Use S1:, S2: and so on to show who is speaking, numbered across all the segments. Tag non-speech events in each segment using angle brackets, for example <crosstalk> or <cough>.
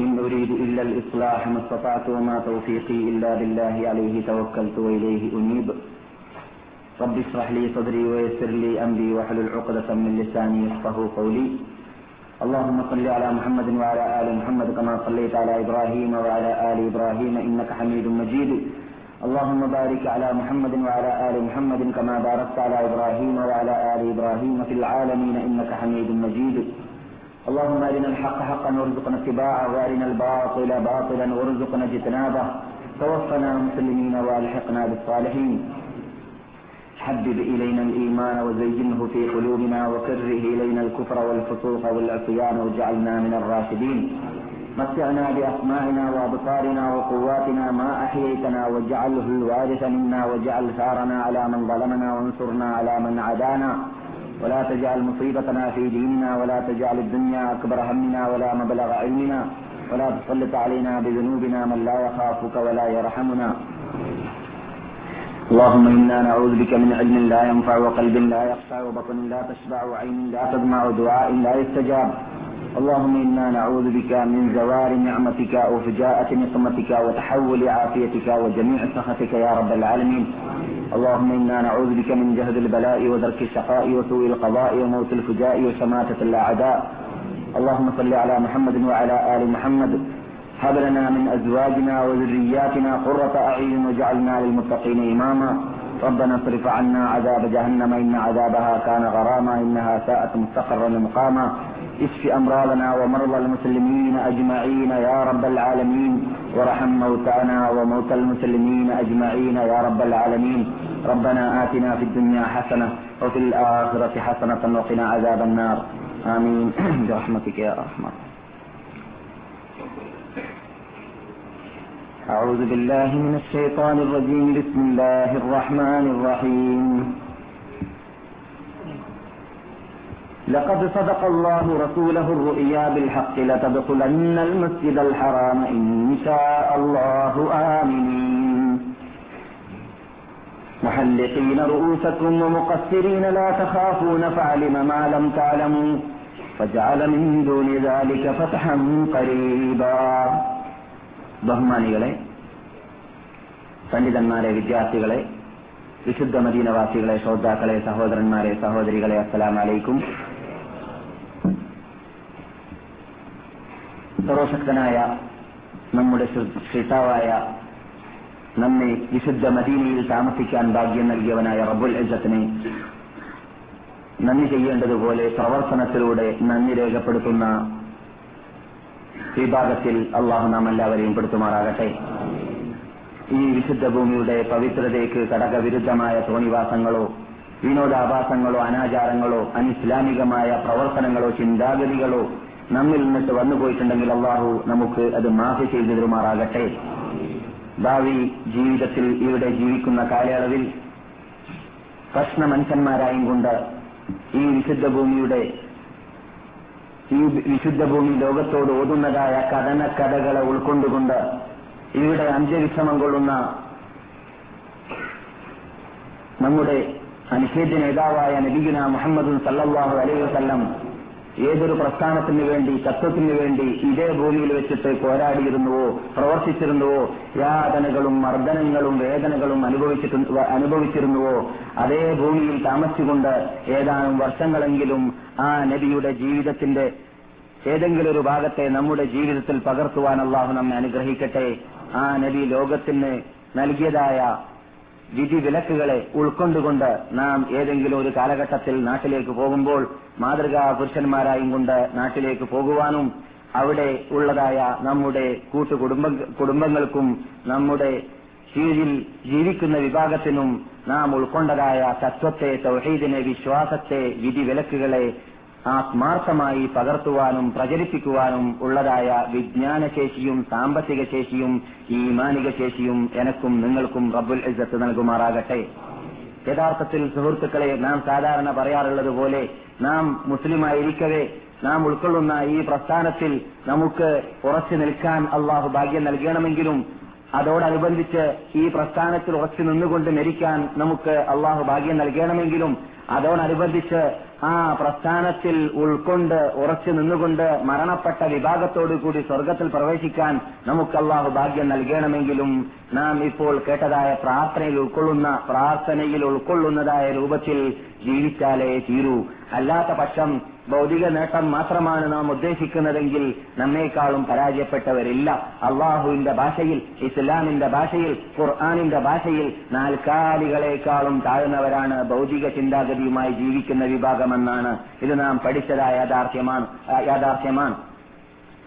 S1: إن أريد إلا الإصلاح ما استطعت وما توفيقي إلا بالله عليه توكلت وإليه أنيب. رب اشرح لي صدري ويسر لي أمري واحلل عقدة من لساني يفقه قولي. اللهم صل على محمد وعلى آل محمد كما صليت على إبراهيم وعلى آل إبراهيم إنك حميد مجيد. اللهم بارك على محمد وعلى آل محمد كما باركت على إبراهيم وعلى آل إبراهيم في العالمين إنك حميد مجيد. اللهم أرنا الحق حقا وارزقنا اتباعه وأرنا الباطل باطلا وارزقنا اجتنابه. توفنا مسلمين وألحقنا بالصالحين. حبب إلينا الإيمان وزينه في قلوبنا وكره إلينا الكفر والفسوق والعصيان واجعلنا من الراشدين. متعنا بأسماعنا وأبصارنا وقواتنا ما أحييتنا واجعله الوارث منا واجعل ثارنا على من ظلمنا وانصرنا على من عادانا. ولا تجعل مصيبتنا في ديننا ولا تجعل الدنيا أكبر همنا ولا مبلغ علمنا ولا تسلط علينا بذنوبنا من لا يخافك ولا يرحمنا. اللهم إنا نعوذ بك من علم لا ينفع وقلب لا يخشع وبطن لا تشبع وعين لا تدمع ودعاء لا يستجاب. اللهم إنا نعوذ بك من زوال نعمتك وفجاءة نقمتك وتحول عافيتك وجميع سخطك يا رب العالمين. اللهم إنا نعوذ بك من جهد البلاء ودرك الشقاء وسوء القضاء وموت الفجاء وشماتة الأعداء. اللهم صل على محمد وعلى آل محمد. هب لنا من أزواجنا وذرياتنا قرة أعين وجعلنا للمتقين إماما. ربنا اصرف عنا عذاب جهنم إن عذابها كان غراما إنها ساءت مستقرا مقاما اشف أمراضنا ومرضى المسلمين أجمعين يا رب العالمين ورحم موتانا وموتى المسلمين أجمعين يا رب العالمين. ربنا آتنا في الدنيا حسنة وفي الآخرة حسنة وقنا عذاب النار. آمين. <clears throat> برحمتك يا أرحم. أعوذ بالله من الشيطان الرجيم. بسم الله الرحمن الرحيم. لقد صدق الله رسوله الرؤيا بالحق لتدخلن المسجد الحرام إن شاء الله آمنين محلقين رؤوسكم ومقصرين لا تخافون فعلم ما لم تعلموا فجعل من دون ذلك فتحا قريبا ബഹുമാനികളെ പണ്ഡിതന്മാരെ വിദ്യാർത്ഥികളെ വിശുദ്ധ മദീനവാസികളെ ശ്രോതാക്കളെ സഹോദരന്മാരെ സഹോദരികളെ അസ്സലാം അലൈക്കും സർവശക്തനായ നമ്മുടെ ശ്രീതാവായ നമ്മെ വിശുദ്ധ മദീനയിൽ താമസിക്കാൻ ഭാഗ്യം നൽകിയവനായ റബുൽ ഇസത്തിനെ നന്ദി ചെയ്യേണ്ടതുപോലെ പ്രവർത്തനത്തിലൂടെ നന്ദി രേഖപ്പെടുത്തുന്ന വിഭാഗത്തിൽ അള്ളാഹു നാം എല്ലാവരെയും പെടുത്തുമാറാകട്ടെ ഈ വിശുദ്ധ ഭൂമിയുടെ പവിത്രതയ്ക്ക് ഘടകവിരുദ്ധമായ തോന്നിവാസങ്ങളോ വിനോദാഭാസങ്ങളോ അനാചാരങ്ങളോ അനിസ്ലാമികമായ പ്രവർത്തനങ്ങളോ ചിന്താഗതികളോ നമ്മിൽ നിന്നിട്ട് വന്നുപോയിട്ടുണ്ടെങ്കിൽ അള്ളാഹു നമുക്ക് അത് മാഫി ചെയ്തു തരുമാറാകട്ടെ ഭാവി ജീവിതത്തിൽ ഇവിടെ ജീവിക്കുന്ന കാലയളവിൽ പ്രശ്ന മനുഷ്യന്മാരായും കൊണ്ട് ഈ വിശുദ്ധ ഭൂമിയുടെ ഈ വിശുദ്ധ ഭൂമി ലോകത്തോട് ഓതുന്നതായ കഥന കഥകളെ ഉൾക്കൊണ്ടുകൊണ്ട് ഇവിടെ അന്ത്യവിഷമം കൊള്ളുന്ന നമ്മുടെ അനുഷേദ്യ നേതാവായ നബിഗുന മുഹമ്മദ് സല്ലാഹു അലൈഹി വസല്ലം ഏതൊരു പ്രസ്ഥാനത്തിന് വേണ്ടി തത്വത്തിന് വേണ്ടി ഇതേ ഭൂമിയിൽ വെച്ചിട്ട് പോരാടിയിരുന്നുവോ പ്രവർത്തിച്ചിരുന്നുവോ യാതനകളും മർദ്ദനങ്ങളും വേദനകളും അനുഭവിച്ചിട്ട് അനുഭവിച്ചിരുന്നുവോ അതേ ഭൂമിയിൽ താമസിച്ചുകൊണ്ട് ഏതാനും വർഷങ്ങളെങ്കിലും ആ നബിയുടെ ജീവിതത്തിന്റെ ഏതെങ്കിലും ഒരു ഭാഗത്തെ നമ്മുടെ ജീവിതത്തിൽ പകർത്തുവാൻ അള്ളാഹു നമ്മെ അനുഗ്രഹിക്കട്ടെ. ആ നബി ലോകത്തിന് നൽകിയതായ വിധി വിലക്കുകളെ ഉൾക്കൊണ്ടുകൊണ്ട് നാം ഏതെങ്കിലും ഒരു കാലഘട്ടത്തിൽ നാട്ടിലേക്ക് പോകുമ്പോൾ മാതൃകാ പുരുഷന്മാരായും കൊണ്ട് നാട്ടിലേക്ക് പോകുവാനും അവിടെ ഉള്ളതായ നമ്മുടെ കൂട്ടുകുടുംബ കുടുംബങ്ങൾക്കും നമ്മുടെ കീഴിൽ ജീവിക്കുന്ന വിഭാഗത്തിനും നാം ഉൾക്കൊണ്ടതായ തത്വത്തെ തൗഹീദിനെ വിശ്വാസത്തെ വിധി വിലക്കുകളെ ആത്മാർത്ഥമായി പകർത്തുവാനും പ്രചരിപ്പിക്കുവാനും ഉള്ളതായ വിജ്ഞാനശേഷിയും സാമ്പത്തിക ശേഷിയും ഈമാനിക ശേഷിയും എനക്കും നിങ്ങൾക്കും റബ്ബുൽ ഇസ്സത്ത് നൽകുമാറാകട്ടെ. യഥാർത്ഥത്തിൽ സുഹൃത്തുക്കളെ നാം സാധാരണ പറയാറുള്ളത് പോലെ നാം മുസ്ലിമായിരിക്കവേ നാം ഉൾക്കൊള്ളുന്ന ഈ പ്രസ്ഥാനത്തിൽ നമുക്ക് ഉറച്ചു നിൽക്കാൻ അള്ളാഹു ഭാഗ്യം നൽകണമെങ്കിലും അതോടനുബന്ധിച്ച് ഈ പ്രസ്ഥാനത്തിൽ ഉറച്ചു നിന്നുകൊണ്ട് മരിക്കാൻ നമുക്ക് അള്ളാഹു ഭാഗ്യം നൽകണമെങ്കിലും അതോടനുബന്ധിച്ച് ആ പ്രസ്ഥാനത്തിൽ ഉൾക്കൊണ്ട് ഉറച്ചു നിന്നുകൊണ്ട് മരണപ്പെട്ട വിഭാഗത്തോടു കൂടി സ്വർഗത്തിൽ പ്രവേശിക്കാൻ നമുക്ക് അള്ളാഹു ഭാഗ്യം നൽകണമെങ്കിലും നാം ഇപ്പോൾ കേട്ടതായ പ്രാർത്ഥനയിൽ ഉൾക്കൊള്ളുന്ന പ്രാർത്ഥനയിൽ ഉൾക്കൊള്ളുന്നതായ രൂപത്തിൽ ജീവിച്ചാലേ തീരൂ. അല്ലാത്ത പക്ഷം ഭൗതിക നേട്ടം മാത്രമാണ് നാം ഉദ്ദേശിക്കുന്നതെങ്കിൽ നമ്മേക്കാളും പരാജയപ്പെട്ടവരില്ല. അള്ളാഹുവിന്റെ ഭാഷയിൽ ഇസ്ലാമിന്റെ ഭാഷയിൽ ഖുർആാനിന്റെ ഭാഷയിൽ നാൽക്കാലികളെക്കാളും താഴ്ന്നവരാണ് ഭൗതിക ചിന്താഗതിയുമായി ജീവിക്കുന്ന വിഭാഗമെന്നാണ്. ഇത് നാം പഠിച്ചതായ യാഥാർത്ഥ്യമാണ് യാഥാർത്ഥ്യമാണ്.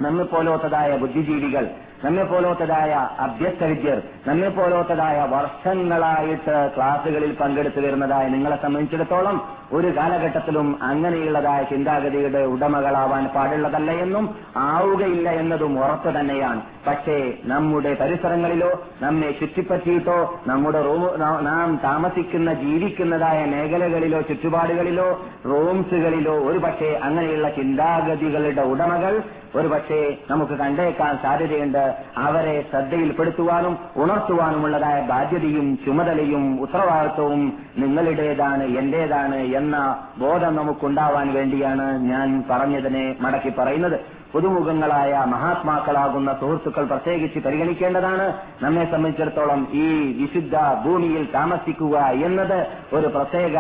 S1: നമ്മെ പോലോത്തതായ ബുദ്ധിജീവികൾ നമ്മെ പോലോത്തതായ അഭ്യസ്ത വിദ്യർ നമ്മെ പോലോത്തതായ വർഷങ്ങളായിട്ട് ക്ലാസുകളിൽ പങ്കെടുത്തു വരുന്നതായ നിങ്ങളെ സംബന്ധിച്ചിടത്തോളം ഒരു കാലഘട്ടത്തിലും അങ്ങനെയുള്ളതായ ചിന്താഗതിയുടെ ഉടമകളാവാൻ പാടുള്ളതല്ല എന്നും ആവുകയില്ല എന്നതും ഉറപ്പ് തന്നെയാണ്. പക്ഷേ നമ്മുടെ പരിസരങ്ങളിലോ നമ്മെ ചുറ്റിപ്പറ്റിയിട്ടോ നമ്മുടെ റൂം നാം താമസിക്കുന്ന ജീവിക്കുന്നതായ മേഖലകളിലോ ചുറ്റുപാടുകളിലോ റൂംസുകളിലോ ഒരു പക്ഷേ അങ്ങനെയുള്ള ചിന്താഗതികളുടെ ഉടമകൾ ഒരു പക്ഷേ നമുക്ക് കണ്ടേക്കാൻ സാധ്യതയുണ്ട്. അവരെ ശ്രദ്ധയിൽപ്പെടുത്തുവാനും ഉണർത്തുവാനുമുള്ളതായ ബാധ്യതയും ചുമതലയും ഉത്തരവാദിത്വവും നിങ്ങളുടേതാണ് എന്റേതാണ് എന്ന ബോധം നമുക്കുണ്ടാവാൻ വേണ്ടിയാണ് ഞാൻ പറഞ്ഞതിനെ മടക്കി പറയുന്നത്. പുതുമുഖങ്ങളായ മഹാത്മാക്കളാകുന്ന സുഹൃത്തുക്കൾ പ്രത്യേകിച്ച് പരിഗണിക്കേണ്ടതാണ്. നമ്മെ സംബന്ധിച്ചിടത്തോളം ഈ വിശുദ്ധ ഭൂമിയിൽ താമസിക്കുക എന്നത് ഒരു പ്രത്യേക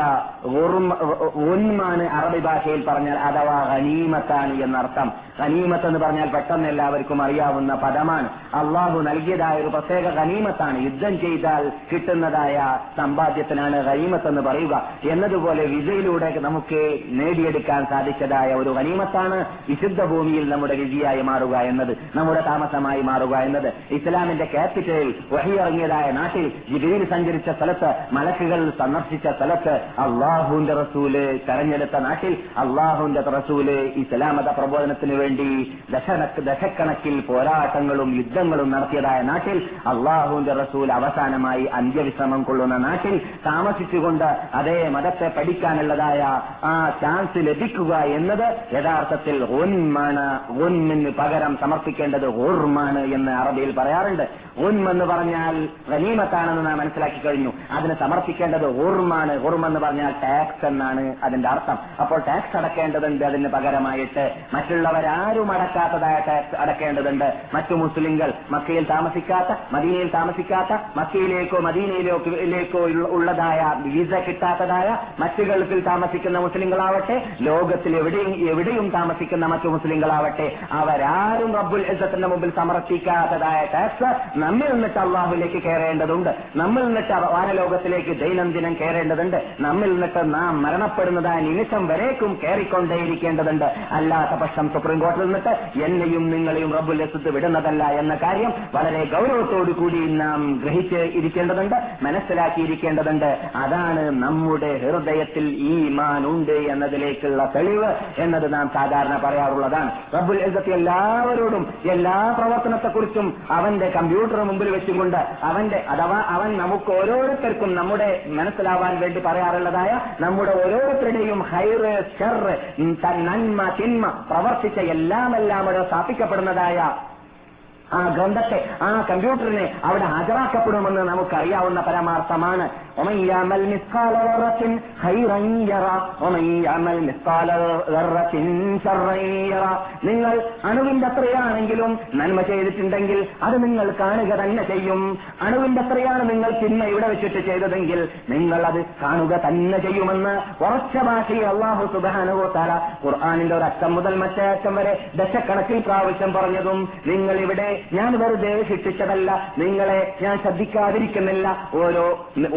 S1: ഒന്മാണ് അറബി ഭാഷയിൽ പറഞ്ഞാൽ അഥവാ ഹനീമത്താണ് എന്നർത്ഥം. ഹനീമത്ത് എന്ന് പറഞ്ഞാൽ പെട്ടെന്ന് എല്ലാവർക്കും അറിയാവുന്ന പദമാണ്. അള്ളാഹു നൽകിയതായ ഒരു പ്രത്യേക ഹനീമത്താണ് യുദ്ധം ചെയ്താൽ കിട്ടുന്നതായ സമ്പാദ്യത്തിനാണ് ഹനീമത്ത് എന്ന് പറയുക. എന്നതുപോലെ വിജയിലൂടെ നമുക്ക് നേടിയെടുക്കാൻ സാധിച്ചതായ ഒരു ഹനീമത്താണ് വിശുദ്ധ ഭൂമിയിൽ നമ്മുടെ വിധിയായി മാറുക എന്നത് നമ്മുടെ താമസമായി മാറുക എന്നത്. ഇസ്ലാമിന്റെ ക്യാപിറ്റലിൽ വഹിയിറങ്ങിയതായ നാട്ടിൽ ജിബിയിൽ സഞ്ചരിച്ച സ്ഥലത്ത് മലക്കുകൾ സന്ദർശിച്ച സ്ഥലത്ത് അള്ളാഹുവിന്റെ റസൂൽ തെരഞ്ഞെടുത്ത നാട്ടിൽ അള്ളാഹുവിന്റെ റസൂൽ ഇസ്ലാമത പ്രബോധനത്തിന് വേണ്ടി ദശക്കണക്കിൽ പോരാട്ടങ്ങളും യുദ്ധങ്ങളും നടത്തിയതായ നാട്ടിൽ അള്ളാഹുവിന്റെ റസൂൽ അവസാനമായി അന്ത്യവിശ്രമം കൊള്ളുന്ന നാട്ടിൽ താമസിച്ചുകൊണ്ട് അതേ മതത്തെ പഠിക്കാനുള്ളതായ ആ ചാൻസ് ലഭിക്കുക എന്നത് യഥാർത്ഥത്തിൽ ഒന്മാണ് ഒന്നിന് പകരം സമർപ്പിക്കേണ്ടത് ഓർമാണ് എന്ന് അറബിയിൽ പറയാറുണ്ട്. എന്ന് പറഞ്ഞാൽ ഗനീമത്താണെന്ന് നാം മനസ്സിലാക്കി കഴിഞ്ഞു. അതിന് സമർപ്പിക്കേണ്ടത് ഓർമാണ് എന്ന് പറഞ്ഞാൽ ടാക്സ് എന്നാണ് അതിന്റെ അർത്ഥം. അപ്പോൾ ടാക്സ് അടക്കേണ്ടതുണ്ട് അതിന് പകരമായിട്ട്. മറ്റുള്ളവരാരും അടക്കാത്തതായ ടാക്സ് അടക്കേണ്ടതുണ്ട്. മറ്റു മുസ്ലിങ്ങൾ മക്കയിൽ താമസിക്കാത്ത മദീനയിൽ താമസിക്കാത്ത മക്കയിലേക്കോ മദീനയിലേക്കോ ഉള്ളതായ വിസ കിട്ടാത്തതായ മറ്റു ഗൾഫിൽ താമസിക്കുന്ന മുസ്ലിങ്ങളാവട്ടെ ലോകത്തിൽ എവിടെയും എവിടെയും താമസിക്കുന്ന മറ്റു മുസ്ലിങ്ങളാവട്ടെ അവരാരും റബ്ബുൽ ഇസത്തിന്റെ മുമ്പിൽ സമർപ്പിക്കാത്തതായ ടാക്സ് നമ്മിൽ നിന്നിട്ട് അള്ളാഹുലേക്ക് കയറേണ്ടതുണ്ട്. നമ്മിൽ നിന്നിട്ട് വാനലോകത്തിലേക്ക് ദൈനംദിനം കയറേണ്ടതുണ്ട്. നമ്മിൽ നിന്നിട്ട് നാം മരണപ്പെടുന്നതായ നിമിഷം വരേക്കും കയറിക്കൊണ്ടേയിരിക്കേണ്ടതുണ്ട്. അല്ലാത്ത പക്ഷം സുപ്രീം കോടതിയിൽ നിന്നിട്ട് എന്നെയും നിങ്ങളെയും റബ്ബുൽ ഇസത്ത് വിടുന്നതല്ല എന്ന കാര്യം വളരെ ഗൗരവത്തോടു കൂടി നാം ഗ്രഹിച്ച് ഇരിക്കേണ്ടതുണ്ട് മനസ്സിലാക്കിയിരിക്കേണ്ടതുണ്ട്. അതാണ് നമ്മുടെ ഹൃദയത്തിൽ ഈ മാനുണ്ട് എന്നതിലേക്കുള്ള തെളിവ് എന്നത് നാം സാധാരണ പറയാറുള്ളതാണ്. റബ്ബുൽ ഇസത്ത് എല്ലാവരോടും എല്ലാ പ്രവർത്തനത്തെക്കുറിച്ചും അവന്റെ കമ്പ്യൂട്ടർ മുമ്പിൽ വെച്ചുകൊണ്ട് അവന്റെ അഥവാ അവൻ നമുക്ക് ഓരോരുത്തർക്കും നമ്മുടെ മനസ്സിലാവാൻ വേണ്ടി പറയാറുള്ളതായ നമ്മുടെ ഓരോരുത്തരുടെയും ഹൈറ് ഷെറ് നന്മ തിന്മ പ്രവർത്തിച്ച എല്ലാമെല്ലാം അവിടെ സ്ഥാപിക്കപ്പെടുന്നതായ ആ ഗ്രന്ഥത്തെ ആ കമ്പ്യൂട്ടറിനെ അവിടെ ഹാജരാക്കപ്പെടുമെന്ന് നമുക്കറിയാവുന്ന പരമാർത്ഥമാണ്. ومن يعمل مثقال ذرة خيرا يرى ومن يعمل مثقال ذرة شرا يرى നിങ്ങൾ അണുവിന്റെ അത്രയാണെങ്കിലും നന്മ ചെയ്തിട്ടുണ്ടെങ്കിൽ അത് നിങ്ങൾ കാണുക തന്നെ ചെയ്യും അണുവിന്റെ അത്രയാണ് നിങ്ങൾ തിന്മ ഇവിടെ വെച്ചിട്ട് ചെയ്തതെങ്കിൽ നിങ്ങൾ അത് കാണുക തന്നെ ചെയ്യുമെന്ന് ഉറച്ച ഭാഷയിൽ അള്ളാഹു സുബാനുവോ താല ഖുർആാനിന്റെ ഒരു അറ്റം മുതൽ മറ്റേ അറ്റം വരെ ദശക്കണക്കിൽ പ്രാവശ്യം പറഞ്ഞതും നിങ്ങൾ ഇവിടെ ഞാൻ വെറുതെ ശിക്ഷിച്ചതല്ല നിങ്ങളെ ഞാൻ ശ്രദ്ധിക്കാതിരിക്കുന്നില്ല ഓരോ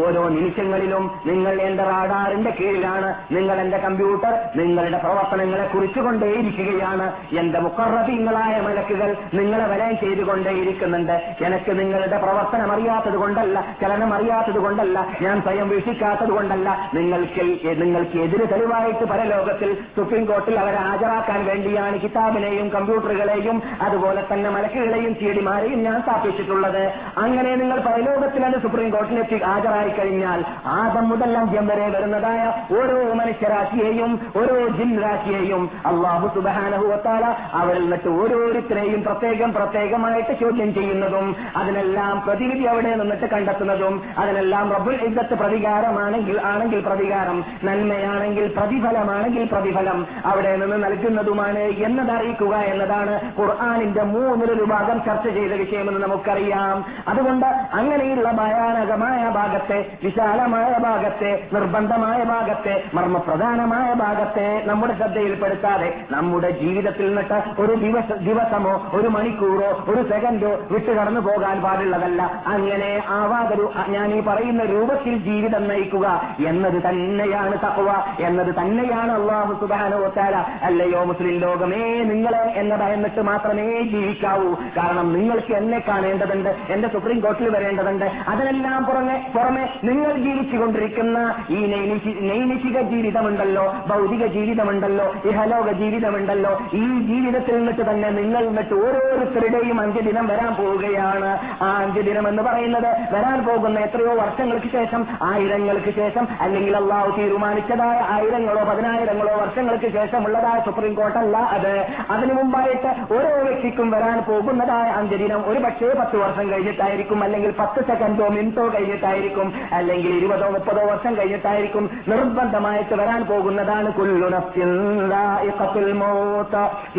S1: ഓരോ നിമിഷങ്ങളിലും നിങ്ങൾ എന്റെ റാഡാറിന്റെ കീഴിലാണ്. നിങ്ങൾ എന്റെ കമ്പ്യൂട്ടർ നിങ്ങളുടെ പ്രവർത്തനങ്ങളെ കുറിച്ചുകൊണ്ടേയിരിക്കുകയാണ്. എന്റെ മുക്കറബീങ്ങളായ മലക്കുകൾ നിങ്ങളെ വലയം ചെയ്തുകൊണ്ടേയിരിക്കുന്നുണ്ട്. എനിക്ക് നിങ്ങളുടെ പ്രവർത്തനം അറിയാത്തത് കൊണ്ടല്ല ചലനം അറിയാത്തത് കൊണ്ടല്ല ഞാൻ സ്വയം വീക്ഷിക്കാത്തത് കൊണ്ടല്ല. നിങ്ങൾക്ക് നിങ്ങൾക്ക് എതിര് തെളിവായിട്ട് പരലോകത്തിൽ സുപ്രീം കോർട്ടിൽ അവരെ ഹാജരാക്കാൻ വേണ്ടിയാണ് കിതാബിനെയും കമ്പ്യൂട്ടറുകളെയും അതുപോലെ തന്നെ മലക്കുകളെയും ചീടിമാരെയും ഞാൻ സ്ഥാപിച്ചിട്ടുള്ളത്. അങ്ങനെ നിങ്ങൾ പരലോകത്തിലാണ് സുപ്രീം കോർട്ടിലെത്തി ഹാജരായി കഴിഞ്ഞാൽ ആദം മുതൽ അന്ത്യം വരെ വരുന്നതായ ഓരോ മനുഷ്യരാശിയെയും ഓരോ ജിൻരാശിയെയും അള്ളാഹു സുബാനഹുവത്താല അവരിൽ നിന്നിട്ട് ഓരോരുത്തരെയും പ്രത്യേകം പ്രത്യേകമായിട്ട് ചോദ്യം ചെയ്യുന്നതും അതിനെല്ലാം പ്രതിവിധി അവിടെ നിന്നിട്ട് കണ്ടെത്തുന്നതും അതിനെല്ലാം റബ്ബുൽ ഇദ്ദത്ത് പ്രതികാരമാണെങ്കിൽ ആണെങ്കിൽ പ്രതികാരം നന്മയാണെങ്കിൽ പ്രതിഫലമാണെങ്കിൽ പ്രതിഫലം അവിടെ നിന്ന് നൽകുന്നതുമാണ് എന്നതറിയിക്കുക എന്നതാണ് ഖുർആാനിന്റെ മൂന്നിലൊരു ഭാഗം ചർച്ച ചെയ്ത വിഷയമെന്ന് നമുക്കറിയാം. അതുകൊണ്ട് അങ്ങനെയുള്ള ഭയാനകമായ ഭാഗത്തെ വിശാലമായ ഭാഗത്തെ നിർബന്ധമായ ഭാഗത്തെ മർമ്മപ്രധാനമായ ഭാഗത്തെ നമ്മുടെ ശ്രദ്ധയിൽപ്പെടുത്താതെ നമ്മുടെ ജീവിതത്തിൽ നിന്നിട്ട് ഒരു ദിവസ ദിവസമോ ഒരു മണിക്കൂറോ ഒരു സെക്കൻഡോ വിട്ടു കടന്നു പോകാൻ പാടുള്ളതല്ല. അങ്ങനെ ആവാതൊരു ഞാൻ ഈ പറയുന്ന രൂപത്തിൽ ജീവിതം നയിക്കുക എന്നത് തന്നെയാണ് തക്കുവ എന്നത് തന്നെയാണ് അള്ളാഹു സുബാനോ താര അല്ലയോ മുസ്ലിം ലോകമേ നിങ്ങളെ എന്നെ ഭയന്നിട്ട് മാത്രമേ ജീവിക്കാവൂ. കാരണം നിങ്ങൾക്ക് എന്നെ കാണേണ്ടതുണ്ട് എന്റെ സുപ്രീം കോർട്ടിൽ വരേണ്ടതുണ്ട്. അതിനെല്ലാം പുറമെ പുറമെ നിങ്ങൾ ജീവിച്ചുകൊണ്ടിരിക്കുന്ന ഈ നൈമിഷി- നൈമിഷിക ജീവിതമുണ്ടല്ലോ ഭൗതിക ജീവിതമുണ്ടല്ലോ ഇഹലോക ജീവിതമുണ്ടല്ലോ ഈ ജീവിതത്തിൽ നിന്നിട്ട് തന്നെ നിങ്ങൾ നിന്നിട്ട് ഓരോരുത്തരുടെയും അന്ത്യദിനം വരാൻ പോവുകയാണ്. ആ അന്ത്യദിനം എന്ന് പറയുന്നത് വരാൻ പോകുന്ന എത്രയോ വർഷങ്ങൾക്ക് ശേഷം ആയിരങ്ങൾക്ക് ശേഷം അല്ലെങ്കിൽ അള്ളാഹു തീരുമാനിച്ചതായ ആയിരങ്ങളോ പതിനായിരങ്ങളോ വർഷങ്ങൾക്ക് ശേഷമുള്ളതായ സുപ്രീം കോർട്ടല്ല അത്. അതിനു മുമ്പായിട്ട് ഓരോ വ്യക്തിക്കും വരാൻ പോകുന്നതായ അന്ത്യദിനം ഒരു പക്ഷേ പത്ത് വർഷം കഴിഞ്ഞിട്ടായിരിക്കും അല്ലെങ്കിൽ പത്ത് സെക്കൻഡോ മിനിറ്റോ കഴിഞ്ഞിട്ടായിരിക്കും. അല്ലെങ്കിൽ ഇരുപതോ മുപ്പതോ വർഷം കഴിഞ്ഞിട്ടായിരിക്കും നിർബന്ധമായിട്ട് വരാൻ പോകുന്നതാണ്.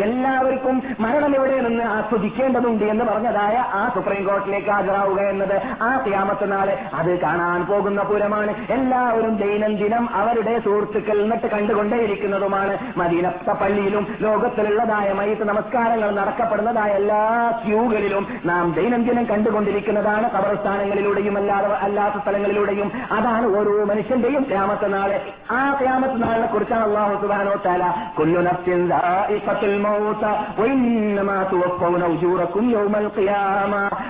S1: എല്ലാവർക്കും മരണം ഇവിടെ നിന്ന് ആസ്വദിക്കേണ്ടതുണ്ട് എന്ന് പറഞ്ഞതായ ആ സുപ്രീം കോർട്ടിലേക്ക് ഹാജരാവുക എന്നത് ആ ക്യാമത്ത് നാളെ അത് കാണാൻ പോകുന്ന പുരമാണ് എല്ലാവരും ദൈനംദിനം അവരുടെ സുഹൃത്തുക്കൾ എന്നിട്ട് കണ്ടുകൊണ്ടേയിരിക്കുന്നതുമാണ് മദീനത്ത പള്ളിയിലും ലോകത്തിലുള്ളതായ മയത്ത് നമസ്കാരങ്ങൾ നടക്കപ്പെടുന്നതായ എല്ലാ ക്യൂകളിലും നാം ദൈനംദിനം കണ്ടുകൊണ്ടിരിക്കുന്നതാണ് കബറസ്ഥാനങ്ങളിലൂടെയും അല്ലാതെ അല്ലാത്ത സ്ഥലങ്ങളിലൂടെയും അതാണ് ഓരോ മനുഷ്യന്റെയും ക്യാമത്തെ നാൾ ആ ക്യാമത്തെ നാളിനെ കുറിച്ചാണ് അള്ളാഹു സുബാനോ താല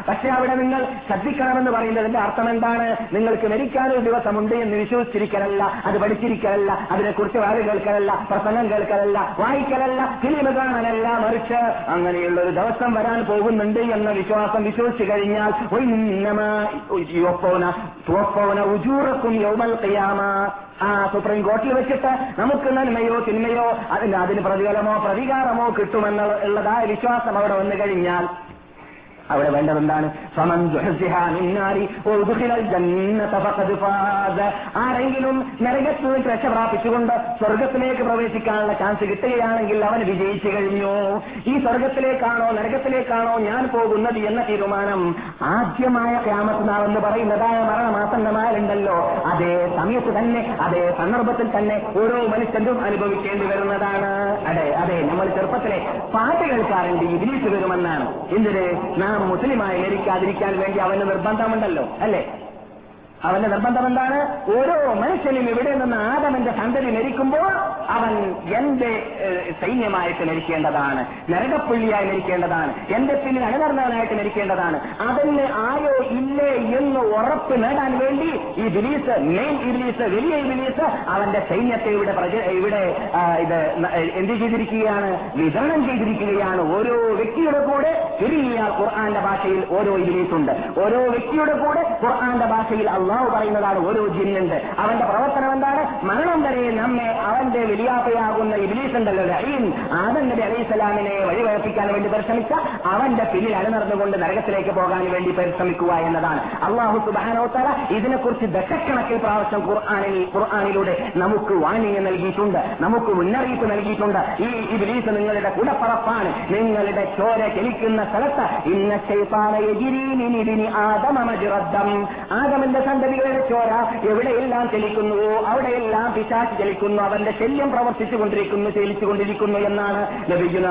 S1: പക്ഷേ അവിടെ നിങ്ങൾ ശ്രദ്ധിക്കണമെന്ന് പറയുന്നതിന്റെ അർത്ഥം എന്താണ്? നിങ്ങൾക്ക് മരിക്കാനൊരു ദിവസമുണ്ട് എന്ന് വിശ്വസിച്ചിരിക്കലല്ല അത് പഠിച്ചിരിക്കലല്ല അതിനെക്കുറിച്ച് വാഴ കേൾക്കലല്ല പ്രസംഗം കേൾക്കലല്ല വായിക്കലല്ല ഫിലിം കാണാനല്ല മറിച്ച് അങ്ങനെയുള്ള ഒരു ദിവസം വരാൻ പോകുന്നുണ്ട് എന്ന വിശ്വാസം വിശ്വസിച്ചു കഴിഞ്ഞാൽ ഉജൂറക്കും യൗമൽ ഖിയാമ. ആ സുപ്രീം കോർട്ടിൽ വെച്ചിട്ട് നമുക്ക് നന്മയോ തിന്മയോ അതിന് അതിന് പ്രതിഫലമോ പ്രതികാരമോ കിട്ടുമെന്നുള്ള ഉള്ളതായ വിശ്വാസം അവിടെ വന്നു കഴിഞ്ഞാൽ അവിടെ വേണ്ടത് എന്താണ്? ഫമൻ സുഹ്സിഹ മിന്നാരി ജന്നത ഫഖദ് ആരെങ്കിലും നരകത്തിൽ രക്ഷ പ്രാപിച്ചുകൊണ്ട് സ്വർഗത്തിലേക്ക് പ്രവേശിക്കാനുള്ള ചാൻസ് കിട്ടുകയാണെങ്കിൽ അവൻ വിജയിച്ചു കഴിഞ്ഞു. ഈ സ്വർഗത്തിലേക്കാണോ നരകത്തിലേക്കാണോ ഞാൻ പോകുന്നത് എന്ന തീരുമാനം ആദ്യമായ ക്യാമത്ത് നാളെന്ന് പറയുന്നതായ മരണമാസന്നമാരുണ്ടല്ലോ അതേ സമയത്ത് തന്നെ അതേ സന്ദർഭത്തിൽ തന്നെ ഓരോ മനുഷ്യനും അനുഭവിക്കേണ്ടി വരുന്നതാണ്. അതെ അതെ നമ്മൾ ചെറുപ്പത്തിലെ പാട്ട് കേൾക്കാറുണ്ട് ഇതിലേക്ക് വരുമെന്നാണ്. എന്തിന്? നാം മുസ്ലിമായി മരിക്കാതിരിക്കാൻ വേണ്ടി അവന് നിർബന്ധമുണ്ടല്ലോ അല്ലേ അവന്റെ നിർബന്ധം എന്താണ്? ഓരോ മനുഷ്യനും ഇവിടെ നിന്ന് ആദമന്റെ സന്തതി മരിക്കുമ്പോൾ അവൻ എന്റെ സൈന്യമായിട്ട് മരിക്കേണ്ടതാണ് നരകപ്പുള്ളിയായി മരിക്കേണ്ടതാണ് എന്റെ പിന്നിൽ അണിനർന്നവനായിട്ട് മരിക്കേണ്ടതാണ്. അതിന് ആയോ ഇല്ലേ എന്ന് ഉറപ്പ് നേടാൻ വേണ്ടി ഈ ബിലീസ് മെയിൻ ഇബിലീസ് വലിയ ഇബിലീസ് അവന്റെ സൈന്യത്തെ ഇവിടെ ഇവിടെ ഇത് എന്ത് ചെയ്തിരിക്കുകയാണ്? വിതരണം ചെയ്തിരിക്കുകയാണ്. ഓരോ വ്യക്തിയുടെ കൂടെ ചെറിയ ഖുർആാന്റെ ഭാഷയിൽ ഓരോ ഇബിലീസ് ഉണ്ട് ഓരോ വ്യക്തിയുടെ കൂടെ ഖുർആാന്റെ ഭാഷയിൽ അള്ളാഹു പറയുന്നതാണ് ഓരോ ജിന്നുണ്ട്. അവന്റെ പ്രവർത്തനം എന്താണ്? മരണം വരെ നമ്മെ അവന്റെ വലിയാപ്പയാകുന്ന ഇബിലീസുണ്ടല്ലോ ഉണ്ടല്ലോ ആദന്റെ ആദം നബി അലൈഹി സ്വലാമിനെ വഴിവഴപ്പിക്കാൻ വേണ്ടി പരിശ്രമിച്ച അവന്റെ പിന്നിൽ അണിനടന്നുകൊണ്ട് നരകത്തിലേക്ക് പോകാൻ വേണ്ടി പരിശ്രമിക്കുക എന്നതാണ്. അള്ളാഹു സുബാനോത്തല ഇതിനെക്കുറിച്ച് ദശക്കണക്കിൽ പ്രാവശ്യം ഖുർആാനിൽ ഖുർആാനിലൂടെ നമുക്ക് വാണിംഗ് നൽകിയിട്ടുണ്ട് നമുക്ക് മുന്നറിയിപ്പ് നൽകിയിട്ടുണ്ട്. ഈ ഇബിലീസ് നിങ്ങളുടെ കുടപ്പറപ്പാണ്. നിങ്ങളുടെ ചോര ചലിക്കുന്ന സ്ഥലത്ത് ഇന്ന ആദമ ആദമന്റെ സന്തതികളുടെ ചോര എവിടെയെല്ലാം ചലിക്കുന്നുവോ അവിടെയെല്ലാം പിശാച്ച് ചലിക്കുന്നു അവന്റെ ശല്യം പ്രവർത്തിച്ചു കൊണ്ടിരിക്കുന്നു ചലിച്ചുകൊണ്ടിരിക്കുന്നു എന്നാണ് ലഭിക്കുന്ന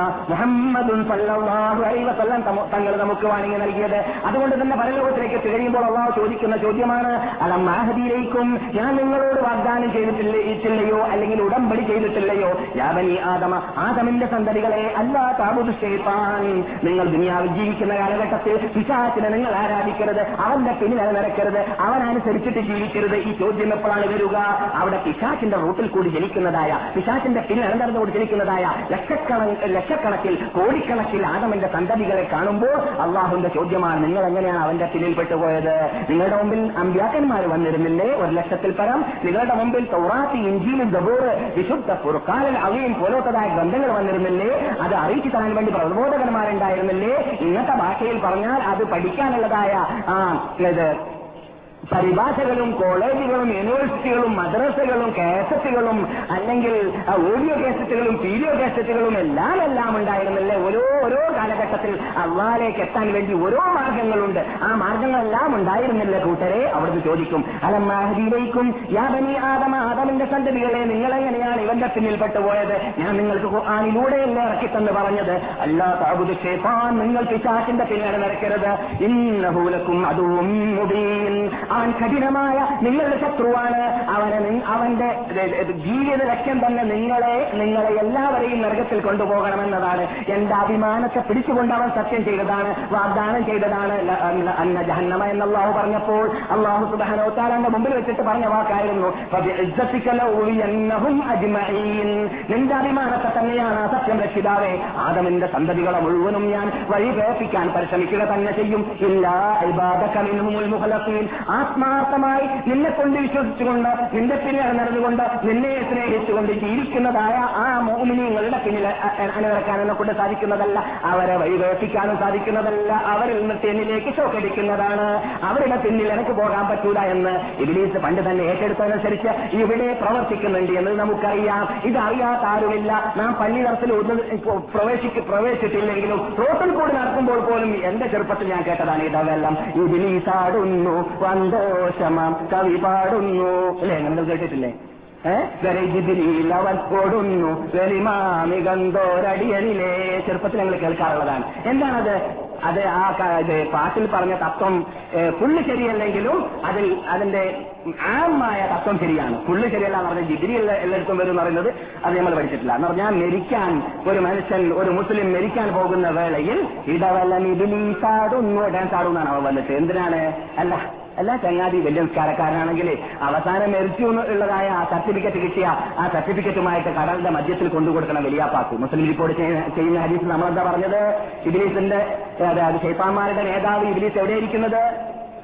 S1: തമ- തങ്ങൾ നമുക്ക് വാണിങ്ങി നൽകിയത്. അതുകൊണ്ട് തന്നെ പരലോകത്തിലേക്ക് തികയുമ്പോൾ അള്ളാഹ് ചോദിക്കുന്ന ചോദ്യമാണ് അലം മാഹദിയിലേക്കും ഞാൻ നിങ്ങളോട് വാഗ്ദാനം ചെയ്തിട്ടില്ലയോ അല്ലെങ്കിൽ ഉടമ്പടി ചെയ്തിട്ടില്ലയോ? യാവനി ആദമ ആദമിന്റെ സന്തതികളെ അല്ലാ ഷെയ്ത്താൻ നിങ്ങൾ ദുനിയാവിൽ ജീവിക്കുന്ന കാലഘട്ടത്തിൽ പിശാച്ചിനെ നിങ്ങൾ ആരാധിക്കരുത് അവന്റെ പിന്നിൽ നിരക്കരുത് നടക്കരുത് അവനനുസരിച്ചിട്ട് ജീവിക്കരുത്. ഈ ചോദ്യം എപ്പോഴാണ് വരിക? അവിടെ പിശാച്ചിന്റെ റൂട്ടിൽ കൂടി ജനിക്കുന്നതായ പിശാച്ചിന്റെ പിന്നിൽ അനന്തരത്തോട് ജനിക്കുന്നതായ ലക്ഷക്കണ ലക്ഷക്കണക്കിൽ കോടിക്കണക്കിൽ ആദമന്റെ സന്തതികളെ കാണുമ്പോൾ അള്ളാഹുന്റെ ചോദ്യമാണ് നിങ്ങൾ എങ്ങനെയാണ് അവന്റെ പിന്നിൽ പെട്ടുപോയത് നിങ്ങളുടെ മുമ്പിൽ അമ്പ്യാക്കന്മാർ വന്നിരുന്നില്ലേ? ഒരു ലക്ഷത്തിൽ പരം. നിങ്ങളുടെ മുമ്പിൽ തൗറാത്തി ഇഞ്ചിയിലും ദബൂർ വിശുദ്ധ പുറക്കാലൻ അവയും പോലത്തതായ ഗ്രന്ഥങ്ങൾ വന്നിരുന്നില്ലേ? അത് അറിയിച്ചു തരാൻ വേണ്ടി പ്രബോധകന്മാരുണ്ടായിരുന്നില്ലേ? ഇന്നത്തെ ഭാഷയിൽ പറഞ്ഞാൽ അത് പഠിക്കാനുള്ളതായ ആ പരിഭാഷകളും കോളേജുകളും യൂണിവേഴ്സിറ്റികളും മദ്രസകളും കാസറ്റുകളും അല്ലെങ്കിൽ ഓഡിയോ കാസറ്റുകളും വീഡിയോ കാസറ്റുകളും എല്ലാം എല്ലാം ഉണ്ടായിരുന്നില്ലേ? ഓരോ ഓരോ കാലഘട്ടത്തിൽ അള്ളാലേക്ക് എത്താൻ വേണ്ടി ഓരോ മാർഗങ്ങളുണ്ട്. ആ മാർഗങ്ങളെല്ലാം ഉണ്ടായിരുന്നില്ലേ കൂട്ടരെ? അവിടുന്ന് ചോദിക്കും അലമാഹദിയിലേക്കും യാതനി ആദമ ആദമിന്റെ സന്തതികളെ നിങ്ങളെങ്ങനെയാണ് ഇവന്റെ പിന്നിൽ പെട്ടുപോയത്? ഞാൻ നിങ്ങൾക്ക് ഖുർആാനിലൂടെയല്ലേ ഇറക്കിത്തന്ന് പറഞ്ഞത്. അല്ലാ താബുദ് ഷേഫാൻ നിങ്ങൾ പിശാസിന്റെ പിന്നാലെ നടക്കരുത്. ഇന്നഹൂലക്കും അതും അവൻ കഠിനമായ നിങ്ങളുടെ ശത്രുവാണ്. അവനെ അവന്റെ ജീവിത ലക്ഷ്യം തന്നെ നിങ്ങളെ നിങ്ങളെ എല്ലാവരെയും നരകത്തിൽ കൊണ്ടുപോകണമെന്നതാണ്. എന്റെ അഭിമാനത്തെ പിടിച്ചുകൊണ്ട് അവൻ സത്യം ചെയ്തതാണ് വാഗ്ദാനം ചെയ്തതാണ്. അന്ന ജഹന്നമ എന്ന് പറഞ്ഞപ്പോൾ അള്ളാഹു സുബാനോത്താരന്റെ മുമ്പിൽ വെച്ചിട്ട് പറഞ്ഞ വാക്കായിരുന്നു. നിന്റെ അഭിമാനത്തെ തന്നെയാണ് ആ സത്യം രക്ഷിതാവേ. ആദമിന്റെ സന്തതികളെ മുഴുവനും ഞാൻ വഴി പ്രേപ്പിക്കാൻ പരിശ്രമിക്കുക തന്നെ ചെയ്യും. ഇല്ല ആ ആത്മാർത്ഥമായി നിന്നെ കൊണ്ട് വിശ്വസിച്ചുകൊണ്ട് നിന്റെ പിന്നിൽ നടന്നുകൊണ്ട് നിന്നെ സ്നേഹിച്ചുകൊണ്ട് ജീവിക്കുന്നതായ ആ മോമിനിയങ്ങളുടെ പിന്നിൽ അ- അ- എന്നെ കൊണ്ട് സാധിക്കുന്നതല്ല. അവരെ വഴിവേപ്പിക്കാനും സാധിക്കുന്നതല്ല. അവരിൽ നിന്ന് തെന്നിലേക്ക് ചോക്കടിക്കുന്നതാണ് അവരുടെ പിന്നിൽ എനിക്ക് പോകാൻ പറ്റൂല എന്ന് ഇബിലീസ് പണ്ട് തന്നെ ഏറ്റെടുത്തതനുസരിച്ച് ഇവിടെ പ്രവർത്തിക്കുന്നുണ്ട് എന്ന് നമുക്കറിയാം. ഇതറിയാത്ത ആരുമില്ല. നാം പള്ളി നടത്തിൽ പ്രവേശിക്ക് പ്രവേശിച്ചിട്ടില്ലെങ്കിലും റോട്ടിൽ കൂടി നടക്കുമ്പോൾ പോലും എന്റെ ചെറുപ്പത്തിൽ ഞാൻ കേട്ടതാണ് ഇടവെല്ലാം ഇബിലീസാടുന്നു വന്തോഷമാം കവി പാടുന്നു. അല്ലേ? നിങ്ങൾ കേട്ടിട്ടില്ലേ? അവൻ കൊടുന്നു. വെളിമാമികന്തോരടിയനിലെ ചെറുപ്പത്തിൽ ഞങ്ങൾ കേൾക്കാറുള്ളതാണ്. എന്താണത്? അത് ആ പാട്ടിൽ പറഞ്ഞ തത്വം പുള്ളി ശരിയല്ലെങ്കിലും അതിൽ അതിന്റെ ആമായ തത്വം ശരിയാണ്. പുള്ളി ശരിയല്ല എന്ന് പറഞ്ഞ ഡിഗ്രി എല്ലായിടത്തും വരും എന്ന് പറയുന്നത് അത് നമ്മൾ പഠിച്ചിട്ടില്ല. എന്ന് പറഞ്ഞാൽ മരിക്കാൻ ഒരു മനുഷ്യൻ ഒരു മുസ്ലിം മരിക്കാൻ പോകുന്ന വേളയിൽ ഇടവല്ല ഇബിലീസാടുന്നു ഡാൻസ് ആടുന്നാണ് അവ വന്നിട്ട്? എന്തിനാണ്? അല്ല അല്ല ചങ്ങാതി വലിയ നിസ്കാരക്കാരനാണെങ്കിൽ അവസാനം മരിച്ചു ഉള്ളതായ ആ സർട്ടിഫിക്കറ്റ് കിട്ടിയ ആ സർട്ടിഫിക്കറ്റുമായിട്ട് കടലിന്റെ മധ്യത്തിൽ കൊണ്ടുകൊടുക്കണം പാക്ക് മുസ്ലിം റിപ്പോർട്ട് ചെയ്യുന്ന- ഹരീസ് നമ്മളെന്താ പറഞ്ഞത്? ഇബിലീസിന്റെ അതായത് ഷെയ്ത്താന്മാരുടെ നേതാവ് ഇബിലീസ് എവിടെയിരിക്കുന്നത്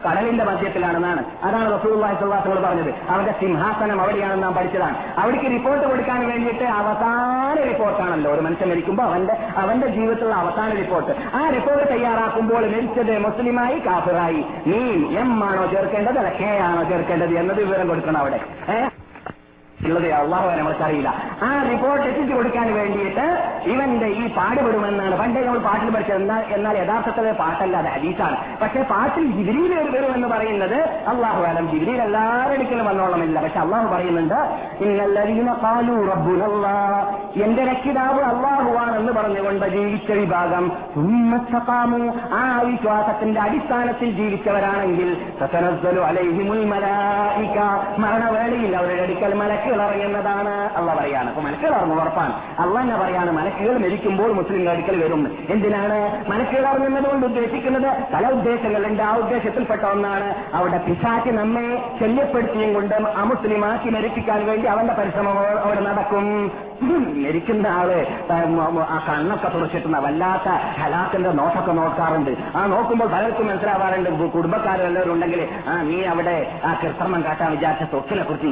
S1: കടലിന്റെ മധ്യത്തിലാണെന്നാണ്. അതാണ് റസൂള്ളി സ്വല്ലാസങ്ങൾ പറഞ്ഞത്. അവന്റെ സിംഹാസനം അവിടെയാണെന്ന് നാം പഠിച്ചതാണ്. അവിടേക്ക് റിപ്പോർട്ട് കൊടുക്കാൻ വേണ്ടിയിട്ട് അവസാന റിപ്പോർട്ടാണല്ലോ ഒരു മനുഷ്യൻ മരിക്കുമ്പോൾ അവന്റെ അവന്റെ ജീവിതത്തിലുള്ള അവസാന റിപ്പോർട്ട് ആ റിപ്പോർട്ട് തയ്യാറാക്കുമ്പോൾ മരിച്ചത് മുസ്ലിമായി കാഫിറായി. നീ എം ആണോ ചേർക്കേണ്ടത് അല്ല കെ ആണോ ചേർക്കേണ്ടത് എന്നത് വിവരം കൊടുക്കണം അവിടെ. ഏഹ് ഉള്ളത് അള്ളാഹു നമുക്കറിയില്ല. ആ റിപ്പോർട്ട് എത്തിച്ചു കൊടുക്കാൻ വേണ്ടിയിട്ട് ഇവന്റെ ഈ പാടുപെടുമെന്നാണ്. പണ്ടേ നമ്മൾ പാട്ടിൽ പഠിച്ചത് എന്നാൽ എന്നാൽ യഥാർത്ഥത്തിൽ പാട്ടല്ല അത് ഹദീസാണ്. പക്ഷെ പാട്ടിൽ വരും എന്ന് പറയുന്നത് അള്ളാഹു ആലം ജിബിരിയിൽ എല്ലാവരുടെ അടുക്കലും വന്നോളമില്ല. പക്ഷെ അള്ളാഹു പറയുന്നുണ്ട് ഇന്നല്ലരീന കാലു റബ്ബുനല്ലാ എന്റെ രക്ഷിതാവ് അള്ളാഹുവാണെന്ന് പറഞ്ഞുകൊണ്ട് ജീവിച്ച വിഭാഗം. സുമ്മത്തക്കാമു ആ വിശ്വാസത്തിന്റെ അടിസ്ഥാനത്തിൽ ജീവിച്ചവരാണെങ്കിൽ മരണവേളയിൽ അവരുടെ അടുക്കൽ മലക്കുകൾ ഇറങ്ങുന്നതാണ് അള്ള പറയാണ്. അപ്പൊ ഇറങ്ങും ഉറപ്പാണ്. അള്ള എന്നെ പറയാണ് മനസ്സുകൾ മരിക്കുമ്പോൾ മുസ്ലിം അടുക്കൽ വരും. എന്തിനാണ്? ഇറങ്ങുന്നത് കൊണ്ട് ഉദ്ദേശിക്കുന്നത് പല ഉദ്ദേശങ്ങളുണ്ട്. ആ ഉദ്ദേശത്തിൽപ്പെട്ട ഒന്നാണ് അവിടെ പിശാച്ച് നമ്മെ ശല്യപ്പെടുത്തിയും കൊണ്ട് അമുസ്ലിമാക്കി മരിപ്പിക്കാൻ വേണ്ടി അവന്റെ പരിശ്രമം അവിടെ നടക്കും. മരിക്കുന്ന ആൾ ആ കണ്ണൊക്കെ തുറച്ചിട്ടുന്ന വല്ലാത്ത ഹലാത്തിന്റെ നോട്ടൊക്കെ നോക്കാറുണ്ട്. ആ നോക്കുമ്പോൾ പലർക്കും മനസ്സിലാവാറുണ്ട്. കുടുംബക്കാരെല്ലാവരും ഉണ്ടെങ്കിൽ ആ നീ അവിടെ ആ കൃത്രിമം കാട്ടാൻ വിചാരിച്ച സ്വത്തിനെ കുറിച്ച്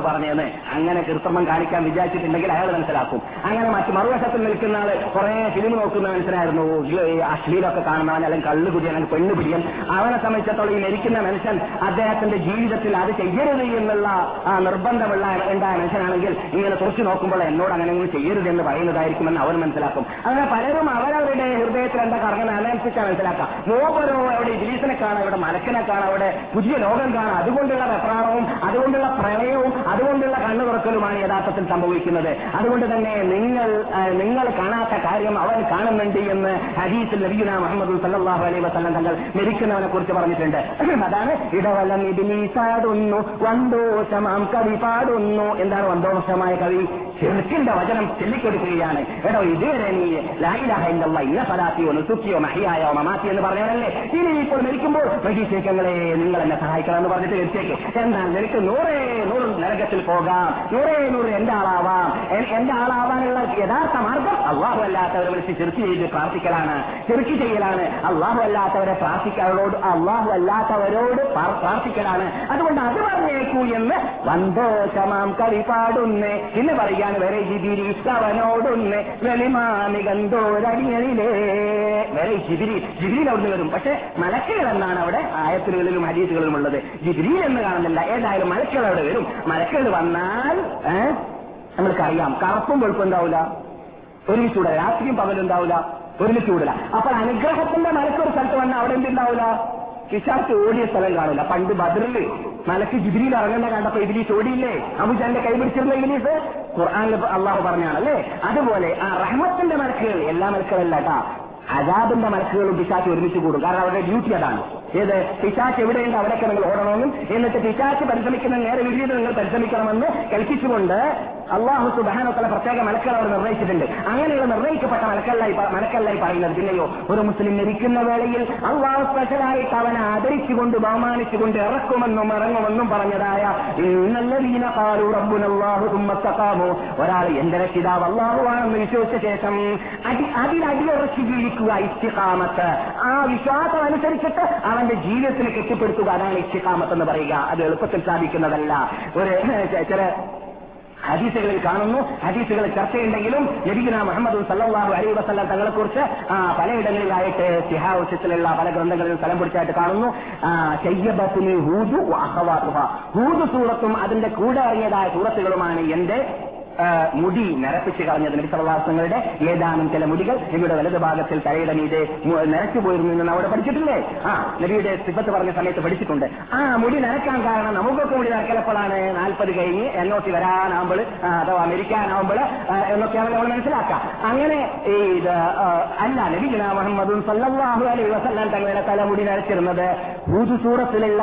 S1: പറഞ്ഞതെന്ന് അങ്ങനെ കൃത്രിമം കാണിക്കാൻ വിചാരിച്ചിട്ടുണ്ടെങ്കിൽ അയാൾ മനസ്സിലാക്കും. അങ്ങനെ മറ്റു മറുവശത്തിൽ നിൽക്കുന്ന ആൾ കുറെ ഫിലിം നോക്കുന്ന മനസ്സിലായിരുന്നു അശ്ലീലൊക്കെ കാണുന്നവൻ അല്ലെങ്കിൽ കള്ളുകുടിയൻ അല്ലെങ്കിൽ പെണ്ണുപിടിയൻ അവനെ സംബന്ധിച്ചിടത്തോളം ഈ മരിക്കുന്ന മനുഷ്യൻ അദ്ദേഹത്തിന്റെ ജീവിതത്തിൽ അത് ചെയ്യരുത് എന്നുള്ള ആ നിർബന്ധമുള്ള ഉണ്ടായ മനുഷ്യനാണെങ്കിൽ ഇങ്ങനെ തുറച്ചു നോക്കുമ്പോൾ എന്നോട് അങ്ങനെ ചെയ്യരുത് എന്ന് പറയുന്നതായിരിക്കുമെന്ന് അവൻ മനസ്സിലാക്കും. അങ്ങനെ പലരും അവരവരുടെ ഹൃദയത്തിൽ എന്താ കറങ്ങുന്ന അനുസരിച്ചാണ് മനസ്സിലാക്കാം ഓരോ അവിടെ ഇബിലീസിനെ കാണാം അവിടെ മലക്കനെ കാണാം അവിടെ പുതിയ ലോകം കാണാം. അതുകൊണ്ടുള്ള വെപ്രാണവും അതുകൊണ്ടുള്ള പ്രളയവും അതുകൊണ്ടുള്ള കണ്ണു തുറക്കലുമാണ് യഥാർത്ഥത്തിൽ സംഭവിക്കുന്നത്. അതുകൊണ്ട് തന്നെ നിങ്ങൾ നിങ്ങൾ കാണാത്ത കാര്യം അവൻ കാണുന്നുണ്ട് എന്ന് ഹദീസിൽ നബിയുന മുഹമ്മദ് സല്ലാഹു അലൈ വസ്ലം തങ്ങൾ മരിക്കുന്നവനെ കുറിച്ച് പറഞ്ഞിട്ടുണ്ട്. <clears throat> അതാണ് ഇടവലം ഇബിലീസാടുന്നു വന്തോഷമാം കവി പാടുന്നു എന്താണ് വന്തോഷമായ കവി? ചെറുക്കിന്റെ വചനം ചൊല്ലിക്കൊടുക്കുകയാണ്. എടോ ഇതുവരെ നീ ലായിലാഹ ഇല്ല ഇന്ന ഫലാത്തിയോ നുസുക്കിയോ മഹിയായോ മമാത്തി എന്ന് പറഞ്ഞവരല്ലേ ഇനി ഇപ്പോൾ മരിക്കുമ്പോൾ പ്രതീക്ഷങ്ങളെ നിങ്ങൾ എന്നെ സഹായിക്കണം എന്ന് പറഞ്ഞിട്ട് എത്തിയേക്ക്. എന്നാൽ നിനക്ക് നൂറേ നൂറ് നരകത്തിൽ പോകാം. നൂറേ നൂറ് എന്റെ ആളാവാം. എന്റെ ആളാവാനുള്ള യഥാർത്ഥ മാർഗം അള്ളാഹു അല്ലാത്തവരെ വിളിച്ച് ചെറുക്കി ചെയ്ത് പ്രാർത്ഥിക്കലാണ്. ചെറുക്കി ചെയ്യലാണ്. അള്ളാഹു അല്ലാത്തവരെ പ്രാർത്ഥിക്കാനോട് അള്ളാഹു അല്ലാത്തവരോട് പ്രാർത്ഥിക്കലാണ്. അതുകൊണ്ട് അത് പറഞ്ഞേക്കൂ എന്ന് വന്തോഷമാം കവി പാടുന്നേ. പിന്നെ പറയാൻ വരെ ജിബിരി അവനോടൊന്ന് വെളിമാമികന്തോരടിയണിലേ വരെ ജിബിരി ജിബിരിയിൽ അവിടുന്ന് വരും. പക്ഷെ മലക്കുകൾ എന്നാണ് അവിടെ ആയത്തുകളിലും ഹരീതുകളിലും ഉള്ളത്. ജിബിരിയിൽ എന്ന് കാണുന്നില്ല. ഏതായാലും മലക്കുകൾ അവിടെ വരും. മലക്കുകൾ വന്നാൽ നമ്മൾക്കറിയാം. കറുപ്പും വെളുപ്പും ഉണ്ടാവില്ല. ഒരുമിച്ച് കൂടെ രാത്രിയും പകലുണ്ടാവില്ല ഒരുമിച്ച് കൂടില്ല അപ്പോൾ അനുഗ്രഹത്തിന്റെ മലക്കൊരു സ്ഥലത്ത് വന്നാൽ അവിടെ എന്തുണ്ടാവില്ല? പിശാച്ച് ഓടിയ സ്ഥലം കാണില്ല. പണ്ട് ബദറിൽ മലക്ക് ജിബിരിയിൽ ഇറങ്ങുന്ന കണ്ടപ്പോ ഇബിലീസ് ഓടിയില്ലേ? അബുജാന്റെ കൈ പിടിച്ചിരുന്ന ഇബിലീസ്? ഖുർആാനിൽ അള്ളാഹു പറഞ്ഞാണ് അല്ലേ അതുപോലെ ആ റഹ്മത്തിന്റെ മലക്കുകൾ എല്ലാ മലക്കുകളല്ല കേട്ടാ. അജാബിന്റെ മലക്കുകളും പിശാച്ച് ഒരുമിച്ച് കൂടും. കാരണം അവരുടെ ഡ്യൂട്ടി അതാണ്. ഏത് പിശാച്ച് എവിടെയുണ്ട്? അവിടെയൊക്കെ നിങ്ങൾ ഓടണമെന്നും എന്നിട്ട് പിശാച്ച് പരിശ്രമിക്കുന്ന നേരെ വിപരീതം നിങ്ങൾ പരിശ്രമിക്കണമെന്ന് കൽപ്പിച്ചുകൊണ്ട് അള്ളാഹു സുബാനൊക്കെ പ്രത്യേക മലക്കൾ അവർ നിർണയിച്ചിട്ടുണ്ട് അങ്ങനെയുള്ള നിർണയിക്കപ്പെട്ട മലക്കല്ലായി മലക്കല്ലായി പറയുന്നത് പിന്നെയോ ഒരു മുസ്ലിം മരിക്കുന്ന വേളയിൽ അള്ളാഹു സ്പെഷ്യലായിട്ട് അവനെ ആദരിച്ചുകൊണ്ട് ബഹുമാനിച്ചുകൊണ്ട് ഇറക്കുമെന്നും ഇറങ്ങുമെന്നും പറഞ്ഞതായ ഒരാൾ എന്റെ രക്ഷിതാവ് അള്ളാഹുവാണെന്ന് വിശ്വസിച്ച ശേഷം അടി അതിലടിയുറച്ച് ജീവിക്കുക ഇഷ്ടിക്കാമത്ത് ആ വിശ്വാസം അനുസരിച്ചിട്ട് അവന്റെ ജീവിതത്തിന് കെട്ടിപ്പടുത്തുക അതാണ് ഇഷ്ടകാമത്ത് എന്ന് പറയുക. അത് എളുപ്പത്തിൽ സാധിക്കുന്നതല്ല. ഒരു ചില ഹദീസുകളിൽ കാണുന്നു. ഹദീസുകൾ ചർച്ചയുണ്ടെങ്കിലും ലഭിക്കുന്ന മുഹമ്മദ് സല്ലാഹു അലൈ വസ്ലാം തങ്ങളെക്കുറിച്ച് പലയിടങ്ങളിലായിട്ട് സിഹാവശ്യത്തിലുള്ള പല ഗ്രന്ഥങ്ങളിൽ സ്ഥലം പിടിച്ചായിട്ട് കാണുന്നു. ഹൂദു ഹൂദു സൂറത്തും അതിന്റെ കൂടെ ഇറങ്ങിയതായ സൂറത്തുകളുമാണ് എന്റെ മുടി നിരപ്പിച്ച് കളഞ്ഞത് നബി സല്ലാസങ്ങളുടെ ഏതാനും ചില മുടികൾ നിങ്ങളുടെ വലതു ഭാഗത്തിൽ തലയുടെ മീതെ നിരക്കു പോയിരുന്നു എന്ന് അവിടെ പഠിച്ചിട്ടില്ലേ? ആ നബിയുടെ സിബത്ത് പറഞ്ഞ സമയത്ത് പഠിച്ചിട്ടുണ്ട്. ആ മുടി നരക്കാൻ കാരണം നമുക്കൊക്കെ മുടി നരക്കലപ്പോഴാണ് നാൽപ്പത് കഴിഞ്ഞ് എന്നോട്ട് വരാനാവുമ്പോൾ അഥവാ അമേരിക്കാനാവുമ്പോൾ എന്നൊക്കെയാണ് നമ്മൾ മനസ്സിലാക്കാം അങ്ങനെ ഇത് അല്ല നബിഗുന മുഹമ്മദും സല്ലാഹു അലൈ വസല്ലാം തങ്ങളുടെ തലമുടി നരച്ചിരുന്നത് ഭൂതു സൂറത്തിലുള്ള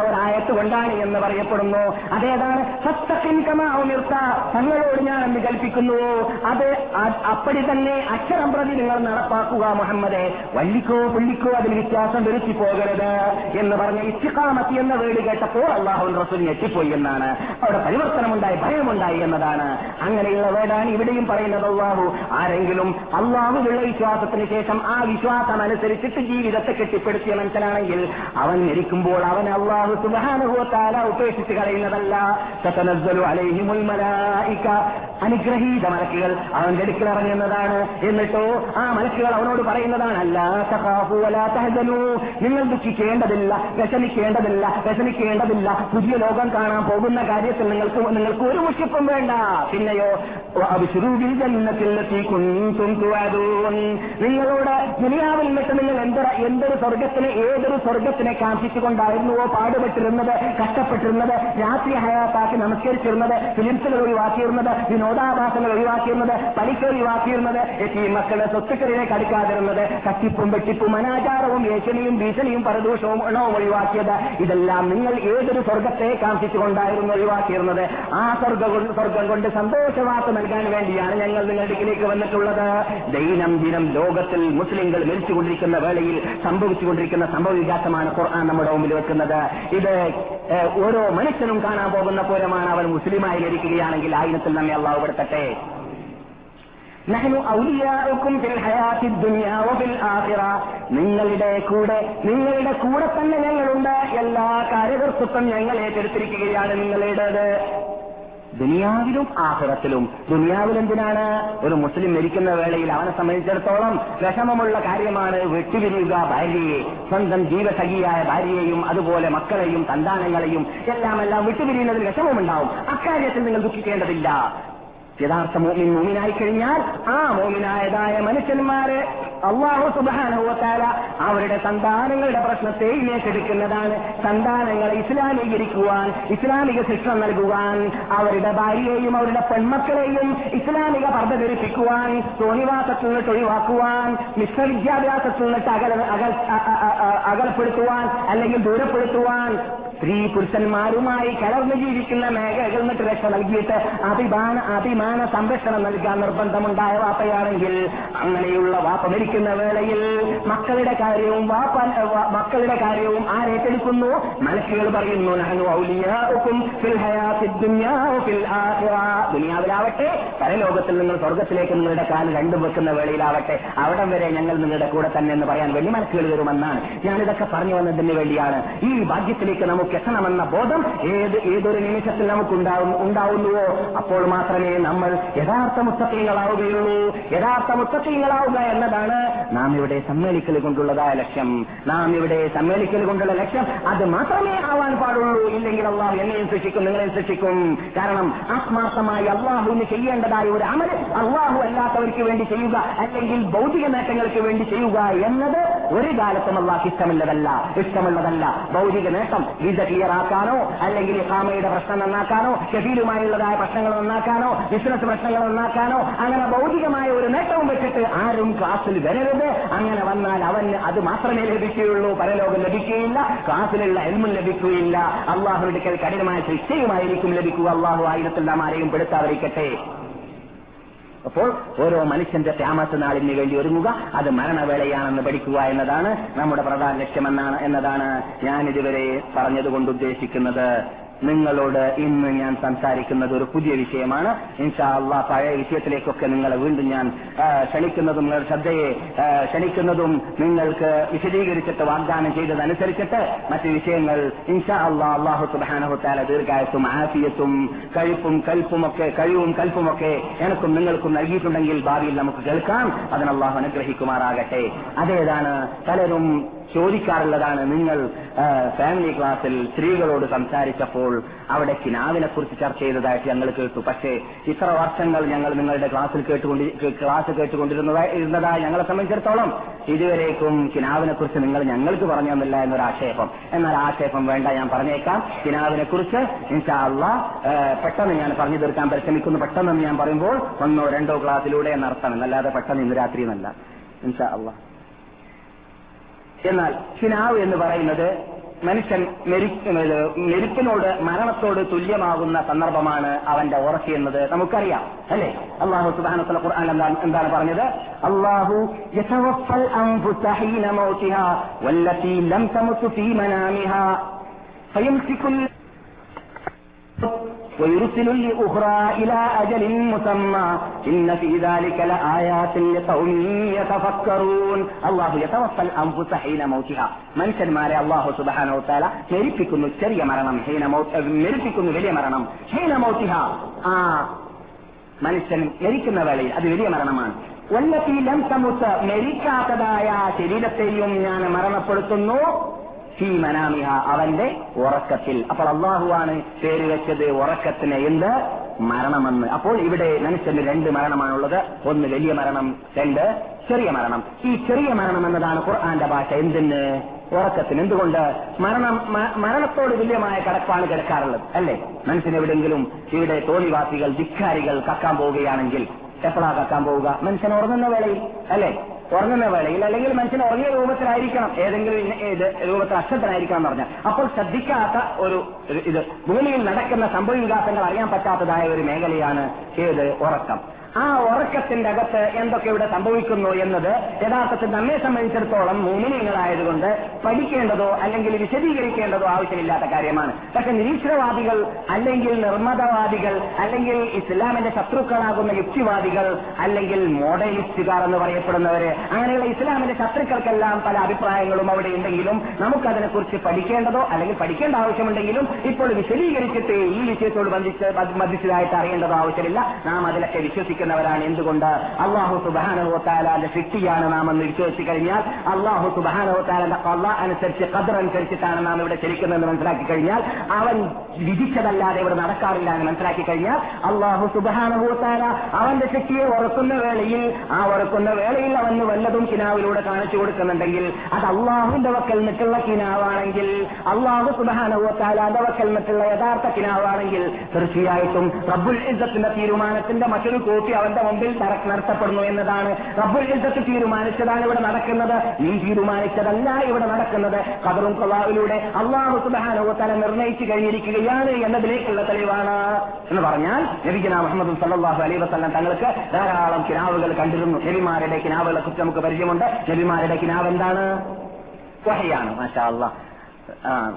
S1: കൊണ്ടാണ് എന്ന് പറയപ്പെടുന്നു. അതേതാണ്? സത്തക്കിൻ കമാവുമിർത്ത തങ്ങളോട് ഞാൻ കൽപ്പിക്കുന്നുവോ? അത് അപ്പടി തന്നെ അക്ഷരം പ്രതി നിങ്ങൾ നടപ്പാക്കുക മുഹമ്മദെ. വള്ളിക്കോ പുള്ളിക്കോ അതിൽ വ്യത്യാസം വരുത്തി പോകരുത് എന്ന് പറഞ്ഞ ഇച്ചിക്കാമത്തി എന്ന വേട് കേട്ടപ്പോൾ അള്ളാഹു റസൂൽ ഞെട്ടിപ്പോയി എന്നാണ്. അവിടെ പരിവർത്തനമുണ്ടായി ഭയമുണ്ടായി എന്നതാണ്. അങ്ങനെയുള്ള വേടാണ് ഇവിടെയും പറയുന്നത് അള്ളാഹു. ആരെങ്കിലും അള്ളാഹുവിലുള്ള വിശ്വാസത്തിന് ശേഷം ആ വിശ്വാസം അനുസരിച്ചിട്ട് ജീവിതത്തെ കെട്ടിപ്പടുത്തിയ മനസ്സിലാണെങ്കിൽ അവൻ മരിക്കുമ്പോൾ അവൻ അള്ളാഹു സുബാനുഭവത്താല ഉപേക്ഷിച്ച് കളയുന്നതല്ല. അനുഗ്രഹീത മലക്കുകൾ അവന്റെ അടുക്കൽ ഇറങ്ങുന്നതാണ്. എന്നിട്ടോ ആ മലക്കുകൾ അവനോട് പറയുന്നതാണ് അല്ലാ നിങ്ങൾ ദുഃഖിക്കേണ്ടതില്ല വിഷമിക്കേണ്ടതില്ല വിഷമിക്കേണ്ടതില്ല. പുതിയ ലോകം കാണാൻ പോകുന്ന കാര്യത്തിൽ നിങ്ങൾക്ക് നിങ്ങൾക്ക് ഒരു മുഷിപ്പും വേണ്ട. പിന്നെയോ നിങ്ങളോട് ദുനിയാവിൽ നിന്നിട്ട് നിങ്ങൾ എന്തൊരു എന്തൊരു സ്വർഗത്തിനെ ഏതൊരു സ്വർഗത്തിനെ കാണിച്ചുകൊണ്ടായിരുന്നുവോ പാടുപെട്ടിരുന്നത് കഷ്ടപ്പെട്ടിരുന്നത് രാത്രി ഹയാത്താക്കി നമസ്കരിച്ചിരുന്നത് ഫിലിംസുകൾ ഒഴിവാക്കിയിരുന്നത് വിനോദാഭാസങ്ങൾ ഒഴിവാക്കിയിരുന്നത് പലിക്ക ഒഴിവാക്കിയിരുന്നത് ഈ മക്കളെ സ്വത്തുക്കളിലേക്ക് കടിക്കാതിരുന്നത് കത്തിപ്പും വെട്ടിപ്പും അനാചാരവും ഏഷണിയും ഭീഷണിയും പരദൂഷവും എണ്ണവും ഒഴിവാക്കിയത് ഇതെല്ലാം നിങ്ങൾ ഏതൊരു സ്വർഗത്തെ കാണിച്ചുകൊണ്ടായിരുന്നു ഒഴിവാക്കിയിരുന്നത്? ആ സ്വർഗ കൊണ്ട് സന്തോഷവാർത്ത നൽകാൻ വേണ്ടിയാണ് ഞങ്ങൾ നിങ്ങളുടെ അടുക്കിലേക്ക് വന്നിട്ടുള്ളത്. ദൈനം ദിനം ലോകത്തിൽ മുസ്ലിങ്ങൾ മരിച്ചുകൊണ്ടിരിക്കുന്ന വേളയിൽ സംഭവിച്ചുകൊണ്ടിരിക്കുന്ന സംഭവ വികാസമാണ് ഖുർആൻ നമ്മുടെ മുമ്പിൽ വെക്കുന്നത്. ഇത് ഓരോ മനുഷ്യനും കാണാൻ പോകുന്ന പോരമാണ് അവൻ മുസ്ലിമായി ലഭിക്കുകയാണെങ്കിൽ ആയിരത്തിൽ നമ്മെ അള്ളാഹു പെടുത്തട്ടെ നഹ്നു ഔലിയാഉക്കും ഫിൽ ഹയാത്തി ദുനിയാ വഫിൽ ആഖിറ. നിങ്ങളുടെ കൂടെ നിങ്ങളുടെ കൂടെ തന്നെ ഞങ്ങളുണ്ട്. എല്ലാ കാര്യകർത്തൃത്വം ഞങ്ങൾ ഏറ്റെടുത്തിരിക്കുകയാണ് നിങ്ങളുടേത്. ദുനിയാവിലും ആഹുറത്തിലും. ദുനിയാവിൽ എന്തിനാണ് ഒരു മുസ്ലിം മരിക്കുന്ന വേളയിൽ അവനെ സംബന്ധിച്ചിടത്തോളം വിഷമമുള്ള കാര്യമാണ് വെട്ടിപിരിയുക ഭാര്യയെ സ്വന്തം ജീവസഖിയായ ഭാര്യയെയും അതുപോലെ മക്കളെയും സന്താനങ്ങളെയും എല്ലാം എല്ലാം വിട്ടുപിരിയുന്നതിൽ വിഷമമുണ്ടാവും. അക്കാര്യത്തിൽ നിങ്ങൾ ദുഃഖിക്കേണ്ടതില്ല. യഥാർത്ഥ മോമിൻ മോമിനായി കഴിഞ്ഞാൽ ആ മോമിനായതായ മനുഷ്യന്മാരെ അള്ളാഹു സുബാനുവത്താല അവരുടെ സന്താനങ്ങളുടെ പ്രശ്നത്തെ ഏറ്റെടുക്കുന്നതാണ് സന്താനങ്ങളെ ഇസ്ലാമീകരിക്കുവാൻ ഇസ്ലാമിക ശിക്ഷ നൽകുവാൻ അവരുടെ ഭാര്യയെയും അവരുടെ പെൺമക്കളെയും ഇസ്ലാമിക പർദ്ധ ധരിപ്പിക്കുവാൻ തോണിവാസത്തിൽ നിന്നിട്ട് ഒഴിവാക്കുവാൻ മിശ്രവിദ്യാഭ്യാസത്തിൽ നിന്നിട്ട് അകൽ അകലപ്പെടുത്തുവാൻ അല്ലെങ്കിൽ ദൂരപ്പെടുത്തുവാൻ സ്ത്രീ പുരുഷന്മാരുമായി കലർന്നു ജീവിക്കുന്ന മേഖലകൾ രക്ഷ നൽകിയിട്ട് അഭിമാന അഭിമാന സംരക്ഷണം നൽകാൻ നിർബന്ധമുണ്ടായ വാപ്പയാണെങ്കിൽ അങ്ങനെയുള്ള വാപ്പ മരിക്കുന്ന വേളയിൽ മക്കളുടെ കാര്യവും വാപ്പ മക്കളുടെ കാര്യവും ആരേറ്റെടുക്കുന്നു മനസ്സുകൾ പറയുന്നു ദുനിയാവിലാവട്ടെ പല ദുനിയാവിലാവട്ടെ നിങ്ങൾ സ്വർഗത്തിലേക്ക് നിങ്ങളുടെ കാൽ രണ്ടും വെക്കുന്ന വേളയിലാവട്ടെ അവിടം വരെ ഞങ്ങൾ നിങ്ങളുടെ കൂടെ തന്നെ എന്ന് പറയാൻ വേണ്ടി മനസ്സുകൾ വരുമെന്നാണ് ഞാനിതൊക്കെ പറഞ്ഞു വന്നതിന് വേണ്ടിയാണ്. ഈ ഭാഗ്യത്തിലേക്ക് നമുക്ക് എത്തണമെന്ന ബോധം ഏത് ഏതൊരു നിമിഷത്തിൽ നമുക്ക് ഉണ്ടാവും ഉണ്ടാവുന്നുവോ? അപ്പോൾ മാത്രമേ നമ്മൾ യഥാർത്ഥ മുത്തക്കീങ്ങളാവുകയുള്ളൂ യഥാർത്ഥ മുത്തക്കീങ്ങളാവുക എന്നതാണ് നാം ഇവിടെ സമ്മേളിക്കൽ കൊണ്ടുള്ളതായ ലക്ഷ്യം. നാം ഇവിടെ സമ്മേളിക്കൽ കൊണ്ടുള്ള ലക്ഷ്യം അത് മാത്രമേ ആവാൻ പാടുള്ളൂ. ഇല്ലെങ്കിൽ അള്ളാഹു എന്നെയും സൃഷ്ടിക്കും നിങ്ങളെയും സൃഷ്ടിക്കും. കാരണം ആത്മാർത്ഥമായി അള്ളാഹുവിന് ചെയ്യേണ്ടതായ ഒരു അമൽ അള്ളാഹു അല്ലാത്തവർക്ക് വേണ്ടി ചെയ്യുക അല്ലെങ്കിൽ ഭൗതിക നേട്ടങ്ങൾക്ക് വേണ്ടി ചെയ്യുക എന്നത് ഒരു കാലത്തും അള്ളാഹ് ഇഷ്ടമുള്ളതല്ല ഇഷ്ടമുള്ളതല്ല. ഭൗതിക നേട്ടം വിസ ക്ലിയറാക്കാനോ അല്ലെങ്കിൽ ഇഹാമയുടെ പ്രശ്നം നന്നാക്കാനോ ഷെഫീലുമായുള്ളതായ പ്രശ്നങ്ങൾ നന്നാക്കാനോ ബിസിനസ് പ്രശ്നങ്ങൾ നന്നാക്കാനോ അങ്ങനെ ഭൗതികമായ ഒരു നേട്ടവും വെച്ചിട്ട് ആരും ക്ലാസ്സിൽ വരരുത്. അങ്ങനെ വന്നാൽ അവന് അത് മാത്രമേ ലഭിക്കുകയുള്ളൂ. പരലോകം ലഭിക്കുകയില്ല. ക്ലാസ്സിലുള്ള എൽമും ലഭിക്കുകയില്ല. അള്ളാഹുവിന്റെ കഠിനമായ ശിക്ഷയുമായിരിക്കും ലഭിക്കുക. അള്ളാഹു ആയിരത്തിൽ നാം ആരെയും പെടുത്താതിരിക്കട്ടെ. അപ്പോൾ ഓരോ മനുഷ്യന്റെ ത്യാമത്ത് നാളിന് വേണ്ടി ഒരുങ്ങുക. അത് മരണവേളയാണെന്ന് പഠിക്കുക എന്നതാണ് നമ്മുടെ പ്രധാന ലക്ഷ്യമെന്നാണ് എന്നതാണ് ഞാൻ ഇതുവരെ പറഞ്ഞതുകൊണ്ട് ഉദ്ദേശിക്കുന്നത്. നിങ്ങളോട് ഇന്ന് ഞാൻ സംസാരിക്കുന്നത് ഒരു പുതിയ വിഷയമാണ്. ഇൻഷാ അള്ളാ പഴയ വിഷയത്തിലേക്കൊക്കെ നിങ്ങളെ വീണ്ടും ഞാൻ ക്ഷണിക്കുന്നതും നിങ്ങളുടെ ശ്രദ്ധയെ ക്ഷണിക്കുന്നതും നിങ്ങൾക്ക് വിശദീകരിച്ചിട്ട് വാഗ്ദാനം ചെയ്തതനുസരിച്ചിട്ട് മറ്റ് വിഷയങ്ങൾ ഇൻഷാ അള്ളാ അള്ളാഹു സുബാനഹുത്താല ദീർഘായത്തും ആഫിയത്തും കഴിപ്പും കൽപ്പുമൊക്കെ കഴിവും കൽപ്പുമൊക്കെ എനക്കും നിങ്ങൾക്കും നൽകിയിട്ടുണ്ടെങ്കിൽ ഭാവിയിൽ നമുക്ക് കേൾക്കാം. അതിന് അള്ളാഹു അനുഗ്രഹിക്കുമാറാകട്ടെ. അതേതാണ് പലരും ചോദിക്കാറുള്ളതാണ്. നിങ്ങൾ ഫാമിലി ക്ലാസ്സിൽ സ്ത്രീകളോട് സംസാരിച്ചപ്പോൾ അവിടെ കിനാവിനെ കുറിച്ച് ചർച്ച ചെയ്തതായിട്ട് ഞങ്ങൾ കേട്ടു. പക്ഷേ ഇത്ര വർഷങ്ങൾ ഞങ്ങൾ നിങ്ങളുടെ ക്ലാസ്സിൽ കേട്ടുകൊണ്ടി ക്ലാസ് കേട്ടുകൊണ്ടിരുന്നതായി ഇരുന്നതായി ഞങ്ങളെ സംബന്ധിച്ചിടത്തോളം. ഇതുവരേക്കും കിനാവിനെ കുറിച്ച് നിങ്ങൾ ഞങ്ങൾക്ക് പറഞ്ഞു തന്നില്ല എന്നൊരു ആക്ഷേപം. എന്നാൽ ആക്ഷേപം വേണ്ട ഞാൻ പറഞ്ഞേക്കാം. കിനാവിനെ കുറിച്ച് ഇൻഷാള്ള പെട്ടെന്ന് ഞാൻ പറഞ്ഞു തീർക്കാൻ പരിശ്രമിക്കുന്നു. പെട്ടെന്ന് ഞാൻ പറയുമ്പോൾ ഒന്നോ രണ്ടോ ക്ലാസ്സിലൂടെ എന്നർത്ഥം. അല്ലാതെ പെട്ടെന്ന് ഇന്ന് രാത്രി ഇൻഷാ അള്ളാ എന്നാൽ ചിനാവ് എന്ന് പറയുന്നത് മനുഷ്യൻ മെരുക്കിനോട് മരണത്തോട് തുല്യമാകുന്ന സന്ദർഭമാണ് അവന്റെ ഉറക്കി എന്നത് നമുക്കറിയാം അല്ലേ? അള്ളാഹു സുബാനത്തുള്ള ഖുർആൻ എന്താണ് എന്താണ് പറഞ്ഞത്? അള്ളാഹു അൻഫുസ ഹീന മൗതിഹാ വല്ലതീ ലം തമുതു ഫീ മനാമിഹാ ഫയംസികുൽ ويرسل الأخرى إلى أجل مسمى إن في ذلك لآيات لقوم يتفكرون الله يتوفى الأنفس حين موتها മനുഷ്യന്മാരെ അള്ളാഹു സുബാനോ താല മെരിപ്പിക്കുന്നു ചെറിയ മരണം ഹീന മൗ- ഏ, മെരിപ്പിക്കുന്നു വലിയ മരണം ഹീന മൗത്തിഹ ആ മനുഷ്യൻ മരിക്കുന്ന വേളയിൽ അത് വലിയ മരണമാണ് വല്ലത്തി ലം തമുത്ത് മരിക്കാത്തതായ ശരീരത്തെയും ഞാൻ മരണപ്പെടുത്തുന്നു ഫീ മനാമിഹ അവന്റെ ഉറക്കത്തിൽ. അപ്പോൾ അള്ളാഹുവാണ് പേര് വെച്ചത് ഉറക്കത്തിന് എന്ത്? മരണമെന്ന്. അപ്പോൾ ഇവിടെ മനുഷ്യന് രണ്ട് മരണമാണുള്ളത്. ഒന്ന് വലിയ മരണം രണ്ട് ചെറിയ മരണം. ഈ ചെറിയ മരണം എന്നതാണ് ഖുർആന്റെ ഭാഷ. എന്തിന്? ഉറക്കത്തിന്. എന്തുകൊണ്ട്? മരണം മരണത്തോട് തുല്യമായ കടപ്പാണ് കിടക്കാറുള്ളത്. അല്ലേ? മനുഷ്യൻ എവിടെയെങ്കിലും ഇവിടെ തോണിവാസികൾ ധിക്കാരികൾ കക്കാൻ പോവുകയാണെങ്കിൽ എപ്പോഴാ കക്കാൻ പോവുക? മനുഷ്യൻ ഉറങ്ങുന്ന വേളയിൽ. അല്ലേ? ഉറങ്ങുന്ന വേളയിൽ അല്ലെങ്കിൽ മനുഷ്യൻ ഉറങ്ങിയ രൂപത്തിലായിരിക്കണം. ഏതെങ്കിലും രൂപത്തിൽ അക്ഷത്തിലായിരിക്കണം എന്ന് പറഞ്ഞാൽ. അപ്പോൾ ശ്രദ്ധിക്കാത്ത ഒരു ഇത്. ഭൂമിയിൽ നടക്കുന്ന സംഭവ വികാസങ്ങൾ അറിയാൻ പറ്റാത്തതായ ഒരു മേഖലയാണ് ഏത് ഉറക്കം.
S2: ആ ഉറക്കത്തിന്റെ അകത്ത് എന്തൊക്കെ ഇവിടെ സംഭവിക്കുന്നു എന്നത് യഥാർത്ഥത്തിൽ നമ്മെ സംബന്ധിച്ചിടത്തോളം മൂമിനിയങ്ങളായതുകൊണ്ട് പഠിക്കേണ്ടതോ അല്ലെങ്കിൽ വിശദീകരിക്കേണ്ടതോ ആവശ്യമില്ലാത്ത കാര്യമാണ്. പക്ഷെ നിരീശ്വരവാദികൾ അല്ലെങ്കിൽ നിർമ്മതവാദികൾ അല്ലെങ്കിൽ ഇസ്ലാമിന്റെ ശത്രുക്കളാകുന്ന യുക്തിവാദികൾ അല്ലെങ്കിൽ മോഡലിസ്റ്റുകാർ എന്ന് പറയപ്പെടുന്നവര് അങ്ങനെയുള്ള ഇസ്ലാമിന്റെ ശത്രുക്കൾക്കെല്ലാം പല അഭിപ്രായങ്ങളും അവിടെ ഉണ്ടെങ്കിലും നമുക്കതിനെക്കുറിച്ച് പഠിക്കേണ്ടതോ അല്ലെങ്കിൽ പഠിക്കേണ്ട ആവശ്യമുണ്ടെങ്കിലും ഇപ്പോൾ വിശദീകരിച്ചിട്ട് ഈ വിഷയത്തോട് ബന്ധിച്ച് ബന്ധിച്ചതായിട്ട് അറിയേണ്ടതോ ആവശ്യമില്ല. നാം അതിലൊക്കെ വിശ്വസിക്കുന്നവരാണ് എന്തുകൊണ്ട്? അള്ളാഹു സുബാനവത്താലാന്റെ ശക്തിയാണ് നാം എന്ന് വിശ്വസിച്ചു കഴിഞ്ഞാൽ അള്ളാഹു സുബാനവത്താലാന്റെ കൊല്ല അനുസരിച്ച് കദർ അനുസരിച്ചിട്ടാണ് നാം ഇവിടെ ചലിക്കുന്നതെന്ന് മനസ്സിലാക്കി കഴിഞ്ഞാൽ അവൻ വിധിച്ചതല്ലാതെ ഇവിടെ നടക്കാറില്ല എന്ന് മനസ്സിലാക്കി കഴിഞ്ഞാൽ അള്ളാഹു സുബാനുവത്താല അവന്റെ ശക്തിയെ ഉറക്കുന്ന വേളയിൽ ആ ഉറക്കുന്ന വേളയിൽ അവന് വല്ലതും കിനാവിലൂടെ കാണിച്ചു കൊടുക്കുന്നുണ്ടെങ്കിൽ അത് അള്ളാഹുവിന്റെ വക്കൽ നിട്ടുള്ള കിനാവാണെങ്കിൽ അള്ളാഹു സുബാനുവത്താലാന്റെ വക്കൽ നിട്ടുള്ള യഥാർത്ഥ കിനാവാണെങ്കിൽ തീർച്ചയായിട്ടും റബ്ബുൽ ഇസ്സത്തിന്റെ തീരുമാനത്തിന്റെ മറ്റൊരു അവന്റെ മുമ്പിൽ തറ- നടത്തപ്പെടുന്നു എന്നതാണ്. റബ്ബുൽ ഇസത്ത് തീരുമാനിച്ചതാണ് ഇവിടെ നടക്കുന്നത്. നീ തീരുമാനിച്ചതല്ല ഇവിടെ നടക്കുന്നത്. കബറും കൊള്ളാവിലൂടെ അള്ളാഹു സുബാനോത്തല നിർണയിച്ചു കഴിഞ്ഞിരിക്കുകയാണ് എന്നതിലേക്കുള്ള തെളിവാണ്. എന്ന് പറഞ്ഞാൽ നബിജന മുഹമ്മദ് സല്ലാഹു അലൈ വസ്ലം തങ്ങൾക്ക് ധാരാളം കിനാവുകൾ കണ്ടിരുന്നു. നബിമാരുടെ കിനാവുകളെ കുറിച്ച് നമുക്ക് പരിചയമുണ്ട്. നബിമാരുടെ കിനാവ് എന്താണ്? വഹയാണ് മാഷാ അള്ളാഹ്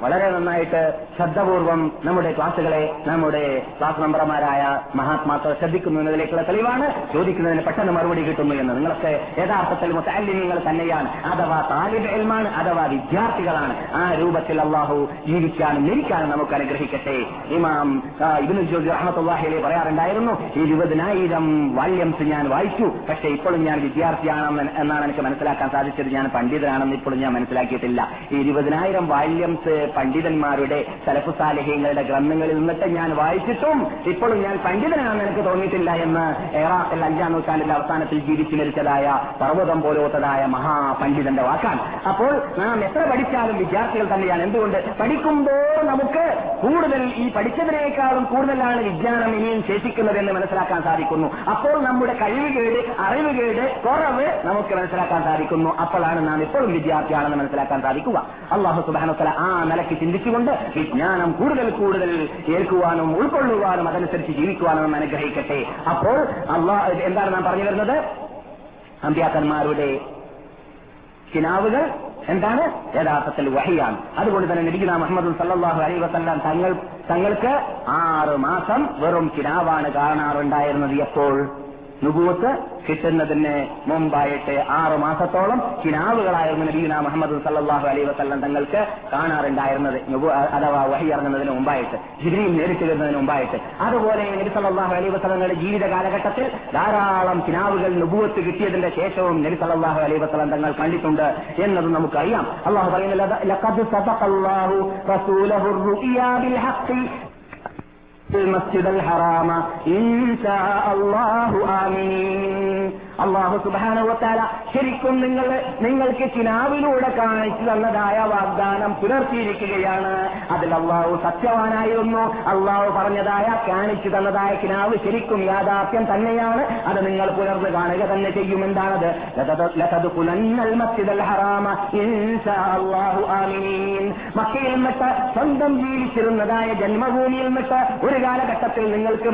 S2: വളരെ നന്നായിട്ട് ശ്രദ്ധപൂർവം നമ്മുടെ ക്ലാസ്സുകളെ നമ്മുടെ ക്ലാസ് മെമ്പർമാരായ മഹാത്മാക്കൾ ശ്രദ്ധിക്കുന്നു എന്നതിലേക്കുള്ള തെളിവാണ് ചോദിക്കുന്നതിന് പെട്ടെന്ന് മറുപടി കിട്ടുന്നു എന്ന്. നിങ്ങളൊക്കെ യഥാർത്ഥത്തിൽ മുത്തല്ലിങ്ങൾ തന്നെയാണ്. അഥവാ താലിബ് എൽമാണ് അഥവാ വിദ്യാർത്ഥികളാണ്. ആ രൂപത്തിൽ അള്ളാഹു ജീവിക്കാനും മരിക്കാനും നമുക്ക് അനുഗ്രഹിക്കട്ടെ. ഇമാം ആ, ജോജി റഹ്മത്തുള്ളാഹിലെ പറയാറുണ്ടായിരുന്നു ഇരുപതിനായിരം വാല്യംസ് ഞാൻ വായിച്ചു പക്ഷെ ഇപ്പോഴും ഞാൻ വിദ്യാർത്ഥിയാണെന്ന് എന്നാണ് എനിക്ക് മനസ്സിലാക്കാൻ സാധിച്ചത്. ഞാൻ പണ്ഡിതനാണെന്ന് ഇപ്പോഴും ഞാൻ മനസ്സിലാക്കിയിട്ടില്ല. ഇരുപതിനായിരം വാല്യംസ് പണ്ഡിതന്മാരുടെ സലഫുസാലഹ്യങ്ങളുടെ ഗ്രന്ഥങ്ങളിൽ നിന്നിട്ട് ഞാൻ വായിച്ചിട്ടും ഇപ്പോഴും ഞാൻ പണ്ഡിതനാണെന്ന് എനിക്ക് തോന്നിയിട്ടില്ല എന്ന് ഏറാത്തിൽ അഞ്ചാം നൂറ്റാണ്ടിന്റെ അവസാനത്തിൽ ജീവിച്ചു മരിച്ചതായ പർവതം പോലോത്തതായ മഹാപണ്ഡിതന്റെ വാക്കാണ്. അപ്പോൾ നാം എത്ര പഠിച്ചാലും വിദ്യാർത്ഥികൾ തന്നെയാണ്. എന്തുകൊണ്ട്? പഠിക്കുമ്പോൾ നമുക്ക് കൂടുതൽ ഈ പഠിച്ചതിനേക്കാളും കൂടുതലാണ് വിജ്ഞാനം ഇനിയും ശേഷിക്കുന്നതെന്ന് മനസ്സിലാക്കാൻ സാധിക്കുന്നു. അപ്പോൾ നമ്മുടെ കഴിവുകേട് അറിവുകേട് കുറവ് നമുക്ക് മനസ്സിലാക്കാൻ സാധിക്കുന്നു. അപ്പോഴാണ് നാം എപ്പോഴും വിദ്യാർത്ഥിയാണെന്ന് മനസ്സിലാക്കാൻ സാധിക്കുക. അള്ളാഹു സുബാനത്തല ആ നിലയ്ക്ക് ചിന്തിച്ചുകൊണ്ട് വിജ്ഞാനം കൂടുതൽ കൂടുതൽ കേൾക്കുവാനും ഉൾക്കൊള്ളുവാനും അതനുസരിച്ച് ജീവിക്കുവാനും നാം അനുഗ്രഹിക്കട്ടെ. അപ്പോൾ അള്ളാ എന്താണ് നാം പറഞ്ഞു വരുന്നത്? അമ്പ്യാക്കന്മാരുടെ കിനാവുകൾ എന്താണ്? യഥാർത്ഥത്തിൽ വഹിയാണ്. അതുകൊണ്ട് തന്നെ നബിഗുന മുഹമ്മദ് സല്ലാഹു അലൈ വസല്ലാം തങ്ങൾ തങ്ങൾക്ക് ആറ് മാസം വെറും കിനാവാണ് കാണാറുണ്ടായിരുന്നത് എപ്പോൾ? നുബൂത്ത് കിട്ടുന്നതിന് മുമ്പായിട്ട് ആറ് മാസത്തോളം കിനാവുകളായിരുന്നു നബീന മുഹമ്മദ് സല്ലാഹു അലൈ വസല്ലം തങ്ങൾക്ക് കാണാറുണ്ടായിരുന്നത്. അഥവാ വഹി ഇറങ്ങുന്നതിന് മുമ്പായിട്ട് ജിഗ്രിയിൽ നേരിട്ട് വരുന്നതിന് മുമ്പായിട്ട്. അതുപോലെ നബി സല്ലാഹു അലൈ വസ്ലങ്ങളുടെ ജീവിത കാലഘട്ടത്തിൽ ധാരാളം കിനാവുകൾ നുബൂത്ത് കിട്ടിയതിന്റെ ശേഷവും നബി സല്ലാഹു അലൈ വസ്ലം തങ്ങൾ കണ്ടിട്ടുണ്ട് എന്നത് നമുക്കറിയാം. അള്ളാഹു പറയുന്നത് المسجد الحرام. إن شاء الله آمين. അള്ളാഹു സുബാനുവത്താല ശരിക്കും നിങ്ങൾ നിങ്ങൾക്ക് ചിനാവിലൂടെ കാണിച്ചു തന്നതായ വാഗ്ദാനം പുലർത്തിയിരിക്കുകയാണ്. അതിൽ അള്ളാഹു സത്യവാനായിരുന്നു. അള്ളാഹു പറഞ്ഞതായ കാണിച്ചു തന്നതായ കിനാവ് ശരിക്കും യാഥാർത്ഥ്യം തന്നെയാണ്. അത് നിങ്ങൾ പുലർന്ന് കാണുക തന്നെ ചെയ്യും. എന്താണത്? ലതദ്ഖുലന്നൽ മസ്ജിദൽ ഹറാമ. ഇൻഷാ അല്ലാഹു ആമീൻ. മക്കയിൽ നിന്നിട്ട് സ്വന്തം ജീവിച്ചിരുന്നതായ ജന്മഭൂമിയിൽ നിന്നിട്ട് ഒരു കാലഘട്ടത്തിൽ നിങ്ങൾക്ക്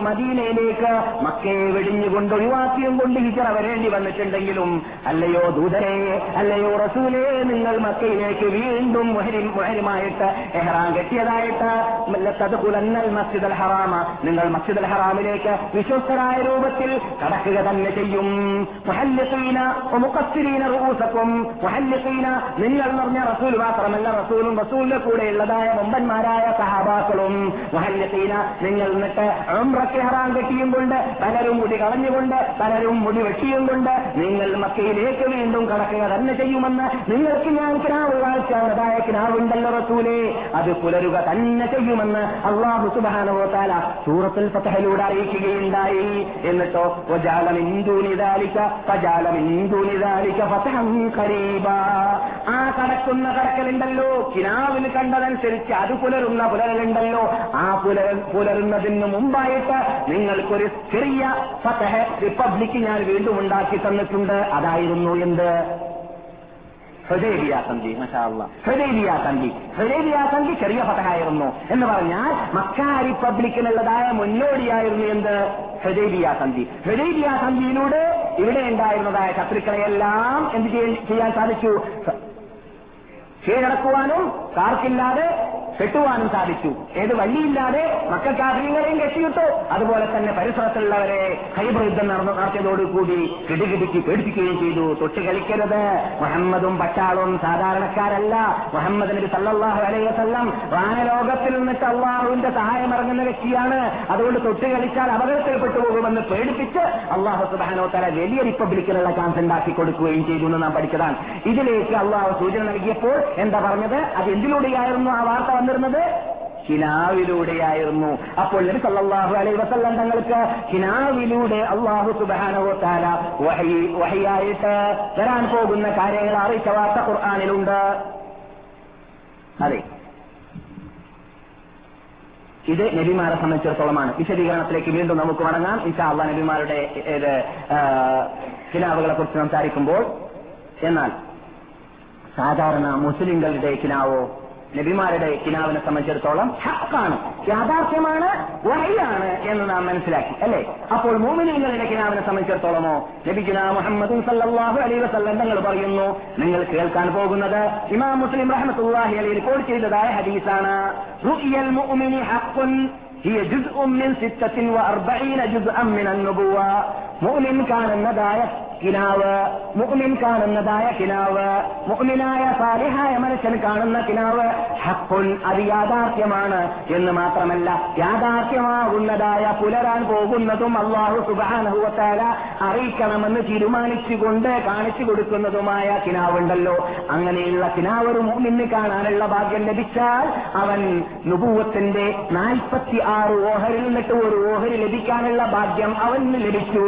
S2: മദീനയിലേക്ക് മക്കയെ വെടിഞ്ഞുകൊണ്ട് ഒഴിവാക്കിയും കൊണ്ട് ഹിജറ വരേണ്ടി വന്നിട്ടുണ്ടെങ്കിലും അല്ലയോ ദൂതരെ അല്ലയോ റസൂലേ നിങ്ങൾ മക്കയിലേക്ക് വീണ്ടും മുഹരി മുഹരിമായിട്ട് എഹ്റാം കെട്ടിയതായിട്ട് മസ്ജിദ് അൽ ഹറാമ നിങ്ങൾ മസ്ജിദ് അൽ ഹറാമിലേക്ക് വിശ്വസ്തരായ രൂപത്തിൽ കടക്കുക തന്നെ ചെയ്യും. റൂസക്കും നിങ്ങൾ പറഞ്ഞ റസൂൽ മാത്രമല്ല റസൂലും റസൂലിന്റെ കൂടെയുള്ളതായ മുമ്പന്മാരായ സഹാബാക്കളും. മുഹല്യസീന നിങ്ങൾ എന്നിട്ട് ഉംറയ്ക്ക് ഹറാം കെട്ടിയും കൊണ്ട് പലരും കൂടി കളഞ്ഞുകൊണ്ട് പലരും മുടി വെട്ടിയും കൊണ്ട് നിങ്ങൾ മക്കയിലേക്ക് വീണ്ടും കടക്കുക തന്നെ ചെയ്യുമെന്ന് നിങ്ങൾക്ക് ഞാൻ കിനാവ് കാഴ്ചതായ കിനാവുണ്ടല്ലോ റസൂലെ. അത് പുലരുക തന്നെ ചെയ്യുമെന്ന് അള്ളാഹു സുബാനവോത്താല സൂറത്തിൽ പത്തഹലൂടെ അറിയിക്കുകയുണ്ടായി. എന്നിട്ടോ വജാലമിന്ദൂനിദാലിക വജാലമിന്ദൂനിദാലിക ഫതഹം ഖരീബ. ആ കടക്കുന്ന കടക്കലുണ്ടല്ലോ കിനാവിന് കണ്ടതനുസരിച്ച് അത് പുലരുന്ന പുലരലുണ്ടല്ലോ. ആ പുലര പുലരുന്നതിന് മുമ്പായിട്ട് നിങ്ങൾക്കൊരു ചെറിയ ഫതഹ് റിപ്പബ്ലിക് ഞാൻ വീണ്ടും ഉണ്ടാക്കി തന്നിട്ടുണ്ട്. അതായിരുന്നു എന്ത്? ഹൃദയബിയ സന്ധി മഷാള്ള ഹൃദയബിയ ചെറിയ ഫതഹായിരുന്നു എന്ന് പറഞ്ഞാൽ മക്ക റിപ്പബ്ലിക്കിനുള്ളതായ മുന്നോടിയായിരുന്നു എന്ത്? ഹൃദയബിയ സന്ധി ഹൃദയബിയ സന്ധിയിലൂടെ ഇവിടെ ഉണ്ടായിരുന്നതായ ശത്രുക്കളെയെല്ലാം എന്ത് ചെയ്യാൻ സാധിച്ചു? കീഴടക്കുവാനും കാർക്കില്ലാതെ കെട്ടുവാനും സാധിച്ചു. ഏത് വള്ളിയില്ലാതെ മക്കൾക്കാഫിങ്ങളെയും കെട്ടിയിട്ടു. അതുപോലെ തന്നെ പരിസരത്തുള്ളവരെ ഹൈബർ യുദ്ധം നടന്നു നടത്തിയതോടുകൂടി കിടുകിടുക്കി പേടിപ്പിക്കുകയും ചെയ്തു. തൊട്ട് കളിക്കരുത്. മുഹമ്മദും പട്ടാളും സാധാരണക്കാരല്ല. മുഹമ്മദ് നബി സല്ലാഹു അലൈഹി വസല്ലം വാനലോകത്തിൽ നിന്നിട്ട് അള്ളാഹുവിന്റെ സഹായം ഇറങ്ങുന്ന വ്യക്തിയാണ്. അതുകൊണ്ട് തൊട്ട് കളിച്ചാൽ അപകടത്തിൽപ്പെട്ടു പോകുമെന്ന് പേടിപ്പിച്ച് അള്ളാഹു സുബാനോ തല വലിയ റിപ്പബ്ലിക്കിനുള്ള ചാൻസ് ഉണ്ടാക്കി കൊടുക്കുകയും ചെയ്തു എന്ന് നാം പഠിച്ചതാണ്. ഇതിലേക്ക് അള്ളാഹു സൂചന നൽകിയപ്പോൾ എന്താ പറഞ്ഞത്? അത് എന്തിലൂടെയായിരുന്നു ആ വാർത്ത വന്നിരുന്നത് ഹിനാവിലൂടെയായിരുന്നു. അപ്പോൾ നബി സല്ലല്ലാഹു അലൈഹി വസല്ലം തങ്ങൾക്ക് ഹിനാവിലൂടെ അള്ളാഹു സുബ്ഹാനഹു തആല വഹി വഹിയായിട്ട് വരാൻ പോകുന്ന കാര്യങ്ങൾ അറിയിച്ച വാർത്ത ഖുർആനിലുണ്ട്. അതെ. ഇത് നബിമാരെ സംബന്ധിച്ചിടത്തോളമാണ്. വിശദീകരണത്തിലേക്ക് വീണ്ടും നമുക്ക് മടങ്ങാം. ഇൻഷാ അള്ളാ നബിമാരുടെ ഇത് കിനാവുകളെ കുറിച്ച് സംസാരിക്കുമ്പോൾ എന്നാൽ സാധാരണ മുസ്ലിങ്ങളുടെ കിനാവോ നബിമാരുടെ കിനാവിനെ സംബന്ധിച്ചിടത്തോളം ഹക്കാണ് യാഥാർത്ഥ്യമാണ് വഹിയാണ് എന്ന് നാം മനസ്സിലാക്കി അല്ലേ അപ്പോൾ മൂമിനീങ്ങളുടെ കിനാവിനെ സംബന്ധിച്ചിടത്തോളമോ നബിഗുന മുഹമ്മദ് സല്ലല്ലാഹു അലൈഹി വസല്ലം തങ്ങൾ പറയുന്നു നിങ്ങൾ കേൾക്കാൻ പോകുന്നത് ഇമാം മുസ്ലിം റഹ്മത്തുള്ളാഹി അലൈഹി റിപ്പോർട്ട് ചെയ്തതായ ഹദീസാണ് റുഇയൽ മുഅ്മിനി ഹഖ്ഖുൻ هي جزء من ستة وأربعين جزءا من النبوة مؤمن كان النداية കിനാവ് മുഅ്മിൻ കാണുന്നതായ കിനാവ്. മുഅ്മിനായ സാലിഹായ മനുഷ്യൻ കാണുന്ന കിനാവ് ഹക്കുൻ അത് യാഥാർത്ഥ്യമാണ് എന്ന് മാത്രമല്ല യാഥാർത്ഥ്യമാകുന്നതായ പുലരാൻ പോകുന്നതും അള്ളാഹു സുബാനഹുവത്താല അറിയിക്കണമെന്ന് തീരുമാനിച്ചുകൊണ്ട് കാണിച്ചു കൊടുക്കുന്നതുമായ കിനാവുണ്ടല്ലോ. അങ്ങനെയുള്ള കിനാവ് ഒരു കാണാനുള്ള ഭാഗ്യം ലഭിച്ചാൽ അവൻ നുപൂവത്തിന്റെ നാൽപ്പത്തി ആറ് ഓഹരിൽ നിന്നിട്ട് ഒരു ഓഹരി ലഭിക്കാനുള്ള ഭാഗ്യം അവന് ലഭിച്ചു.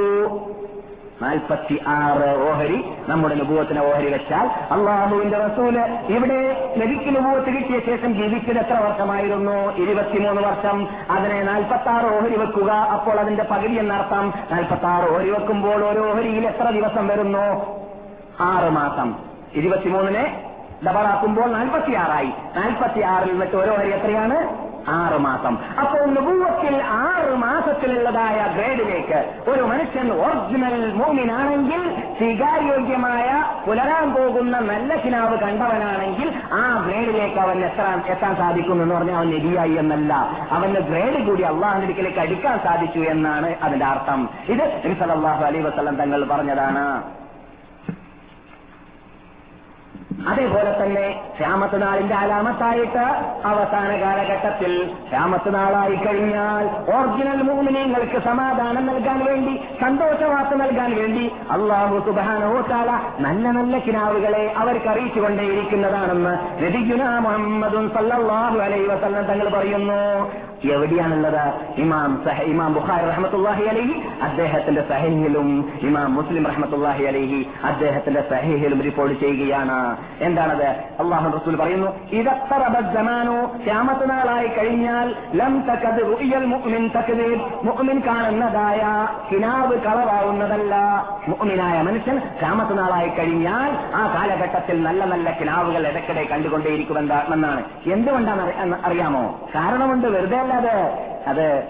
S2: നാൽപ്പത്തി ആറ് ഓഹരി നമ്മുടെ നുപൂവത്തിന് ഓഹരി വെച്ചാൽ അള്ളാഹുവിന്റെ റസൂൽ ഇവിടെ നബിക്ക് നുപൂവത്ത് കിട്ടിയ ശേഷം ജീവിച്ചത് എത്ര വർഷമായിരുന്നു? ഇരുപത്തിമൂന്ന് വർഷം. അതിനെ നാൽപ്പത്തി ആറ് ഓഹരി വെക്കുക. അപ്പോൾ അതിന്റെ പകുതി എന്നർത്ഥം നാൽപ്പത്തി ആറ് ഓഹരി വെക്കുമ്പോൾ ഓരോ ഓഹരിയിൽ എത്ര ദിവസം വരുന്നു? ആറ് മാസം. ഇരുപത്തിമൂന്നിനെ ഡബിളാക്കുമ്പോൾ നാൽപ്പത്തിയാറായി. നാൽപ്പത്തിയാറിൽ നിന്നിട്ട് ഓരോ ഓഹരി എത്രയാണ്? ആറ് മാസം. അപ്പോൾ നുപൂവത്തിൽ ആറ് മാസത്തിലുള്ളതായ ഗ്രേഡിലേക്ക് ഒരു മനുഷ്യൻ ഒറിജിനൽ മൂമിനാണെങ്കിൽ സ്വീകാര്യോഗ്യമായ പുലരാൻ പോകുന്ന നല്ല കിനാവ് കണ്ടവനാണെങ്കിൽ ആ ഗ്രേഡിലേക്ക് അവൻ എത്താൻ എത്താൻ സാധിക്കും എന്ന് പറഞ്ഞാൽ അവൻ നബിയായി എന്നല്ല. അവന് ഗ്രേഡ് കൂടി അള്ളാഹിന്റെ അടുക്കാൻ സാധിച്ചു എന്നാണ് അതിന്റെ അർത്ഥം. ഇത് നബി വസല്ലം തങ്ങൾ പറഞ്ഞതാണ്. അതേപോലെ തന്നെ നാളിന്റെ അലാമത്തായിട്ട് അവസാന കാലഘട്ടത്തിൽ നാളായി കഴിഞ്ഞാൽ ഒറിജിനൽ മൂമിനീങ്ങൾക്ക് സമാധാനം നൽകാൻ വേണ്ടി സന്തോഷവാർത്ത നൽകാൻ വേണ്ടി അള്ളാഹു സുബാനോത്താല നല്ല നല്ല കിനാവുകളെ അവർക്ക് അറിയിച്ചുകൊണ്ടേയിരിക്കുന്നതാണെന്ന് രതിഗുന മുഹമ്മദും സല്ലാഹു അലൈഹി വസല്ലം തങ്ങൾ പറയുന്നു. എവിടെയാണുള്ളത്? ഇമാം സഹ ഇമാം ബുഖാരി റഹ്മത്തുല്ലാഹി അലഹി അദ്ദേഹത്തിന്റെ സഹീഹിലും ഇമാം മുസ്ലിം റഹ്മത്തുല്ലാഹി അലഹി അദ്ദേഹത്തിന്റെ സഹീഹിലും റിപ്പോർട്ട് ചെയ്യുകയാണ്. എന്താണത്? അള്ളാഹു റസൂൽ പറയുന്നു ഇതത്തറബമാനു ശ്യാമത്ത് നാളായി കഴിഞ്ഞാൽ ലം തക്കത് മുഅ്മിൻ തക്കത് മുഅ്മിൻ കാണുന്നതായ കിനാവ് കളവാവുന്നതല്ല. മുഅ്മിനായ മനുഷ്യൻ ശ്യാമത്ത് നാളായി കഴിഞ്ഞാൽ ആ കാലഘട്ടത്തിൽ നല്ല നല്ല കിനാവുകൾ ഇടയ്ക്കിടെ കണ്ടുകൊണ്ടേയിരിക്കുമെന്നാണ് എന്തുകൊണ്ടാണ് അറിയാമോ? കാരണമുണ്ട് വെറുതെ അല്ലാതെ അത്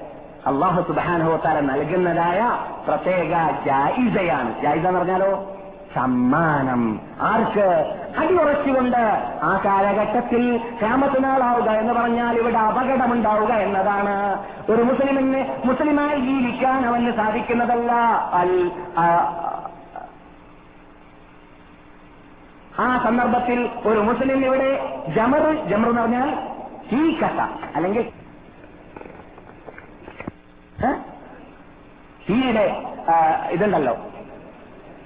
S2: അള്ളാഹു സുബാനുഹോത്താല നൽകുന്നതായ പ്രത്യേക ജായിസയാണ്. ജായിസ എന്ന് പറഞ്ഞാലോ? സമ്മാനം. ആർക്ക്? അടിയുറച്ചുകൊണ്ട് ആ കാലഘട്ടത്തിൽ ക്യാമത്തിനാളാവുക എന്ന് പറഞ്ഞാൽ ഇവിടെ അപകടമുണ്ടാവുക എന്നതാണ്. ഒരു മുസ്ലിമിന് മുസ്ലിമായി ജീവിക്കാൻ അവന് സാധിക്കുന്നതല്ല. അൽ ആ, സന്ദർഭത്തിൽ ഒരു മുസ്ലിം ഇവിടെ ജമർ ജമർ എന്ന് പറഞ്ഞാൽ ഈ കഥ അല്ലെങ്കിൽ? തീയുടെ ഇതുണ്ടല്ലോ.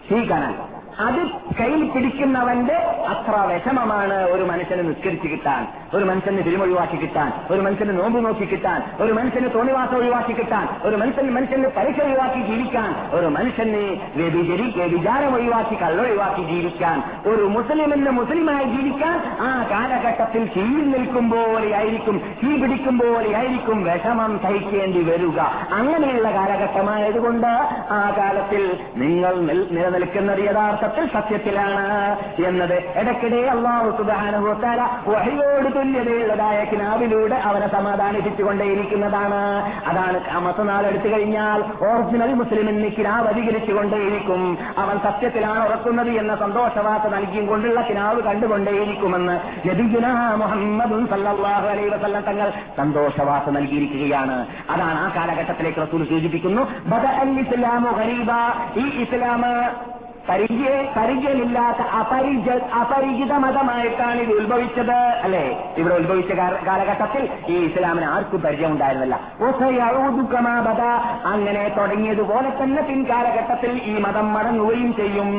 S2: ഷീ കനൽ അത് കയ്യിൽ പിടിക്കുന്നവന്റെ അത്ര വിഷമമാണ് ഒരു മനുഷ്യന് നിസ്കരിച്ച് കിട്ടാൻ ഒരു മനുഷ്യന് തിരുമൊഴിവാക്കി കിട്ടാൻ ഒരു മനുഷ്യന് നോമ്പ് നോക്കി കിട്ടാൻ ഒരു മനുഷ്യന് തോണിവാസം ഒഴിവാക്കി കിട്ടാൻ ഒരു മനുഷ്യന് മനുഷ്യന് പരീക്ഷ ഒഴിവാക്കി ജീവിക്കാൻ ഒരു മനുഷ്യന് വ്യഭിചരി വ്യഭിചാരം ഒഴിവാക്കി കള്ളൊഴിവാക്കി ജീവിക്കാൻ ഒരു മുസ്ലിമിന് മുസ്ലിമായി ജീവിക്കാൻ ആ കാലഘട്ടത്തിൽ കീഴിൽ നിൽക്കും പോലെയായിരിക്കും തീ പിടിക്കും പോലെയായിരിക്കും വിഷമം സഹിക്കേണ്ടി വരിക. അങ്ങനെയുള്ള കാലഘട്ടമായതുകൊണ്ട് ആ കാലത്തിൽ നിങ്ങൾ നിലനിൽക്കുന്നത് നിലനിൽക്കുന്നത് യഥാർത്ഥത്തിൽ സത്യത്തിലാണ് എന്നത്. ഇടയ്ക്കിടെ അള്ളാഹു സുധാനുഭവത്താല വഹിയോട് തുല്യതയുള്ളതായ കിനാവിലൂടെ അവനെ സമാധാനിപ്പിച്ചുകൊണ്ടേയിരിക്കുന്നതാണ്. അതാണ് മറ്റന്നാൾ എടുത്തു കഴിഞ്ഞാൽ ഒറിജിനൽ മുസ്ലിമിന് കിനാവ് അധികരിച്ചുകൊണ്ടേയിരിക്കും. അവൻ സത്യത്തിലാണ് ഉറക്കുന്നത് എന്ന സന്തോഷവാർത്ത നൽകിയും കൊണ്ടുള്ള കിനാവ് കണ്ടുകൊണ്ടേയിരിക്കുമെന്ന് നബിഗുന മുഹമ്മദും സല്ലാഹു അലൈ വസല്ലം തങ്ങൾ സന്തോഷവാർത്ത നൽകിയിരിക്കുകയാണ്. അതാണ് ആ കാലഘട്ടത്തിലേക്ക് റസൂൽ സൂചിപ്പിക്കുന്നു അൽ ഗരീബ. ഈ ഇസ്ലാം പരിചയ പരിചയമില്ലാത്ത അപരിച അപരിചിത മതമായിട്ടാണ് ഇത് ഉത്ഭവിച്ചത് അല്ലെ? ഇവിടെ ഉത്ഭവിച്ച കാലഘട്ടത്തിൽ ഈ ഇസ്ലാമിന് ആർക്കും പരിചയം ഉണ്ടായിരുന്നില്ല ഒസയൗദുക്കമാബദ അങ്ങനെ തുടങ്ങിയതുപോലെ തന്നെ പിൻകാലഘട്ടത്തിൽ ഈ മതം മടങ്ങുകയും ചെയ്യും.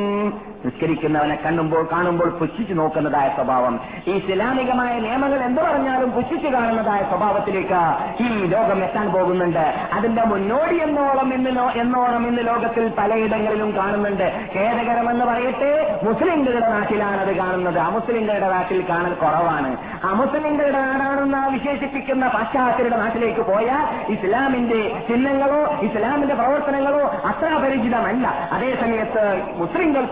S2: നിസ്കരിക്കുന്നവനെ കണ്ണുമ്പോൾ കാണുമ്പോൾ പുച്ഛിച്ചു നോക്കുന്നതായ സ്വഭാവം. ഈ ഇസ്ലാമികമായ നിയമങ്ങൾ എന്ത് പറഞ്ഞാലും പുച്ഛിച്ചു കാണുന്നതായ സ്വഭാവത്തിലേക്ക് ഈ ലോകം എത്താൻ പോകുന്നുണ്ട്. അതിന്റെ മുന്നോടി എന്നോളം ഇന്ന് എന്നോളം ഇന്ന് ലോകത്തിൽ പലയിടങ്ങളിലും കാണുന്നുണ്ട്. ഖേദകരമെന്ന് പറയട്ടെ മുസ്ലിങ്ങളുടെ നാട്ടിലാണ് അത് കാണുന്നത്. അമുസ്ലിങ്ങളുടെ നാട്ടിൽ കാണൽ കുറവാണ്. അമുസ്ലിങ്ങളുടെ നാടാണെന്ന് വിശേഷിപ്പിക്കുന്ന പാശ്ചാത്യരുടെ നാട്ടിലേക്ക് പോയാൽ ഇസ്ലാമിന്റെ ചിഹ്നങ്ങളോ ഇസ്ലാമിന്റെ പ്രവർത്തനങ്ങളോ അത്ര പരിചിതമല്ല മുസ്ലിങ്ങൾ സമയത്ത് മുസ്ലിങ്ങൾ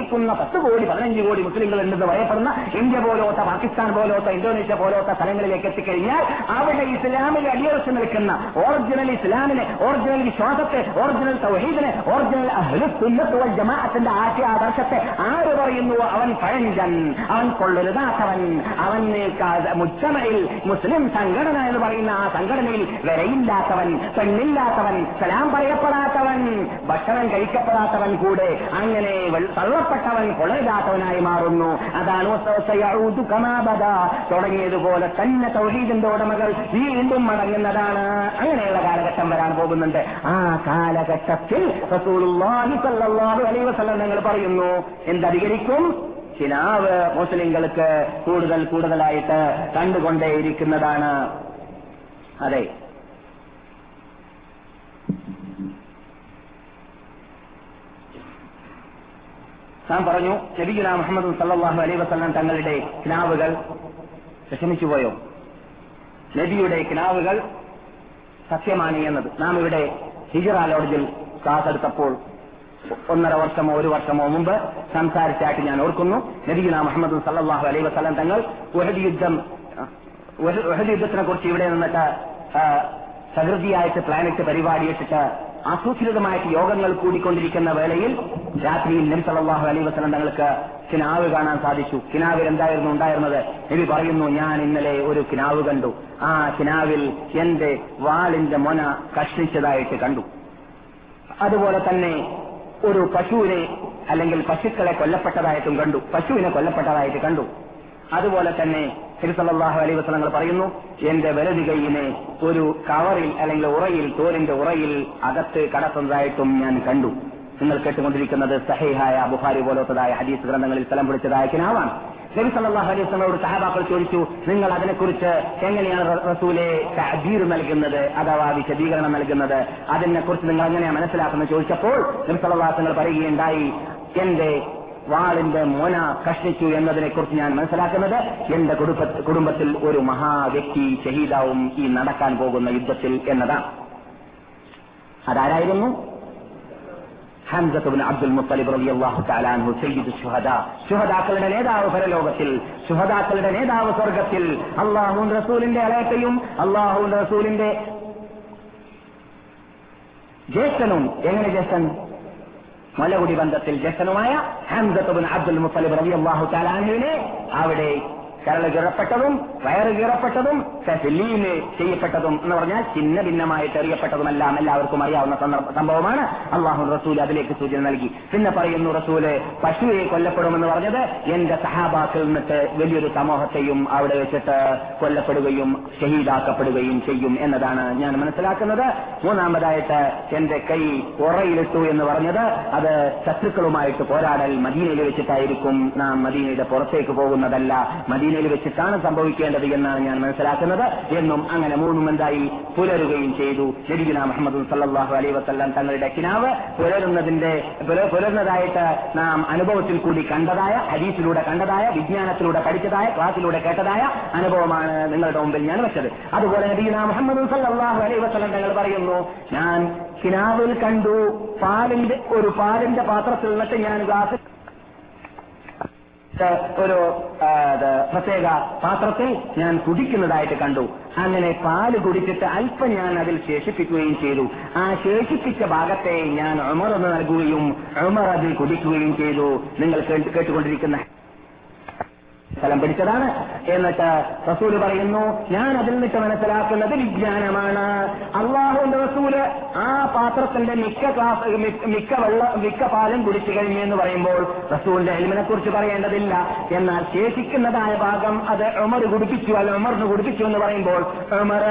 S2: വസിക്കുന്ന പത്ത് കോടി പതിനഞ്ച് കോടി മുസ്ലിങ്ങൾ ഉണ്ടെന്ന് ഭയപ്പെടുന്ന ഇന്ത്യ പോലോത്ത പാകിസ്ഥാൻ പോലോത്ത ഇന്തോനേഷ്യ പോലോത്ത സ്ഥലങ്ങളിലേക്ക് എത്തിക്കഴിഞ്ഞാൽ അവിടെ ഇസ്ലാമിൽ അടിയറച്ച് നിൽക്കുന്ന ഒറിജിനൽ ഇസ്ലാമിനെ ഒറിജിനൽ വിശ്വാസത്തെ ഒറിജിനൽ സൗഹീദിനെ ഒറിജിനൽ അഹ്ലുസുന്നത്ത് വൽ ജമാഅത്തിന്റെ ആശയ ആദർശത്തെ ആര് പറയുന്നു? അവൻ പഴഞ്ചൻ അവൻ കൊള്ളരുതാത്തവൻ അവൻ മുച്ചമയിൽ മുസ്ലിം സംഘടന എന്ന് പറയുന്ന ആ സംഘടനയിൽ വിലയില്ലാത്തവൻ പെണ്ണില്ലാത്തവൻ സലാം പറയപ്പെടാത്തവൻ ഭക്ഷണം കഴിക്കപ്പെടാത്തവൻ കൂടെ അങ്ങനെ വെൾ- തള്ളപ്പെട്ടവൻ കൊള്ളരുതാത്തവനായി മാറുന്നു. അതാണ്. തുടങ്ങിയതുപോലെ തന്നെ തൗഹീദിന്റെ ഉടമകൾ വീണ്ടും മടങ്ങുന്നതാണ്. അങ്ങനെയുള്ള കാലഘട്ടം വരാൻ പോകുന്നുണ്ട്. ആ കാലഘട്ടത്തിൽ അലൈഹി വസല്ലം നിങ്ങൾ പറയുന്നു എന്തധികരിക്കും? ചിലാവ് മുസ്ലിങ്ങൾക്ക് കൂടുതൽ കൂടുതലായിട്ട് കണ്ടുകൊണ്ടേയിരിക്കുന്നതാണ്. അതെ താൻ പറഞ്ഞു നബിഗുല മുഹമ്മദ് സല്ലാഹു അലൈ വസ്ലാം തങ്ങളുടെ കിനാവുകൾ വിഷമിച്ചുപോയോ നബിയുടെ കിനാവുകൾ സത്യമാണ് എന്നത്. നാം ഇവിടെ ഹിജറ ലോഡ്ജിൽ ക്ലാസ് എടുത്തപ്പോൾ ഒന്നര വർഷമോ ഒരു വർഷമോ മുമ്പ് സംസാരിച്ചായിട്ട് ഞാൻ ഓർക്കുന്നു. നബിഗുല മുഹമ്മദ് സല്ലാഹു അലൈ വസ്ലാം തങ്ങൾ ഉഹദ് യുദ്ധം യുദ്ധത്തിനെ കുറിച്ച് ഇവിടെ നിന്നിട്ട് സഹൃതിയായിട്ട് പ്ലാനറ്റ് പരിപാടി ആസൂത്രിതമായിട്ട് യോഗങ്ങൾ കൂടിക്കൊണ്ടിരിക്കുന്ന വേളയിൽ രാത്രിയിൽ നബി അലൈ വസ്ലം തങ്ങൾക്ക് കിനാവ് കാണാൻ സാധിച്ചു. കിനാവിൽ എന്തായിരുന്നു ഉണ്ടായിരുന്നത്? നബി പറയുന്നു ഞാൻ ഇന്നലെ ഒരു കിനാവ് കണ്ടു. ആ കിനാവിൽ എന്റെ വാളിന്റെ മൊന കഷ്ണിച്ചതായിട്ട് കണ്ടു. അതുപോലെ തന്നെ ഒരു പശുവിനെ അല്ലെങ്കിൽ പശുക്കളെ കൊല്ലപ്പെട്ടതായിട്ടും കണ്ടു. പശുവിനെ കൊല്ലപ്പെട്ടതായിട്ട് കണ്ടു. അതുപോലെ തന്നെ തിരുസല്ലാഹു അലൈ വസ്ലങ്ങൾ പറയുന്നു എന്റെ വലതു കൈയിനെ ഒരു കവറിൽ അല്ലെങ്കിൽ ഉറയിൽ തോലിന്റെ ഉറയിൽ അകത്ത് കടത്തുന്നതായിട്ടും ഞാൻ കണ്ടു. നിങ്ങൾ കേട്ടുകൊണ്ടിരിക്കുന്നത് സഹേഹായ ബുഹാരി പോലത്തതായ ഹദീസ് ഗ്രന്ഥങ്ങളിൽ സ്ഥലം പിടിച്ചതായ കിനാവാണ്. നബി സല്ലല്ലാഹു അലൈഹി വസല്ലമയോട് സഹാബാക്കൾ ചോദിച്ചു നിങ്ങൾ അതിനെക്കുറിച്ച് എങ്ങനെയാണ് റസൂലെ തഅബീർ നൽകുന്നത് അഥവാ വിശദീകരണം നൽകുന്നത്? അതിനെക്കുറിച്ച് നിങ്ങൾ എങ്ങനെയാണ് മനസ്സിലാക്കുന്നത്? ചോദിച്ചപ്പോൾ നബി വസല്ലം പറയുകയുണ്ടായി എന്റെ വാളിന്റെ മോന കഷ്ണിച്ചു എന്നതിനെ കുറിച്ച് ഞാൻ മനസ്സിലാക്കുന്നത് എന്റെ കുടുംബ കുടുംബത്തിൽ ഒരു മഹാവ്യക്തി ഷഹീദാവും ഈ നടക്കാൻ പോകുന്ന യുദ്ധത്തിൽ എന്നതാണ്. അതാരായിരുന്നു? ഹംസത്തുബിൻ അബ്ദുൽ മുത്തലിബ് റബി തആല അൻഹു സയ്യിദു ശുഹദാ. ശുഹദാക്കളുടെ നേതാവ് പരലോകത്തിൽ ശുഹദാക്കളുടെ നേതാവ് സ്വർഗത്തിൽ അള്ളാഹു റസൂലിന്റെ അലേക്കയും അള്ളാഹു റസൂലിന്റെ ജ്യേഷ്ഠനും. എങ്ങനെ ജ്യേഷ്ഠൻ? മലകുടി ബന്ധത്തിൽ ജസനുമായ ഹംസത്തുബിൻ അബ്ദുൽ മുത്തലിബ് റളിയല്ലാഹു അള്ളാഹു അൻഹുവിനെ അവിടെ കരൾ കീറപ്പെട്ടതും വയറ് കീറപ്പെട്ടതും തസ്ലീമ് ചെയ്യപ്പെട്ടതും എന്ന് പറഞ്ഞാൽ ചിന്ന ഭിന്നമായിട്ട് എറിയപ്പെട്ടതുമെല്ലാം എല്ലാവർക്കും അറിയാവുന്ന സംഭവമാണ്. അള്ളാഹു റസൂൽ അതിലേക്ക് സൂചന നൽകി. പിന്നെ പറയുന്നു റസൂൽ പശുവിനെ കൊല്ലപ്പെടുമെന്ന് പറഞ്ഞത് എന്റെ സഹാബാക്കിൽ നിന്നിട്ട് വലിയൊരു സമൂഹത്തെയും അവിടെ വെച്ചിട്ട് കൊല്ലപ്പെടുകയും ഷഹീദാക്കപ്പെടുകയും ചെയ്യും എന്നതാണ് ഞാൻ മനസ്സിലാക്കുന്നത്. മൂന്നാമതായിട്ട് എന്റെ കൈ ഉറയിലിട്ടു എന്ന് പറഞ്ഞത് അത് ശത്രുക്കളുമായിട്ട് പോരാടൽ മദീനയിൽ വെച്ചിട്ടായിരിക്കും നാം മദീനയുടെ പുറത്തേക്ക് പോകുന്നതല്ല. മദീന മദീനയിൽ വെച്ചിട്ടാണ് സംഭവിക്കേണ്ടത് എന്നാണ് ഞാൻ മനസ്സിലാക്കുന്നത്. എന്നും അങ്ങനെ മൂന്നും എന്തായി? പുലരുകയും ചെയ്തു. ലബിഗുന മുഹമ്മദ് സല്ലാഹു അലൈ വസ്ല്ലാം തങ്ങളുടെ കിനാവ് പുലരുന്നതിന്റെ പുല- പുലരുന്നതായിട്ട് നാം അനുഭവത്തിൽ കൂടി കണ്ടതായ ഹദീസിലൂടെ കണ്ടതായ വിജ്ഞാനത്തിലൂടെ പഠിച്ചതായ ക്ലാസ്സിലൂടെ കേട്ടതായ അനുഭവമാണ് നിങ്ങളുടെ മുമ്പിൽ ഞാൻ വെച്ചത്. അതുപോലെ നബിഗുന മുഹമ്മദ് സല്ലാഹു അലൈ വസ്ലം തങ്ങൾ പറയുന്നു ഞാൻ കിനാവിൽ കണ്ടു പാലിന്റെ ഒരു പാലിന്റെ പാത്രത്തിൽ നിന്നിട്ട് ഞാൻ ഗ്ലാസ് ഒരു പ്രത്യേക പാത്രത്തിൽ ഞാൻ കുടിക്കുന്നതായിട്ട് കണ്ടു. അങ്ങനെ പാൽ കുടിച്ചിട്ട് അല്പം ഞാൻ അതിൽ ശേഷിപ്പിക്കുകയും ചെയ്തു. ആ ശേഷിപ്പിച്ച ഭാഗത്തെ ഞാൻ ഉമർ എന്ന് നൽകുകയും ഉമർ അതിൽ കുടിക്കുകയും ചെയ്തു. നിങ്ങൾ കേട്ട് കേട്ടുകൊണ്ടിരിക്കുന്ന സ്ഥലം പിടിച്ചതാണ്. എന്നിട്ട് റസൂൽ പറയുന്നു ഞാൻ അതിൽ നിന്നിട്ട് മനസ്സിലാക്കുന്നത് വിജ്ഞാനമാണ്. അള്ളാഹുവിന്റെ റസൂൽ ആ പാത്രത്തിന്റെ മിക്ക ക്ലാസ് മിക്ക വെള്ള മിക്ക പാലും കുടിച്ചു കഴിഞ്ഞു എന്ന് പറയുമ്പോൾ റസൂലിന്റെ എൽമിനെ കുറിച്ച് പറയേണ്ടതില്ല. എന്നാൽ ശേഷിക്കുന്നതായ ഭാഗം അത് ഉമർ കുടിപ്പിച്ചു അല്ല ഉമറിന് കുടിപ്പിച്ചു എന്ന് പറയുമ്പോൾ ഉമർ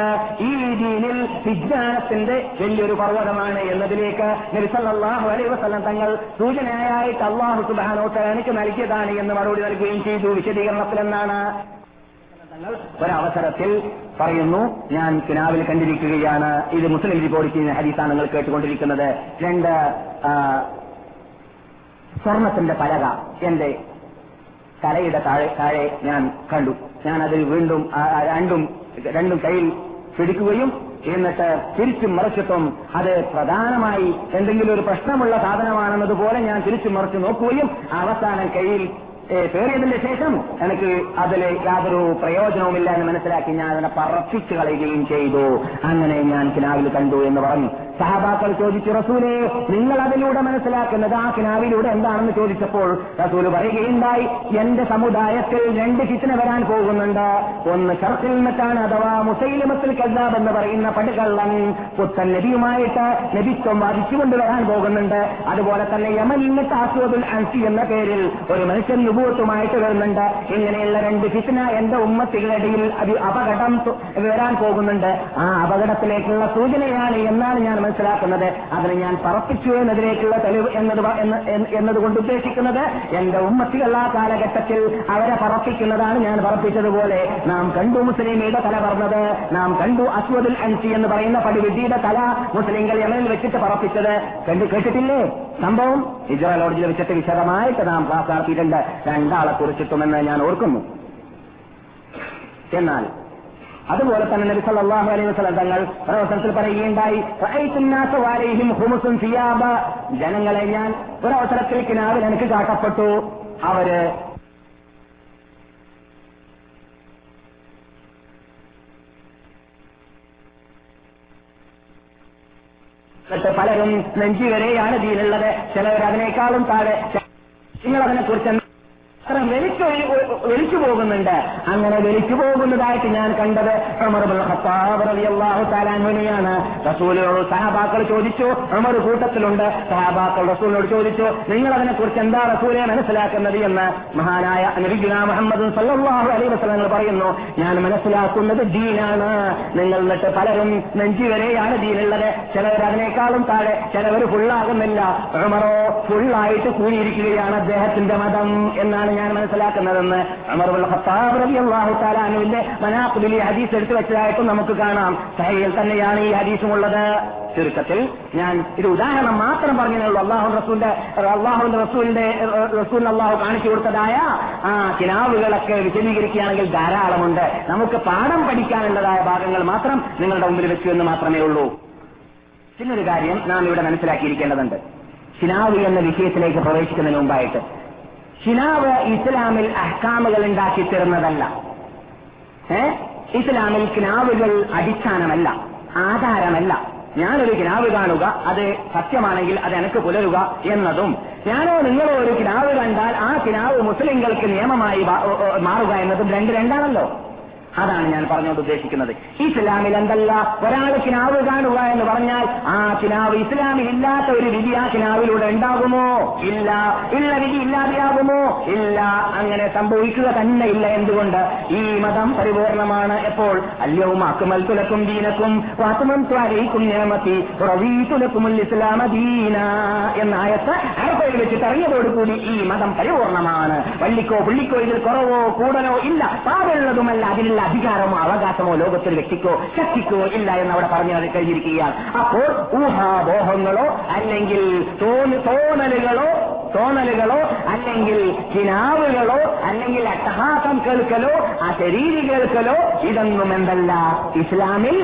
S2: ഈ ദീനിൽ വിജ്ഞാനത്തിന്റെ വലിയൊരു പർവതമാണ് എന്നതിലേക്ക് നബിസല്ലാഹു അലൈഹി വസ്ലം തങ്ങൾ സൂചനയായിട്ട് അള്ളാഹു സുബാനോട്ട് എനിക്ക് നൽകിയതാണ് എന്ന് മറുപടി നൽകുകയും ചെയ്തു വിശദീകരണത്തിലെന്നാണ് തങ്ങൾ ഒരവസരത്തിൽ പറയുന്നു ഞാൻ കിനാവിൽ കണ്ടിരിക്കുകയാണ്. ഇത് മുസ്ലിം റിപ്പോർട്ട് ചെയ്യുന്ന ഹദീസാണ് നിങ്ങൾ കേട്ടുകൊണ്ടിരിക്കുന്നത്. രണ്ട് സ്വർണത്തിന്റെ പലക എന്റെ തലയുടെ താഴെ താഴെ ഞാൻ കണ്ടു. ഞാൻ അതിൽ വീണ്ടും രണ്ടും രണ്ടും കയ്യിൽ പിടിക്കുകയും എന്നിട്ട് തിരിച്ചും മറിച്ചിട്ടും അത് പ്രധാനമായി എന്തെങ്കിലും ഒരു പ്രശ്നമുള്ള സാധനമാണെന്നതുപോലെ ഞാൻ തിരിച്ചും മറിച്ച് നോക്കുകയും അവസാനം കയ്യിൽ പേറിയതിന്റെ ശേഷം എനിക്ക് അതിൽ യാതൊരു പ്രയോജനവുമില്ല എന്ന് മനസ്സിലാക്കി ഞാൻ അതിനെ പറപ്പിച്ചു കളയുകയും ചെയ്തു. അങ്ങനെ ഞാൻ കിനാവിൽ കണ്ടു എന്ന് പറഞ്ഞു. സഹാബാക്കൾ ചോദിച്ചു റസൂലെ നിങ്ങൾ അതിലൂടെ മനസ്സിലാക്കുന്നത് ആ കിനാവിലൂടെ എന്താണെന്ന് ചോദിച്ചപ്പോൾ റസൂൽ പറയുകയുണ്ടായി എന്റെ സമുദായത്തിൽ രണ്ട് ഫിത്തിന വരാൻ പോകുന്നുണ്ട്. ഒന്ന് ചർച്ചിൽ നിന്നിട്ടാണ് അഥവാ മുസൈലിമത്തിൽ കല്ലാബ് എന്ന് പറയുന്ന പടുകള്ളൻ പുത്തൻ നബിയുമായിട്ട് നബിത്വം വധിച്ചുകൊണ്ട് വരാൻ പോകുന്നുണ്ട്. അതുപോലെ തന്നെ യമനിൽ നിന്നിട്ട് ആസ്വദുൽ അൻസി എന്ന പേരിൽ ഒരു മനുഷ്യൻ നുപൂത്തുമായിട്ട് വരുന്നുണ്ട്. ഇങ്ങനെയുള്ള രണ്ട് ഫിത്തിന എന്റെ ഉമ്മത്തികളിടയിൽ അപകടം വരാൻ പോകുന്നുണ്ട്. ആ അപകടത്തിലേക്കുള്ള സൂചനയാണ് എന്നാണ് ഞാൻ മനസ്സിലാക്കുന്നത്. അതിന് ഞാൻ പറപ്പിച്ചു എന്നതിലേക്കുള്ള തെളിവ് എന്നത് എന്ന്- എന്ന്- എന്നതുകൊണ്ട് ഉദ്ദേശിക്കുന്നത് എന്റെ ഉമ്മത്തികൾ ആ കാലഘട്ടത്തിൽ അവരെ പറപ്പിക്കുന്നതാണ് ഞാൻ പറപ്പിച്ചതുപോലെ. നാം കണ്ടു മുസ്ലിമിയുടെ തല പറഞ്ഞത് നാം കണ്ടു അസ്വദുൽ അൻസി എന്ന് പറയുന്ന പടിവിദ്യയുടെ തല മുസ്ലിങ്ങൾ യമനിൽ വെച്ചിട്ട് പറപ്പിച്ചത്. കണ്ടു കേട്ടിട്ടില്ലേ? സംഭവം? ഇസ്രായേൽ ഓർജിൽ വെച്ചിട്ട് വിശദമായിട്ട് നാം ക്ലാസ് നടത്തിയിട്ടുണ്ട്. രണ്ടാളെ കുറിച്ചിട്ടുമെന്ന് ഞാൻ ഓർക്കുന്നു. എന്നാൽ അതുപോലെ തന്നെ നബി സല്ലല്ലാഹു അലൈഹി വസല്ലം തങ്ങൾ ഒരവസരത്തിൽ പറയുകയുണ്ടായി ജനങ്ങളെ ഞാൻ ഒരവസരത്തിൽ കിനാവിൽ എനിക്ക് കാട്ടപ്പെട്ടു. അവർ പലരും നെഞ്ചി വരെയാണ് ഇതിലുള്ളത് ചിലവർ അതിനേക്കാളും താഴെ. നിങ്ങൾ അതിനെക്കുറിച്ച് അത്ര വെളിച്ചൊഴി വെളിച്ചു പോകുന്നുണ്ട്. അങ്ങനെ വെളിച്ചു പോകുന്നതായിട്ട് ഞാൻ കണ്ടത് അൻഹുവിനെയാണ്. റസൂലിനോട് സഹാബാക്കൾ ചോദിച്ചു ഉമർ കൂട്ടത്തിലുണ്ട്. സഹാബാക്കൾ റസൂലിനോട് ചോദിച്ചു നിങ്ങൾ അതിനെ കുറിച്ച് എന്താ റസൂലെ മനസ്സിലാക്കുന്നത്? എന്ന് മഹാനായ നബിഗുന മുഹമ്മദ് സല്ലാഹു അലൈ വസ്ലങ്ങൾ പറയുന്നു ഞാൻ മനസ്സിലാക്കുന്നത് ദീനാണ്. നിങ്ങൾ എന്നിട്ട് പലരും നെഞ്ചി വരെയാണ് ദീനുള്ളത്. ചിലവർ അതിനേക്കാളും താഴെ ചിലവർ ഫുള്ളാകുന്നില്ല ഉമറോ ഫുള്ളായിട്ട് കൂടിയിരിക്കുകയാണ് അദ്ദേഹത്തിന്റെ മതം എന്നാണ് ഞാൻ മനസ്സിലാക്കുന്നതെന്ന് ഉമർ ഇബ്നുൽ ഖത്താബ് ഈ ഹദീസ് എടുത്തു വെച്ചതായിട്ടും നമുക്ക് കാണാം. സഹയിൽ തന്നെയാണ് ഈ ഹദീസും ഉള്ളത് ചുരുക്കത്തിൽ ഞാൻ ഇത് ഉദാഹരണം മാത്രം പറഞ്ഞുള്ളൂ അള്ളാഹു റസൂലിന്റെ അള്ളാഹുവിന്റെ റസൂലിന്റെ റസൂൽ അള്ളാഹു കാണിച്ചു കൊടുത്തതായ ആ കിനാവുകളൊക്കെ വിശദീകരിക്കുകയാണെങ്കിൽ ധാരാളമുണ്ട്. നമുക്ക് പാഠം പഠിക്കാനുള്ളതായ ഭാഗങ്ങൾ മാത്രം നിങ്ങളുടെ മുമ്പിൽ വെച്ചു എന്ന് മാത്രമേ ഉള്ളൂ. പിന്നൊരു കാര്യം നാം ഇവിടെ മനസ്സിലാക്കിയിരിക്കേണ്ടതുണ്ട്. ചിനാവ് എന്ന വിഷയത്തിലേക്ക് പ്രവേശിക്കുന്നതിന് മുമ്പായിട്ട് ഷിനാവ് ഇസ്ലാമിൽ അഹ്കാമുകൾ ഉണ്ടാക്കി തരുന്നതല്ല ഏ? ഇസ്ലാമിൽ കിനാവുകൾ അടിസ്ഥാനമല്ല ആധാരമല്ല. ഞാനൊരു കിനാവ് കാണുക അത് സത്യമാണെങ്കിൽ അത് എനിക്ക് പുലരുക എന്നതും. ഞാനോ നിങ്ങളോ ഒരു കിനാവ് കണ്ടാൽ ആ കിനാവ് മുസ്ലിങ്ങൾക്ക് നിയമമായി മാറുക എന്നതും രണ്ട് രണ്ടാണല്ലോ. അതാണ് ഞാൻ പറഞ്ഞുകൊണ്ട് ഉദ്ദേശിക്കുന്നത്. ഇസ്ലാമിൽ എന്തല്ല? ഒരാൾ കിനാവ് കാണുക എന്ന് പറഞ്ഞാൽ ആ കിനാവ് ഇസ്ലാമിൽ ഇല്ലാത്ത ഒരു വിധി ആ കിനാവിലൂടെ ഉണ്ടാകുമോ? ഇല്ല. ഇല്ല വിധി ഇല്ലാതെയാകുമോ? ഇല്ല. അങ്ങനെ സംഭവിക്കുക തന്നെ ഇല്ല എന്തുകൊണ്ട്? ഈ മതം പരിപൂർണമാണ് എപ്പോൾ? അല്യവും അക്കുമൽ ദീനക്കും വാത്തുമം നിയമത്തി തുലക്കും ഇസ്ലാമ ദീന എന്ന ആയത്ത് ആയപ്പയിൽ വെച്ച് കൂടി ഈ മതം പരിപൂർണമാണ്. വള്ളിക്കോ പുള്ളിക്കോ ഇതിൽ കുറവോ കൂടലോ ഇല്ല. പാടുള്ളതുമല്ല അതിനുള്ള അധികാരമോ അവകാശമോ ലോകത്തിൽ വ്യക്തിക്കോ ശക്തിക്കോ ഇല്ല എന്ന് അവിടെ പറഞ്ഞു കഴിഞ്ഞിരിക്കുകയാണ്. അപ്പോൾ ഊഹാബോഹങ്ങളോ അല്ലെങ്കിൽ തോന്ന തോന്നലുകളോ തോന്നലുകളോ അല്ലെങ്കിൽ കിനാവുകളോ അല്ലെങ്കിൽ അട്ടഹാസം കേൾക്കലോ ആ ശരീരി കേൾക്കലോ ഇതൊന്നും എന്തല്ല? ഇസ്ലാമിൽ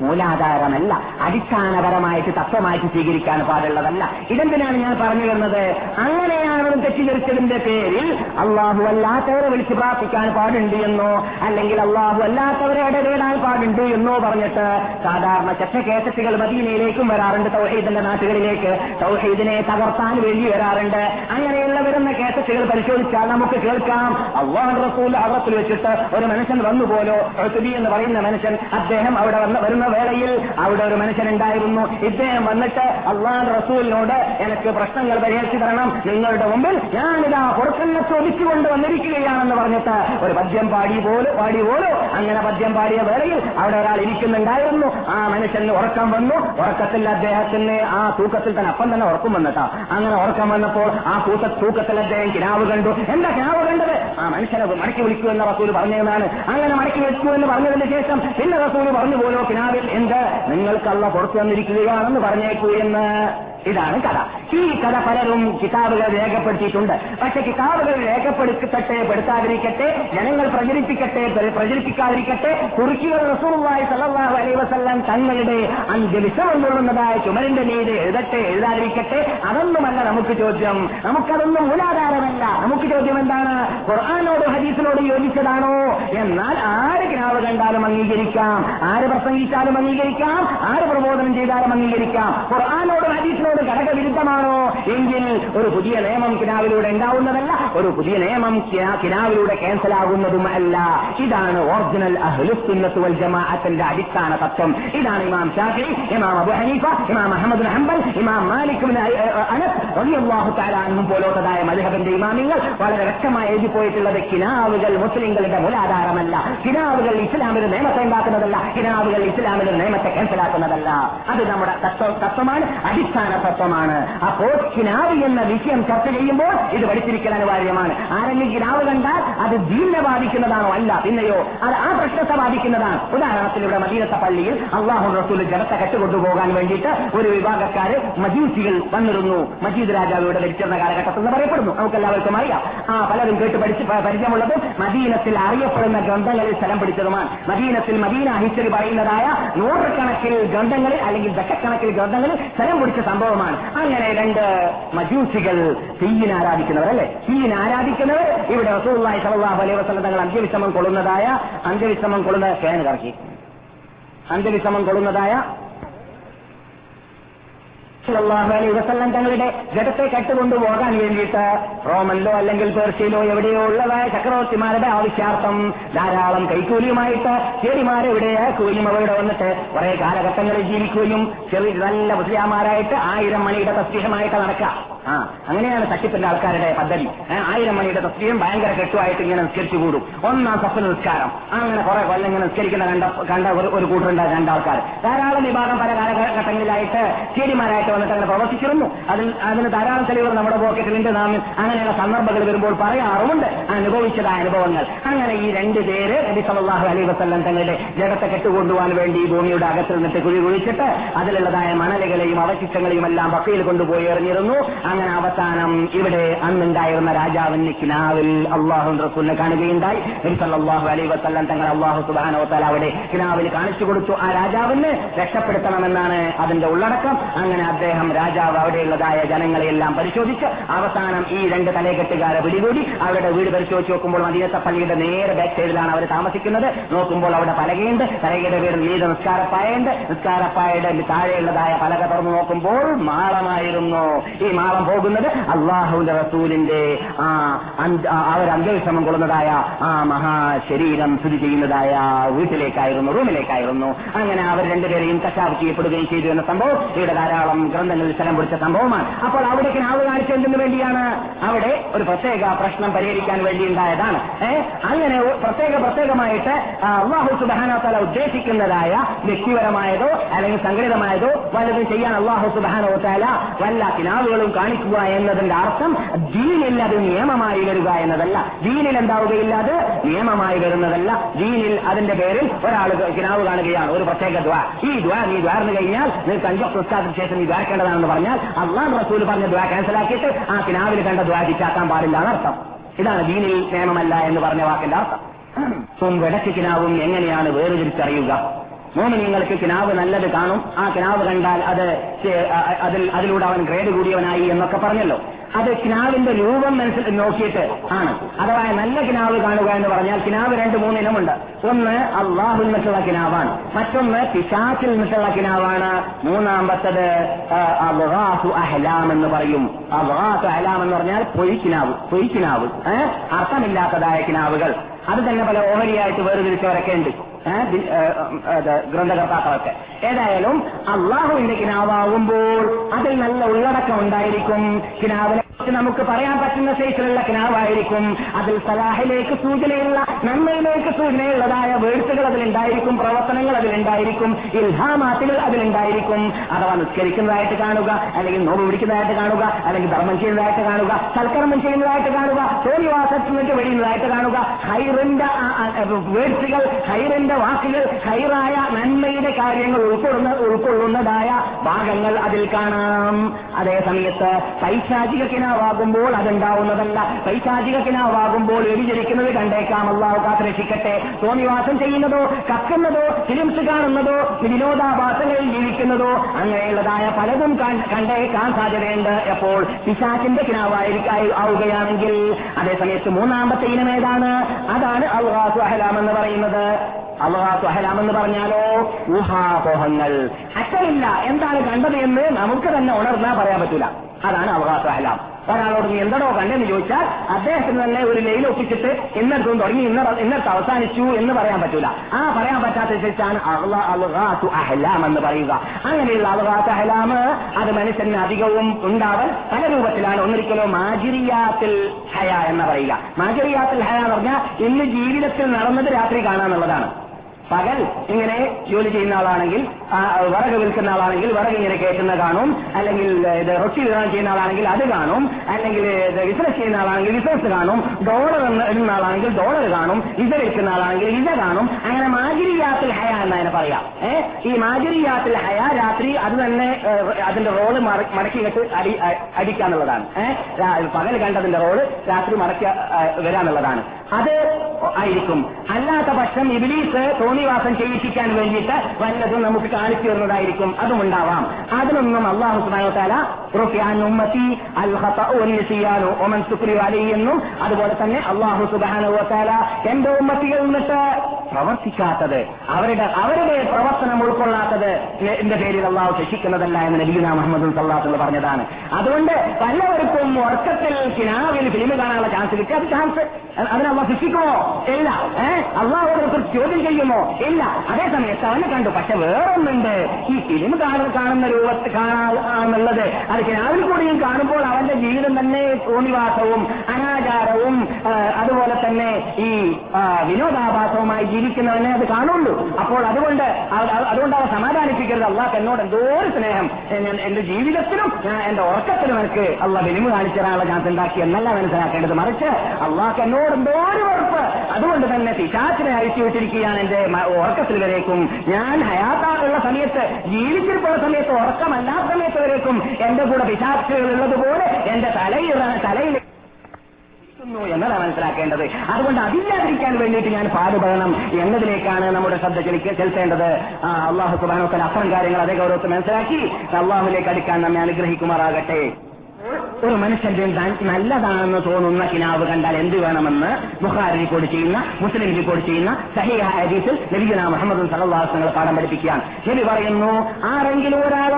S2: മൂലാധാരമല്ല അടിസ്ഥാനപരമായിട്ട് തത്വമായിട്ട് സ്വീകരിക്കാൻ പാടുള്ളതല്ല. ഇതെന്തിനാണ് ഞാൻ പറഞ്ഞു വരുന്നത് അങ്ങനെയാണ് തെറ്റിദ്ധരിച്ചതിന്റെ പേരിൽ അള്ളാഹു അല്ലാത്തവരെ വിളിച്ച് പ്രാർത്ഥിക്കാൻ പാടുണ്ട് എന്നോ അല്ലെങ്കിൽ അള്ളാഹു അല്ലാത്തവരെ ഇടപെടാൻ പാടുണ്ട് എന്നോ പറഞ്ഞിട്ട് സാധാരണ ചെറ്റക്കേസറ്റുകൾ മദീനയിലേക്കും വരാറുണ്ട് തൗഹീദിന്റെ നാട്ടുകളിലേക്ക്. തൗഹീദിനെ തകർത്താൻ വേണ്ടി വരാറുണ്ട്. അങ്ങനെയുള്ള വരുന്ന കേസറ്റുകൾ പരിശോധിച്ചാൽ നമുക്ക് കേൾക്കാം. അള്ളാഹു റസൂൽ അറത്തിൽ വെച്ചിട്ട് ഒരു മനുഷ്യൻ വന്നുപോലോ പോലോ എന്ന് പറയുന്ന മനുഷ്യൻ അദ്ദേഹം അവിടെ വന്ന വരുന്ന വേളയിൽ അവിടെ ഒരു മനുഷ്യനുണ്ടായിരുന്നു. ഇദ്ദേഹം വന്നിട്ട് അള്ളാൻ റസൂലിനോട് എനിക്ക് പ്രശ്നങ്ങൾ പരിഹരിച്ചു തരണം. നിങ്ങളുടെ മുമ്പിൽ ഞാനിതാ പുറത്തുനിന്ന് ചോദിച്ചുകൊണ്ട് വന്നിരിക്കുകയാണെന്ന് പറഞ്ഞിട്ട് ഒരു പദ്യം പാടി പോലും പാടി പോലും അങ്ങനെ പദ്യം പാടിയ വേളയിൽ അവിടെ ഒരാൾ ഇരിക്കുന്നുണ്ടായിരുന്നു. ആ മനുഷ്യന് ഉറക്കം വന്നു. ഉറക്കത്തിൽ അദ്ദേഹത്തിന് ആ തൂക്കത്തിൽ തന്നെ അപ്പം തന്നെ ഉറക്കം വന്നിട്ടാ. അങ്ങനെ ഉറക്കം വന്നപ്പോൾ ആ തൂക്ക തൂക്കത്തിൽ അദ്ദേഹം കിനാവ് കണ്ടു. എന്താ കിനാവ് കണ്ടത്? ആ മനുഷ്യനെ മടക്കി വിളിക്കൂ എന്ന റസൂൽ പറഞ്ഞതാണ് അങ്ങനെ മടക്കി വിളിക്കൂ എന്ന് പറഞ്ഞതിന് ശേഷം പിന്നെ റസൂൽ പറഞ്ഞു പോലോ കിനാവിൽ എന്ത്? നിങ്ങൾക്കല്ല പുറത്തു വന്നിരിക്കുകയാണെന്ന് പറഞ്ഞേക്കൂ എന്ന്. ഇതാണ് കഥ. ഈ കഥ പലരും കിതാബുകൾ രേഖപ്പെടുത്തിയിട്ടുണ്ട്. പക്ഷെ കിതാബുകൾ രേഖപ്പെടുത്തട്ടെ പെടുത്താതിരിക്കട്ടെ ജനങ്ങൾ പ്രചരിപ്പിക്കട്ടെ പ്ര- പ്രചരിപ്പിക്കാതിരിക്കട്ടെ തുർക്കികൾ റസൂറുമായി സല്ലല്ലാഹു അലൈഹി വസല്ലം തങ്ങളുടെ അന്ത്യവിശ്രമം കൊള്ളുന്നതായ ചുമരിന്റെ മീതെ എഴുതട്ടെ എഴുതാതിരിക്കട്ടെ അതൊന്നുമല്ല നമുക്ക് ചോദ്യം. നമുക്കതൊന്നും മൂലാധാരമല്ല. നമുക്ക് ചോദ്യം എന്താണ്? ഖുർആാനോട് ഹദീസിനോട് യോജിച്ചതാണോ? എന്നാൽ ആര് കിനാവ് കണ്ടാലും അംഗീകരിക്കാം? ആര് പ്രസംഗിച്ചാലും അംഗീകരിക്കാം? ആര് പ്രബോധനം ചെയ്താലും അംഗീകരിക്കാം? ഖുർആാനോടും ഹദീസിനോടും ഘടകവിരുദ്ധമാണോ എങ്കിൽ ഒരു പുതിയ നിയമം കിനാവിലൂടെ ഉണ്ടാവുന്നതല്ല ഒരു പുതിയ നിയമം കിനാവിലൂടെ ക്യാൻസലാകുന്നതും അല്ല. ഇതാണ് ഒറിജിനൽ അഹ്ലുസുന്നത്ത് വൽ ജമാഅത്തിന്റെ അടിസ്ഥാന തത്വം. ഇതാണ് ഇമാം ഷാഫി ഇമാം അബു ഹനീഫ ഇമാം അഹമ്മദ് ഹംബൽ ഇമാം മാലിക് അനസ് റളിയല്ലാഹു തആല ഇമാമിങ്ങൾ വളരെ വ്യക്തമായി എഴുതി പോയിട്ടുള്ളത് കിനാവുകൾ മുസ്ലിങ്ങളുടെ മൂലാധാരമല്ല. കിനാവുകൾ ഇസ്ലാമിന് നിയമത്തെ ഉണ്ടാക്കുന്നതല്ല കിനാവുകൾ ഇസ്ലാമിന് നിയമത്തെ ക്യാൻസലാക്കുന്നതല്ല അത് നമ്മുടെ തത്വ തത്വമാണ് അടിസ്ഥാന തത്വമാണ്. അപ്പോൾ കിനാവ് എന്ന വിഷയം ചർച്ച ചെയ്യുമ്പോൾ ഇത് പഠിച്ചിരിക്കൽ അനിവാര്യമാണ്. ആരെങ്കിലും കിനാവ് കണ്ടാൽ അത് ദീനെ ബാധിക്കുന്നതാണോ അല്ല പിന്നെയോ അത് ആ പ്രശ്നത്തെ ബാധിക്കുന്നതാണ്. ഉദാഹരണത്തിന് ഇവിടെ മദീനത്തെ പള്ളിയിൽ അള്ളാഹു റസൂൽ ജനത്തെ കെട്ടുകൊണ്ടുപോകാൻ വേണ്ടിയിട്ട് ഒരു വിഭാഗക്കാര് മജീസികൾ വന്നിരുന്നു. മജീദ് രാജാവ് ഇവിടെ കാലഘട്ടത്തിൽ എന്ന് പറയപ്പെടുന്നു. നമുക്ക് എല്ലാവർക്കും അറിയാം. ആ പലരും കേട്ട് പഠിച്ച് പരിചയമുള്ളതും മദീനത്തിൽ അറിയപ്പെടുന്ന ഗ്രന്ഥങ്ങളിൽ സ്ഥലം പിടിച്ചതുമാണ്. മദീനത്തിൽ മദീന ഹിസ്റ്ററി പറയുന്നതായ നൂറുകണക്കിൽ ഗ്രന്ഥങ്ങളിൽ അല്ലെങ്കിൽ ദശക്കണക്കിൽ ഗ്രന്ഥങ്ങളിൽ സ്ഥലം പിടിച്ച സംഭവമാണ്. അങ്ങനെ രണ്ട് മജൂസികൾ തീയിനെ ആരാധിക്കുന്നവർ അല്ലെ തീയിനെ ആരാധിക്കുന്നവർ ഇവിടെ റസൂള്ളായി സലാഹു അലൈഹി വസ്ലം തങ്ങൾ അന്ത്യവിശ്രമം കൊള്ളുന്നതായ അന്ത്യവിശ്രമം കൊള്ളുന്ന ഫാൻ കറക്കി അന്ത്യവിശ്രമം കൊള്ളുന്നതായ സല്ലല്ലാഹു അലൈഹി വസല്ലം തങ്ങളുടെ ജഡത്തെ കട്ടുകൊണ്ടുപോകാൻ വേണ്ടിയിട്ട് റോമനിലോ അല്ലെങ്കിൽ പേർഷ്യയിലോ എവിടെയോ ഉള്ളതായ ചക്രവർത്തിമാരുടെ ആവശ്യാർത്ഥം ധാരാളം കൈക്കൂലിയുമായിട്ട് ചേരിമാരെ ഇവിടെ കൂലിയും അവരുടെ വന്നിട്ട് കുറെ കാലഘട്ടങ്ങളിൽ ജീവിക്കുകയും ചെറിയ നല്ല മുസ്ലിയാമാരായിട്ട് ആയിരം മണിയുടെ തസ്തിഹമായിട്ട് നടക്കുക ആ അങ്ങനെയാണ് തട്ടിപ്പിന്റെ ആൾക്കാരുടെ പദ്ധതി. ആയിരം മണിയുടെ തസ്തിയും ഭയങ്കര കെട്ടുമായിട്ട് ഇങ്ങനെ നിസ്കരിച്ചു കൂടും ഒന്നാം സഫൽ നിസ്കാരം. അങ്ങനെ കുറെ കൊല്ലം ഇങ്ങനെ നിസ്കരിക്കുന്ന കണ്ട കണ്ട ഒരു- കൂട്ടരുണ്ട് കണ്ട രണ്ടാൾക്കാർ ധാരാളം വിഭാഗം പല കാലഘട്ടങ്ങളിലായിട്ട് ചേരിമാരായിട്ട് വന്നിട്ട് അങ്ങനെ പ്രവർത്തിച്ചിരുന്നു. അതിൽ അതിന് ധാരാളം തെളിവുകൾ നമ്മുടെ പോക്കറ്റിലുണ്ട് നാം അങ്ങനെയുള്ള സന്ദർഭങ്ങൾ വരുമ്പോൾ പറയാറുമുണ്ട്. അനുഭവിച്ചതായ അനുഭവങ്ങൾ. അങ്ങനെ ഈ രണ്ട് പേര് നബി അലൈഹി വസല്ലം തങ്ങളുടെ ജഗത്തെ കെട്ടുകൊണ്ടുപോകാൻ വേണ്ടി ഭൂമിയുടെ അകത്ത് നിന്നിട്ട് കുഴി കുഴിച്ചിട്ട് അതിലുള്ളതായ മണലുകളെയും അവശിഷ്ടങ്ങളെയും എല്ലാം പക്കയിൽ കൊണ്ടുപോയി എറിഞ്ഞിരുന്നു. അങ്ങനെ അവസാനം ഇവിടെ അന്നുണ്ടായിരുന്ന രാജാവിന് കിനാവിൽ അള്ളാഹു റസൂലിനെ കാണുകയുണ്ടായി. അള്ളാഹു അലൈഹി വസല്ലം തങ്ങൾ അള്ളാഹു വതആല അവിടെ കിനാവിൽ കാണിച്ചു കൊടുത്തു. ആ രാജാവിന് രക്ഷപ്പെടുത്തണമെന്നാണ് അതിന്റെ ഉള്ളടക്കം. അങ്ങനെ അദ്ദേഹം രാജാവ് അവിടെയുള്ളതായ ജനങ്ങളെയെല്ലാം പരിശോധിച്ച് അവസാനം ഈ രണ്ട് തലേക്കെട്ടുകാരെ പിടികൂടി അവരുടെ വീട് പരിശോധിച്ച് നോക്കുമ്പോൾ മദീനത്തെ പള്ളിയുടെ നേരെ ബാക്ക് സൈഡിലാണ് അവർ താമസിക്കുന്നത്. നോക്കുമ്പോൾ അവിടെ പലകയുണ്ട്. പലകയുടെ പേര് നീത നിസ്കാരപ്പായുണ്ട് നിസ്കാരപ്പായുടെ താഴെയുള്ളതായ പലക തുറന്നു നോക്കുമ്പോൾ മാളമായിരുന്നു. ഈ മാളം പോകാൻ പോകുന്നത് അള്ളാഹുവിന്റെ റസൂലിന്റെ ആ ഒരു കൊള്ളുന്നതായ ആ മഹാശരീരം സ്ഥിതി ചെയ്യുന്നതായ വീട്ടിലേക്കായിരുന്നു റൂമിലേക്കായിരുന്നു. അങ്ങനെ അവർ രണ്ടുപേരെയും കശാവ് ചെയ്യപ്പെടുകയും ചെയ്തു എന്ന സംഭവം ഇവിടെ ധാരാളം ഗ്രന്ഥങ്ങളിൽ സ്ഥലം പിടിച്ച സംഭവമാണ്. അപ്പോൾ അവിടേക്ക് നാവ് കാണിച്ചതിന് വേണ്ടിയാണ്. അവിടെ ഒരു പ്രത്യേക പ്രശ്നം പരിഹരിക്കാൻ വേണ്ടി ഉണ്ടായതാണ്. അങ്ങനെ പ്രത്യേക പ്രത്യേകമായിട്ട് അള്ളാഹു സുബാനോത്തല ഉദ്ദേശിക്കുന്നതായ വ്യക്തിപരമായതോ അല്ലെങ്കിൽ സംഘടിതമായതോ വല്ലതും ചെയ്യാൻ അള്ളാഹു സുബാനോത്തല വല്ല കിനാവുകളും കാണിക്കുക എന്നതിന്റെ അർത്ഥം ദീനിൽ അത് നിയമമായി വരിക എന്നതല്ല. ദീനിൽ എന്താവുകയില്ല അത് നിയമമായി വരുന്നതല്ല. ദീനിൽ അതിന്റെ പേരിൽ ഒരാൾ കിനാവ് കാണുകയാണ്. ഒരു പ്രത്യേക ദ്വാ. ഈ ദ്വാ നീ ദ്വാർന്നു കഴിഞ്ഞാൽ നിനക്ക് അഞ്ചോ പ്രസ്താവത്തിന് ശേഷം നീ ദ്വാരക്കേണ്ടതാണെന്ന് പറഞ്ഞാൽ അള്ളാഹ് റസൂൽ പറഞ്ഞ ദ്വാ ക്യാൻസലാക്കിയിട്ട് ആ കിനാവിൽ കണ്ട ദ്വാ ചിറ്റാക്കാൻ പാടില്ല എന്നർത്ഥം ഇതാണ് ദീനിൽ നിയമമല്ല എന്ന് പറഞ്ഞ വാക്കിന്റെ അർത്ഥം. വിടക്ക് കിനാവും എങ്ങനെയാണ് വേർതിരിച്ചറിയുക? മോമിനിങ്ങൾക്ക് കിനാവ് നല്ലത് കാണും. ആ കിനാവ് കണ്ടാൽ അത് അതിൽ അതിലൂടെ അവൻ ഗ്രേഡ് കൂടിയവനായി എന്നൊക്കെ പറഞ്ഞല്ലോ. അത് കിനാവിന്റെ രൂപം മനസ്സിൽ നോക്കിയിട്ട് ആണ്. അഥവാ നല്ല കിനാവ് കാണുക എന്ന് പറഞ്ഞാൽ കിനാവ് രണ്ട് മൂന്നിനമുണ്ട് ഒന്ന് അള്ളാഹുൽ നിന്നിട്ടുള്ള കിനാവാണ്. മറ്റൊന്ന് പിശാച്ചിൽ നിന്നിട്ടുള്ള കിനാവാണ്. മൂന്നാമത്തത് ആ, അഹലാം എന്ന് പറയും. അബ്ഗാസു അഹ്ലാം എന്ന് പറഞ്ഞാൽ പൊയ്ക്കിനാവ് പൊയ്ക്കിനാവ് അർത്ഥമില്ലാത്തതായ കിനാവുകൾ. അത് തന്നെ പല ഓഹരിയായിട്ട് വേർതിരിച്ചവരൊക്കെ ഉണ്ട്. ഗ്രന്ഥകർത്താക്കളൊക്കെ. ഏതായാലും അള്ളാഹുവിന്റെ കിനാവാകുമ്പോൾ അതിൽ നല്ല ഉള്ളടക്കം ഉണ്ടായിരിക്കും. കിനാവിനെ നമുക്ക് പറയാൻ പറ്റുന്ന സൈസിലുള്ള കിനാവായിരിക്കും. അതിൽ സലാഹിലേക്ക് സൂചനയുള്ള നന്മയിലേക്ക് സൂചനയുള്ളതായ വേഴ്സുകൾ അതിലുണ്ടായിരിക്കും പ്രവർത്തനങ്ങൾ അതിലുണ്ടായിരിക്കും ഇൽഹാമാത്തുകൾ അതിലുണ്ടായിരിക്കും. അഥവാ നിസ്കരിക്കുന്നതായിട്ട് കാണുക അല്ലെങ്കിൽ നോമ്പ് പിടിക്കുന്നതായിട്ട് കാണുക അല്ലെങ്കിൽ ധർമ്മം ചെയ്യുന്നതായിട്ട് കാണുക സൽക്കർമ്മം ചെയ്യുന്നതായിട്ട് കാണുക തോന്നിവാസത്തിൽ നിന്ന് വെടിയുന്നതായിട്ട് കാണുക. ഹൈറിന്റെ വേഴ്സുകൾ ഹൈറിന്റെ വാക്കുകൾ ഹൈറായ നന്മയുടെ കാര്യങ്ങൾ ഉൾക്കൊള്ളുന്ന ഉൾക്കൊള്ളുന്നതായ ഭാഗങ്ങൾ അതിൽ കാണാം. അതേ സമയത്ത് പൈശാചിക കിനാവാകുമ്പോൾ അതുണ്ടാവുന്നതല്ല. പൈശാചിക കിനാവാകുമ്പോൾ വ്യതിചരിക്കുന്നത് കണ്ടേക്കാം. അള്ളാഹു കാത്ത് രക്ഷിക്കട്ടെ തോന്നിവാസം ചെയ്യുന്നതോ കക്കുന്നതോ ഫിലിംസ് കാണുന്നതോ വിനോദാഭാസങ്ങളിൽ ജീവിക്കുന്നതോ അങ്ങനെയുള്ളതായ പലതും കണ്ടേക്കാൻ സാധ്യതയുണ്ട്. എപ്പോൾ പിശാചിന്റെ കിനാവായിരിക്കായി ആവുകയാണെങ്കിൽ അതേസമയത്ത് മൂന്നാമത്തെ ഇനം ഏതാണ്? അതാണ് അള്ളാഹു അഹലാം എന്ന് പറയുന്നത്. അള്ളാഹു അഹലാം എന്ന് പറഞ്ഞാലോ? ഊഹാപോഹങ്ങൾ. അച്ഛനില്ല. എന്താണ് കണ്ടത് എന്ന് നമുക്ക് തന്നെ ഉണർന്നാ പറയാൻ പറ്റില്ല അതാണ് അവകാശ അഹലാം ഒരാളോട് നീ എന്തടോ കണ്ടെന്ന് ചോദിച്ചാൽ അദ്ദേഹത്തിന് തന്നെ ഒരു ലൈൽ ഒപ്പിച്ചിട്ട് ഇന്നടത്തും തുടങ്ങി ഇന്ന ഇന്നടത്ത് അവസാനിച്ചു എന്ന് പറയാൻ പറ്റൂല. ആ പറയാൻ പറ്റാത്ത ശേഷിച്ചാണ് അഹ്ലാം എന്ന് പറയുക. അങ്ങനെയുള്ള അൽഹാത്ത് അഹ്ലാം അത് മനുഷ്യന് അധികവും ഉണ്ടാവൽ പല രൂപത്തിലാണ്. ഒന്നിരിക്കലോ മാജിരിയാത്തിൽ ഹയ എന്ന് പറയുക. മാജിരിയാത്തിൽ ഹയ എന്ന് പറഞ്ഞാൽ ഇന്ന് ജീവിതത്തിൽ നടന്നത് രാത്രി കാണാന്നുള്ളതാണ്. പകൽ ഇങ്ങനെ ജോലി ചെയ്യുന്ന ആളാണെങ്കിൽ വിറക് വിൽക്കുന്ന ആളാണെങ്കിൽ വിറക് ഇങ്ങനെ കയറ്റുന്ന കാണും. അല്ലെങ്കിൽ ഇത് റൊട്ടി വിതരണം ചെയ്യുന്ന ആളാണെങ്കിൽ അത് കാണും. അല്ലെങ്കിൽ ബിസിനസ് ചെയ്യുന്ന ആളാണെങ്കിൽ ബിസിനസ് കാണും. ഡോളർ ഇടുന്ന ആളാണെങ്കിൽ ഡോളർ കാണും. ഇത വിൽക്കുന്ന ആളാണെങ്കിൽ ഇത കാണും. അങ്ങനെ മാജിരിയാത്തിൽ ഹയ എന്നതിനെ പറയാം. ഏഹ് ഈ മാജിരിയാത്തിൽ ഹയ രാത്രി അത് തന്നെ അതിന്റെ റോൾ മട- മടക്കി കെട്ട് അടി അടിക്കാന്നുള്ളതാണ്. ഏഹ് പകൽ കണ്ടതിന്റെ റോൾ രാത്രി മടക്കി വരാന്നുള്ളതാണ്. അത് ആയിരിക്കും. അല്ലാത്ത പക്ഷം ഇബിലീസ് തോന്നിവാസം ചെയ്യിപ്പിക്കാൻ വേണ്ടിയിട്ട് വല്ലതും നമുക്ക് കാണിച്ചു തരുന്നതായിരിക്കും അതും ഉണ്ടാവാം. അതിനൊന്നും അള്ളാഹു സുബാനോത്താല ഉമ്മത്തി ഒമൻ അതുപോലെ തന്നെ അള്ളാഹു സുബാനുവത്താല എന്റെ ഉമ്മത്തികൾ നിന്നിട്ട് പ്രവർത്തിക്കാത്തത് അവരുടെ അവരുടെ പ്രവർത്തനം ഉൾക്കൊള്ളാത്തത് എന്റെ പേരിൽ അള്ളാഹു ശിക്ഷിക്കുന്നതല്ല എന്ന് നബീന മുഹമ്മദ് സല്ലാത്തുള്ള പറഞ്ഞതാണ്. അതുകൊണ്ട് പലവർക്കും ഉറക്കത്തിൽ കിനാവിൽ ഫിലിം കാണാനുള്ള ചാൻസ് കിട്ടി. അത് ചാൻസ് അള്ളാഹ് ശിക്ഷിക്കുമോ? ഇല്ല. ഏഹ് അള്ളാഹുവിനെ കുറിച്ച് ചോദ്യം ചെയ്യുമോ? ഇല്ല. അതേ സമയത്ത് അവനെ കണ്ടു. പക്ഷെ വേറൊന്നുണ്ട്. ഈ ഫിലിം കാണുന്ന കാണുന്ന രൂപത്തിൽ കാണാന്നുള്ളത് അത് കിനാവിൽ കൂടിയും കാണുമ്പോൾ അവന്റെ ജീവിതം തന്നെ തോന്നിവാസവും അനാചാരവും അതുപോലെ തന്നെ ഈ വിനോദാഭാസവുമായി ജീവിക്കുന്നവനെ അത് കാണുള്ളൂ അപ്പോൾ അതുകൊണ്ട് അതുകൊണ്ട് അവ സമാധാനിപ്പിക്കരുത്. അള്ളാഹ് എന്നോട് എന്തോ ഒരു സ്നേഹം. എന്റെ ജീവിതത്തിലും എന്റെ ഉറക്കത്തിലും എനിക്ക് അള്ളാഹ് വിനിമ കാണിച്ചു തരാനുള്ള ചാൻസ് ഉണ്ടാക്കി എന്നല്ല മനസ്സിലാക്കേണ്ടത്. മറിച്ച് അള്ളാഹ് എന്നോട് എന്തോ ഒരു വെറുപ്പ്. അതുകൊണ്ട് തന്നെ പിശാച്ചിനെ അഴിച്ചു വിട്ടിരിക്കുകയാണ് എന്റെ ഉറക്കത്തിൽ വരേക്കും ഞാൻ ഹയാത്താറുള്ള സമയത്ത് ജീവിച്ചിരിപ്പുള്ള സമയത്ത് ഉറക്കമല്ലാത്ത സമയത്ത് വരേക്കും എന്റെ കൂടെ പിശാച്ചുകൾ ഉള്ളതുപോലെ എന്റെ തലയിൽ തലയിൽ എന്നതാണ് മനസ്സിലാക്കേണ്ടത്. അതുകൊണ്ട് അതില്ലാതിരിക്കാൻ വേണ്ടിയിട്ട് ഞാൻ പാടുപെടണം എന്നതിലേക്കാണ് നമ്മുടെ ശ്രദ്ധ ചെലുത്തേണ്ടത്. അള്ളാഹു സുബാനോത്തൻ അത്തരം കാര്യങ്ങൾ അതേ ഗൗരവത്തിൽ മനസ്സിലാക്കി. അള്ളാഹുലേക്ക് അടുക്കാൻ നമ്മെ അനുഗ്രഹിക്കുമാറാകട്ടെ. ഒരു മനുഷ്യന്റെ നല്ലതാണെന്ന് തോന്നുന്ന കിനാവ് കണ്ടാൽ എന്ത് വേണമെന്ന് ബുഹാരി റിപ്പോർട്ട് ചെയ്യുന്ന മുസ്ലിം റിപ്പോർട്ട് ചെയ്യുന്ന സഹിഹ ഹദീസിൽ ലഭിക്കുന്ന മുഹമ്മദ് സലവാസങ്ങൾ പാഠം പഠിപ്പിക്കുകയാണ്. ശരി പറയുന്നു ആരെങ്കിലും ഒരാൾ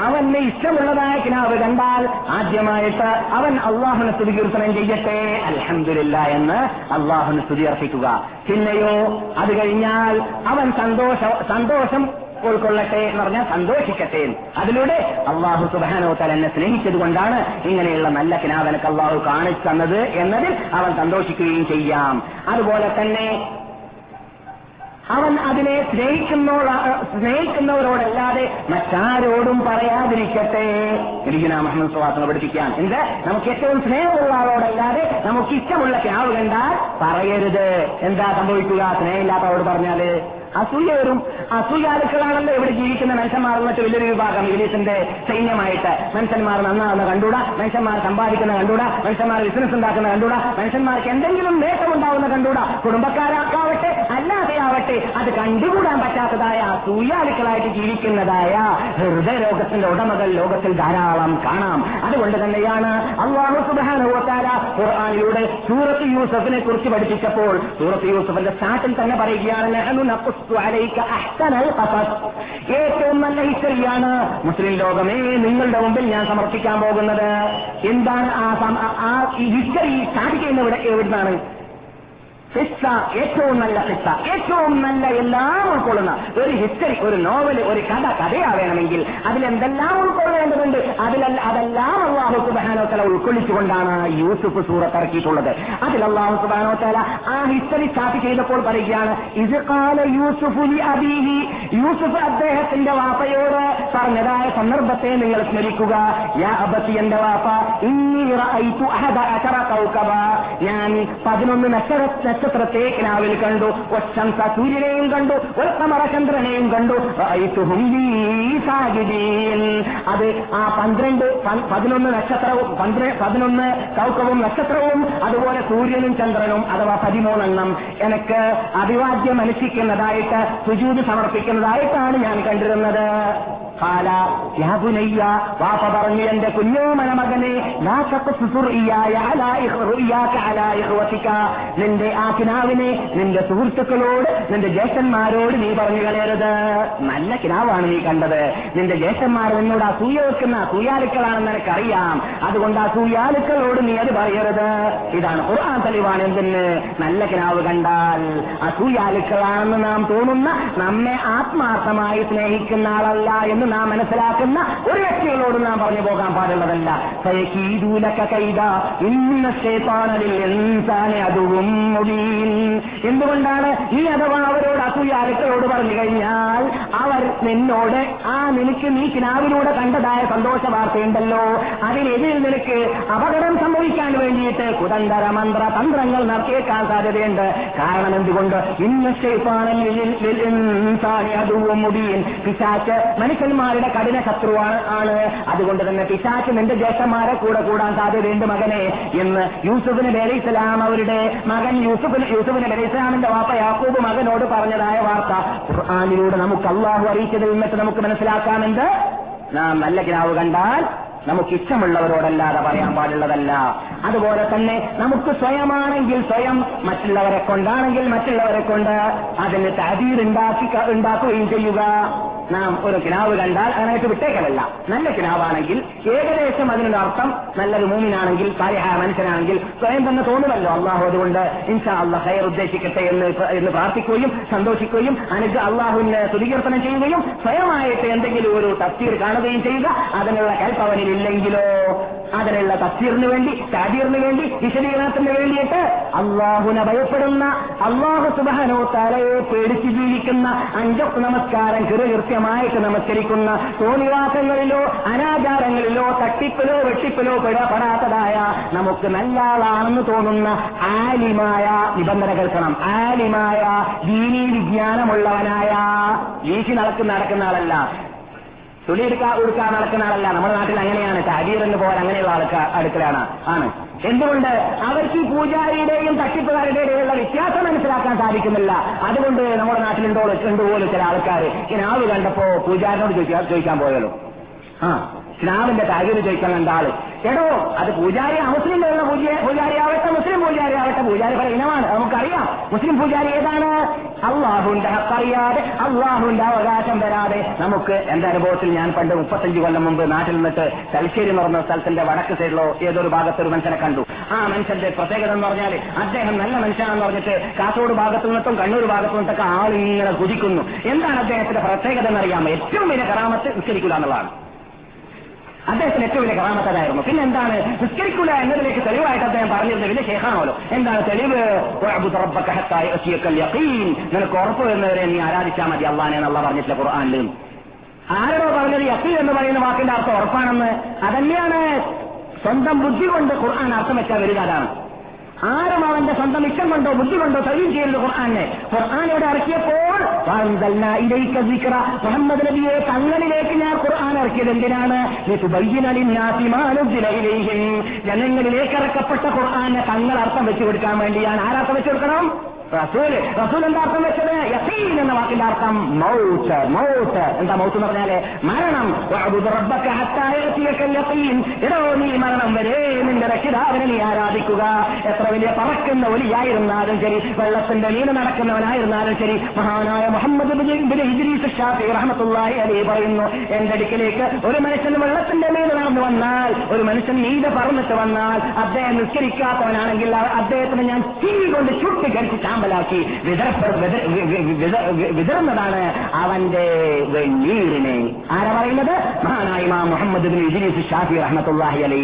S2: അവന് ഇഷ്ടമുള്ളതായ കിനാവ് കണ്ടാൽ ആദ്യമായിട്ട് അവൻ അള്ളാഹുനെ സ്തുതികീർത്തനം ചെയ്യട്ടെ അലഹമില്ല എന്ന് അള്ളാഹുന സ്തുതി അർപ്പിക്കുക. പിന്നെയോ അത് കഴിഞ്ഞാൽ അവൻ സന്തോഷ സന്തോഷം ഉൾക്കൊള്ളട്ടെ എന്ന് പറഞ്ഞാൽ സന്തോഷിക്കട്ടെ. അതിലൂടെ അള്ളാഹു സുബാനോ എന്നെ സ്നേഹിച്ചത് കൊണ്ടാണ് ഇങ്ങനെയുള്ള നല്ല കിനാവനക്ക് അള്ളാഹു കാണിച്ചു തന്നത് എന്നതിൽ അവൻ സന്തോഷിക്കുകയും ചെയ്യാം. അതുപോലെ തന്നെ അവൻ അതിനെ സ്നേഹിക്കുന്നോള സ്നേഹിക്കുന്നവരോടല്ലാതെ മറ്റാരോടും പറയാതിരിക്കട്ടെ. ഇരിക്കുന്ന മുഹമ്മദ് സുഹാസിനെ പഠിപ്പിക്കാൻ എന്ത്? നമുക്ക് ഏറ്റവും സ്നേഹമുള്ള ആളോടല്ലാതെ നമുക്ക് ഇഷ്ടമുള്ള ക്യാവ് കണ്ടാൽ പറയരുത്. എന്താ സംഭവിക്കുക? സ്നേഹമില്ലാത്തവരോട് പറഞ്ഞാൽ അസൂയ വരും അസൂയാലുക്കളാണല്ലോ ഇവിടെ ജീവിക്കുന്ന മനുഷ്യന്മാർ. വലിയൊരു വിഭാഗം ഇംഗ്ലീഷിന്റെ സൈന്യമായിട്ട്. മനുഷ്യന്മാർ നന്നാവുന്ന കണ്ടൂടാ മനുഷ്യന്മാർ സമ്പാദിക്കുന്ന കണ്ടൂടാ മനുഷ്യന്മാർ ബിസിനസ് ഉണ്ടാക്കുന്ന കണ്ടൂടാ മനുഷ്യന്മാർക്ക് എന്തെങ്കിലും നേട്ടമുണ്ടാവുന്ന കണ്ടൂടാ കുടുംബക്കാരാക്കാവട്ടെ അല്ലാതെ ആവട്ടെ അത് കണ്ടുകൂടാൻ പറ്റാത്തതായ അസൂയാലുക്കളായിട്ട് ജീവിക്കുന്നതായ ഹൃദയരോഗത്തിന്റെ ഉടമകൾ ലോകത്തിൽ ധാരാളം കാണാം. അതുകൊണ്ട് തന്നെയാണ് അള്ളാഹു സുബാനുവത്താല ഖുർആാനിലൂടെ സൂറത്ത് യൂസഫിനെ കുറിച്ച് പഠിപ്പിച്ചപ്പോൾ സൂറത്ത് യൂസഫിന്റെ സ്റ്റാർട്ടിൽ തന്നെ പറയുകയാണ്. ഏറ്റവും നല്ല ഹിസ്റ്ററിയാണ് മുസ്ലിം ലോകമേ നിങ്ങളുടെ മുമ്പിൽ ഞാൻ സമർപ്പിക്കാൻ പോകുന്നത്. എന്താണ് ആ ഹിസ്റ്ററി സ്റ്റാർട്ട് ചെയ്യുന്ന ഇവിടെ എവിടുന്നാണ്? ഫിസ്സ ഏറ്റവും നല്ല ഫിസ്സ ഏറ്റവും നല്ല എല്ലാം ഉൾക്കൊള്ളുന്ന ഒരു ഹിസ്റ്ററി ഒരു നോവൽ ഒരു കഥ കഥയാവേണമെങ്കിൽ അതിലെന്തെല്ലാം ഉൾക്കൊള്ളേണ്ടതുണ്ട്? അതിൽ അതെല്ലാം അള്ളാഹു സുബാനോത്തല ഉൾക്കൊള്ളിച്ചുകൊണ്ടാണ് യൂസുഫ് സൂറത്ത് ഇറക്കിയിട്ടുള്ളത്. അതിൽ അള്ളാഹു സുബാനോത്തല ആ ഹിസ്റ്ററി സ്റ്റാർട്ട് ചെയ്തപ്പോൾ പറയുകയാണ് ഇത് കാല യൂസുഫ് അബീഹി. യൂസുഫ് അദ്ദേഹത്തിന്റെ വാപ്പയോട് പറഞ്ഞതായ സന്ദർഭത്തെ നിങ്ങൾ സ്മരിക്കുക. യാ അബത്തി എന്റെ വാപ്പ ഇനി ഞാൻ പതിനൊന്ന് നക്ഷത്ര നക്ഷത്രത്തെ രാവിലെ കണ്ടു. ഒശംസ സൂര്യനെയും കണ്ടു. ഒരു ചന്ദ്രനെയും കണ്ടു. അത് ആ പന്ത്രണ്ട് പതിനൊന്ന് നക്ഷത്രവും പതിനൊന്ന് കൗക്കവും നക്ഷത്രവും അതുപോലെ സൂര്യനും ചന്ദ്രനും അഥവാ പതിമൂന്നെണ്ണം. എനിക്ക് അഭിവാദ്യം അനുഷ്ഠിക്കുന്നതായിട്ട് സുജൂത് സമർപ്പിക്കുന്നതായിട്ടാണ് ഞാൻ കണ്ടിരുന്നത്. ഖാല യാ ബുനയ്യ വാപ്പ പറഞ്ഞു എന്റെ കുഞ്ഞോമന മകനെ. നിന്റെ ആ കിനാവിനെ നിന്റെ സുഹൃത്തുക്കളോട് നിന്റെ ജ്യേഷ്ഠന്മാരോട് നീ പറഞ്ഞു കളയരുത്. നല്ല കിനാവാണ് നീ കണ്ടത്. നിന്റെ ജ്യേഷ്ഠന്മാർ നിന്നോട് അസൂയ വെക്കുന്ന അസൂയാലുക്കളാണെന്ന് എനിക്കറിയാം അതുകൊണ്ട് സൂയാലുക്കളോട് നീ അത് പറയരുത്. ഇതാണ് ഖുർആൻ തെളിവാണ് എന്തിന് നല്ല കിനാവ് കണ്ടാൽ അസൂയാലുക്കളാണെന്ന് നാം തോന്നുന്ന നമ്മെ ആത്മാർത്ഥമായി സ്നേഹിക്കുന്ന ആളല്ല എന്ന് നാം മനസ്സിലാക്കുന്ന ഒരു വ്യക്തികളോടും നാം പറഞ്ഞു പോകാൻ പാടുള്ളതല്ല. ഫയകീദൂലക കൈദ ഇന്ന ശൈത്താനലിൽ ഇൻസാനെ അതും മുടിയിൽ എന്തുകൊണ്ടാണ് ഈ അഥവാ അവരോട് അസൂയാലുക്കളോട് പറഞ്ഞു കഴിഞ്ഞാൽ അവർ നിന്നോട് ആ നിനക്ക് നീ കിനാവിലൂടെ കണ്ടതായ സന്തോഷ വാർത്തയുണ്ടല്ലോ. അതിനെതിരിൽ നിനക്ക് അപകടം സംഭവിക്കാൻ വേണ്ടിയിട്ട് കുതന്തര മന്ത്ര തന്ത്രങ്ങൾ നടത്തിയേക്കാൻ സാധ്യതയുണ്ട്. കാരണം എന്തുകൊണ്ട്? ഇന്ന ഇൻസാനെ അതുവും മുബീൻ. പിശാച്ച് മനുഷ്യന്മാരുടെ കഠിന ശത്രുവാണ് ആണ്. അതുകൊണ്ട് തന്നെ പിശാച്ച് നിന്റെ ജ്യേഷ്ഠന്മാരെ കൂടെ കൂടാൻ സാധ്യതയുണ്ട് മകനെ. എന്ന് യൂസുഫ് നബി സ്വലാം അവരുടെ മകൻ യൂസുഫ് യൂസുഫ് നബി അലൈഹി സ്വലാമിന്റെ വാപ്പ യാക്കൂബ് മകനോട് പറഞ്ഞതായ വാർത്ത. ഖുർആാനിലൂടെ നമുക്ക് അള്ളാഹു അറിയിച്ചതിൽ നിന്നിട്ട് നമുക്ക് മനസ്സിലാക്കാമെന്ത് നാം നല്ല കിനാവ് കണ്ടാൽ നമുക്ക് ഇഷ്ടമുള്ളവരോടല്ലാതെ പറയാൻ പാടുള്ളതല്ല. അതുപോലെ തന്നെ നമുക്ക് സ്വയമാണെങ്കിൽ സ്വയം മറ്റുള്ളവരെ കൊണ്ടാണെങ്കിൽ മറ്റുള്ളവരെ കൊണ്ട് അതിന് തഹദീർ ഉണ്ടാക്കി ഉണ്ടാക്കുകയും ചെയ്യുക. നാം ഒരു കിനാവ് കണ്ടാൽ അതിനായിട്ട് വിട്ടേക്കലല്ല നല്ല കിനാവാണെങ്കിൽ ഏകദേശം അതിനൊരു അർത്ഥം നല്ലൊരു മൂമിനാണെങ്കിൽ സാലിഹായ മനുഷ്യനാണെങ്കിൽ സ്വയം തന്നെ തോന്നുമല്ലോ അള്ളാഹു അതുകൊണ്ട് ഇൻഷാ അള്ളാഹ് ഹയർ ഉദ്ദേശിക്കട്ടെ എന്ന് എന്ന് പ്രാർത്ഥിക്കുകയും സന്തോഷിക്കുകയും അനുജ് അള്ളാഹുവിനെ സ്തുതികീർത്തനം ചെയ്യുകയും സ്വയമായിട്ട് എന്തെങ്കിലും ഒരു തസ്തീർ കാണുകയും ചെയ്യുക അതിനുള്ള ഹെൽപ്പ് അവനിലില്ലെങ്കിലോ അതിനുള്ള തഫ്സീറിന് വേണ്ടി താജീറിന് വേണ്ടി വിശദീകരണത്തിന് വേണ്ടിയിട്ട് അള്ളാഹുനെ ഭയപ്പെടുന്ന അള്ളാഹു സുബാനോ തലയെ പേടിച്ച് ജീവിക്കുന്ന അഞ്ചൊക്കെ നമസ്കാരം കൃതകൃത്യമായിട്ട് നമസ്കരിക്കുന്ന തോന്നിവാസങ്ങളിലോ അനാചാരങ്ങളിലോ തട്ടിപ്പിലോ വെട്ടിപ്പിലോ പെടപ്പെടാത്തതായ നമുക്ക് നല്ല ആളാണെന്ന് തോന്നുന്ന ആലിമായ നിബന്ധന കേൾക്കണം. ആലിമായ ദീനീ വിജ്ഞാനമുള്ളവനായ വീശി നടക്കുന്ന നടക്കുന്ന ആളല്ല. തുണി എടുക്കാൻ കൊടുക്കാൻ നടക്കുന്ന ആളല്ല. നമ്മുടെ നാട്ടിൽ അങ്ങനെയാണ്. താജീർ എന്ന് പോലെ അങ്ങനെയുള്ള ആൾക്കാർ അടുക്കലാണ് ആണ്. എന്തുകൊണ്ട്? അവർക്ക് ഈ പൂജാരിയുടെയും തട്ടിപ്പുകാരുടെയും ഇടയിലുള്ള വ്യത്യാസം മനസ്സിലാക്കാൻ സാധിക്കുന്നില്ല. അതുകൊണ്ട് നമ്മുടെ നാട്ടിലുണ്ടോ ഉണ്ട് പോലും ചില ആൾക്കാർ ഈ നാവ് കണ്ടപ്പോ പൂജാരിനോട് ചോദിക്കാൻ ചോദിക്കാൻ പോയല്ലോ ആ ഇസ്ലാമിന്റെ കാര്യം ചോദിക്കാൻ കണ്ട ആൾ. എടോ അത് പൂജാരി അമുസ്ലിം പൂജാരി ആവട്ടെ മുസ്ലിം പൂജാരി ആവട്ടെ പൂജാരി പല ഇനമാണ് നമുക്കറിയാം. മുസ്ലിം പൂജാരി ഏതാണ്? അള്ളാഹുവിന്റെ ഹക്കറിയാതെ അള്ളാഹുന്റെ അവകാശം വരാതെ നമുക്ക് എന്റെ അനുഭവത്തിൽ ഞാൻ പണ്ട് മുപ്പത്തഞ്ച് കൊല്ലം മുമ്പ് നാട്ടിൽ നിന്നിട്ട് തലശ്ശേരി എന്ന് പറഞ്ഞ സ്ഥലത്തിന്റെ വടക്ക് സൈഡിലോ ഏതൊരു ഭാഗത്ത് ഒരു മനുഷ്യനെ കണ്ടു. ആ മനുഷ്യന്റെ പ്രത്യേകത എന്ന് പറഞ്ഞാൽ അദ്ദേഹം നല്ല മനുഷ്യനാണെന്ന് പറഞ്ഞിട്ട് കാസർഗോഡ് ഭാഗത്തു നിന്നിട്ടും കണ്ണൂർ ഭാഗത്തു നിന്നിട്ടൊക്കെ ആളിങ്ങനെ കുതിക്കുന്നു. എന്താണ് അദ്ദേഹത്തിന്റെ പ്രത്യേകത എന്നറിയാമോ ഏറ്റവും വലിയ കറാമത്ത് നിസ്കരിക്കുക എന്നുള്ളതാണ്. അദ്ദേഹത്തിന് ഏറ്റവും വലിയ കറാമത്തതായിരുന്നു പിന്നെ എന്താണ്? നിസ്കരിക്കൂല എന്നതിലേക്ക് തെളിവായിട്ട് അദ്ദേഹം പറഞ്ഞിരുന്നത് വലിയ ശേഖാണല്ലോ. എന്താണ് തെളിവ്? നിനക്ക് ഉറപ്പ് വരുന്നവരെ നീ ആരാധിച്ചാൽ മതി അള്ളാനെ എന്നുള്ള പറഞ്ഞിട്ടില്ല ഖുർആനിൽ ആരോ പറഞ്ഞത് യഖീൻ എന്ന് പറയുന്ന വാക്കിന്റെ അർത്ഥം ഉറപ്പാണെന്ന്? അതന്നെയാണ്. സ്വന്തം ബുദ്ധി കൊണ്ട് ഖുർആൻ അർത്ഥം വെച്ചാൽ വരിക അതാണ്. ആരും അവന്റെ സ്വന്തം ഇഷ്ടം കൊണ്ടോ ബുദ്ധി കൊണ്ടോ തെളിവ് ചെയ്യുന്നു ഖുർആനെ ഖുർആാനോട് ഇറക്കിയപ്പോൾ മുഹമ്മദ് നബിയെ തങ്ങളിലേക്ക് ഞാൻ ഖുർആൻ ഇറക്കിയത് എന്തിനാണ്? ജനങ്ങളിലേക്ക് ഇറക്കപ്പെട്ട ഖുർആാനെ തങ്ങൾ അർത്ഥം വെച്ചു കൊടുക്കാൻ വേണ്ടിയാണ്. ആരർത്ഥം വെച്ചു കൊടുക്കണം? റസൂൽ റസൂൽ എന്താ അർത്ഥം വെച്ചത്? യസീൻ എന്ന വാക്കിന്റെ അർത്ഥം മൗത്ത് മൗത്ത്. എന്താ മൗത്ത് എന്ന് പറഞ്ഞാൽ മരണം. എടോ നീ മരണം വരെ നിന്റെ രക്ഷിതാവിനെ നീ ആരാധിക്കുക. എത്ര വലിയ പറക്കുന്ന ഒലിയായിരുന്നാലും ശരി വെള്ളത്തിന്റെ നീല നടക്കുന്നവനായിരുന്നാലും ശരി മഹാനായ മുഹമ്മദ് ഇദ്രീസ് അലൈഹി പറയുന്നു എന്റെ അടുക്കിലേക്ക് ഒരു മനുഷ്യൻ വെള്ളത്തിന്റെ മേലെ നടന്നു വന്നാൽ ഒരു മനുഷ്യൻ നീത പറന്നിട്ട് വന്നാൽ അദ്ദേഹം നിസ്കരിക്കാത്തവനാണെങ്കിൽ അദ്ദേഹത്തിന് ഞാൻ തീ കൊണ്ട് ചുട്ടി കരിച്ച് ചാമ്പലാക്കി വിതറുന്നതാണ് അവന്റെ വെണ്ണീരിനെ. ആരാ പറയുന്നത്? മഹാനായിമ മുഹമ്മദ് ഷാഫി റഹ്മത്തുള്ളാഹി അലി.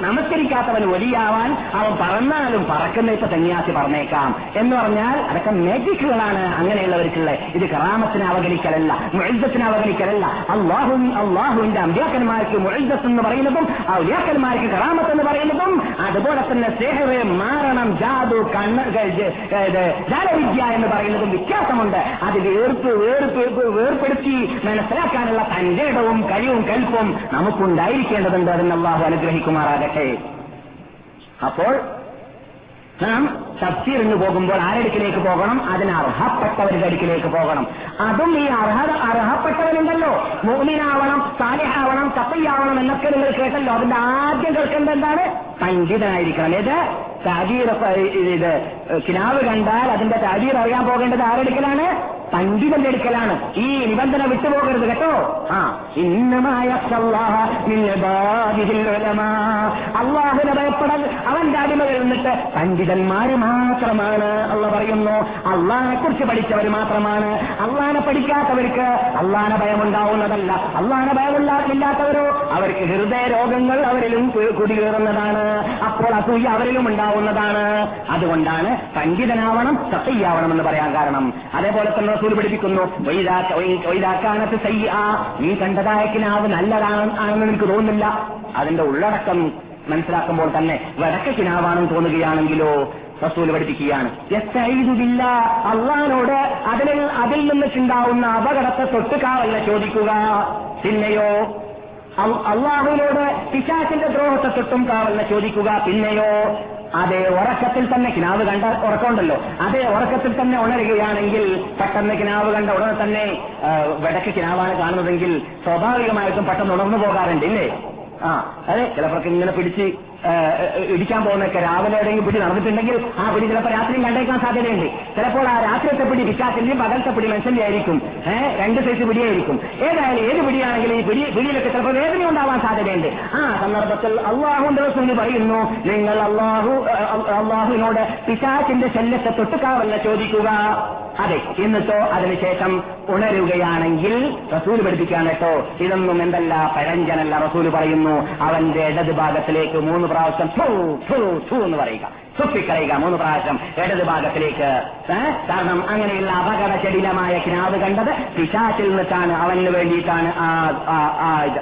S2: നമസ്കരിക്കാത്തവൻ വലിയാവാൻ അവൻ പറന്നാലും പറക്കുന്ന ഇപ്പൊ സന്യാസി പറഞ്ഞേക്കാം. എന്ന് പറഞ്ഞാൽ അതൊക്കെ മേജിക്കുകളാണ് അങ്ങനെയുള്ളവർക്കുള്ള ഇത് കറാമത്തിന് അവഗണിക്കലല്ല മുഴുദ്ധത്തിനെ അവഗണിക്കലല്ല. അള്ളാഹു അള്ളാഹുവിന്റെ അമ്പ്യാക്കന്മാർക്ക് മുഴുദ്ധത്ത് എന്ന് പറയുന്നതും ഔലിയാക്കന്മാർക്ക് കറാമത്ത് എന്ന് പറയുന്നതും അതുപോലെ തന്നെ സ്നേഹവേ മാരണം ജാതു കണ്ണ് ജാലവിദ്യ എന്ന് പറയുന്നതും വ്യത്യാസമുണ്ട്. അത് വേർപ്പ് വേർപ്പ് വേർപ്പെടുത്തി മനസ്സിലാക്കാനുള്ള തന്റെ ഇടവും കഴിവും കൽപ്പും നമുക്കുണ്ടായിരിക്കേണ്ടതുണ്ട് അതിന് അള്ളാഹു അനുഗ്രഹിക്കുമാറാകട്ടെ. അപ്പോൾ നാം തഫ്സീറിന് പോകുമ്പോൾ ആരടുക്കിലേക്ക് പോകണം? അതിന് അർഹപ്പെട്ടവരുടെ അടുക്കിലേക്ക് പോകണം. അതും ഈ അർഹത അർഹപ്പെട്ടവരുണ്ടല്ലോ മോമിനാവണം സാലിഹാവണം കപ്പയ്യാവണം എന്നൊക്കെ നിങ്ങൾ കേട്ടല്ലോ. അതിന്റെ ആദ്യം കേൾക്കേണ്ടത് എന്താണ്? പണ്ഡിതനായിരിക്കണം. ഏത്? താജീർ ഇത് കിനാവ് കണ്ടാൽ അതിന്റെ താജീർ അറിയാൻ പോകേണ്ടത് ആരെടുക്കലാണ്? പണ്ഡിതന്റെ അടുക്കലാണ് ഈ നിബന്ധന വിട്ടുപോകരുത് കേട്ടോ. ആ ഇന്നമായ അള്ളാഹുനെ ഭയപ്പെടൽ അവന്റെ അടിമകൾ നിന്നിട്ട് പണ്ഡിതന്മാര് മാത്രമാണ് അള്ള പറയുന്നു. അള്ളാഹിനെ കുറിച്ച് പഠിച്ചവർ മാത്രമാണ്. അള്ളാഹിനെ പഠിക്കാത്തവർക്ക് അള്ളാഹിനെ ഭയമുണ്ടാവുന്നതല്ല. അള്ളാഹിനെ ഭയമില്ലാത്തവരോ അവർക്ക് ഹൃദയ രോഗങ്ങൾ അവരിലും കുടികേറുന്നതാണ് അപ്പോൾ അസൂയ അവരിലും ഉണ്ടാവുന്നതാണ്. അതുകൊണ്ടാണ് പണ്ഡിതനാവണം സത്യയാവണം എന്ന് പറയാൻ കാരണം. അതേപോലെ തന്നെ റസൂൽ പഠിപ്പിക്കുന്നു വൈദാ- വൈ- വൈദാക്കാനത്ത് സയ്യ നീ കണ്ടതായ കിനാവ് നല്ലതാണ് ആണെന്ന് എനിക്ക് തോന്നുന്നില്ല. അതിന്റെ ഉള്ളടക്കം മനസ്സിലാക്കുമ്പോൾ തന്നെ വടക്ക കിനാവാണെന്ന് തോന്നുകയാണെങ്കിലോ റസൂൽ പഠിപ്പിക്കുകയാണ്. അള്ളഹാനോട് അതിൽ അതിൽ നിന്നിട്ടുണ്ടാവുന്ന അപകടത്തെ തൊട്ട് കാവല്ല ചോദിക്കുക. പിന്നെയോ? അള്ളാഹുവിനോട് പിശാസിന്റെ ദ്രോഹത്തെ തൊട്ടും കാവല്ല ചോദിക്കുക. പിന്നെയോ? അതേ ഉറക്കത്തിൽ തന്നെ കിനാവ് കണ്ട ഉറക്കമുണ്ടല്ലോ. അതേ ഉറക്കത്തിൽ തന്നെ ഉണരുകയാണെങ്കിൽ പെട്ടെന്ന് കിനാവ് കണ്ട ഉടനെ തന്നെ വിടക്ക് കിനാവാണ് കാണുന്നതെങ്കിൽ സ്വാഭാവികമായിട്ടും പെട്ടെന്ന് ഉണർന്നു പോകാറുണ്ട് ഇല്ലേ? ആ അതെ ചിലപ്പോഴൊക്കെ ഇങ്ങനെ പിടിച്ച് ഇടിക്കാൻ പോകുന്നൊക്കെ രാവിലെ എവിടെയെങ്കിലും പിടി നടന്നിട്ടുണ്ടെങ്കിൽ ആ പിടി ചിലപ്പോൾ രാത്രിയും കണ്ടേക്കാൻ സാധ്യതയുണ്ട്. ചിലപ്പോൾ ആ രാത്രിയത്തെ പിടി പിശാച്ചിന്റെയും പകലത്തെ പിടി മനുഷ്യന്റെ ആയിരിക്കും. ഏഹ് രണ്ട് സൈസ് പിടിയായിരിക്കും. ഏതായാലും ഏത് പിടിയാണെങ്കിലും ഈ പിടി പിടിയിലൊക്കെ ചിലപ്പോൾ വേദന ഉണ്ടാവാൻ സാധ്യതയുണ്ട്. ആ സന്ദർഭത്തിൽ അള്ളാഹുന്റെ ദിവസം പറയുന്നു നിങ്ങൾ അള്ളാഹു അള്ളാഹുവിനോട് പിശാച്ചിന്റെ ശല്യത്തെ തൊട്ടുകാവല്ല ചോദിക്കുക. അതെ എന്നിട്ടോ അതിനുശേഷം ഉണരുകയാണെങ്കിൽ റസൂൽ പഠിപ്പിക്കാൻ കേട്ടോ. ഇതൊന്നും എന്തല്ല പഴഞ്ചനല്ല റസൂൽ പറയുന്നു. അവന്റെ ഇടത് ഭാഗത്തിലേക്ക് മൂന്ന് പ്രാവശ്യം ഥൂ, ഥൂ എന്ന് പറയുക. തുപ്പിക്കളയുക മൂന്ന് പ്രാവശ്യം ഇടത് ഭാഗത്തിലേക്ക്. കാരണം അങ്ങനെയുള്ള അപകടചടിലമായ കിനാവ് കണ്ടത് പിശാച്ചിൽ നിന്നിട്ടാണ് അവന് വേണ്ടിയിട്ടാണ്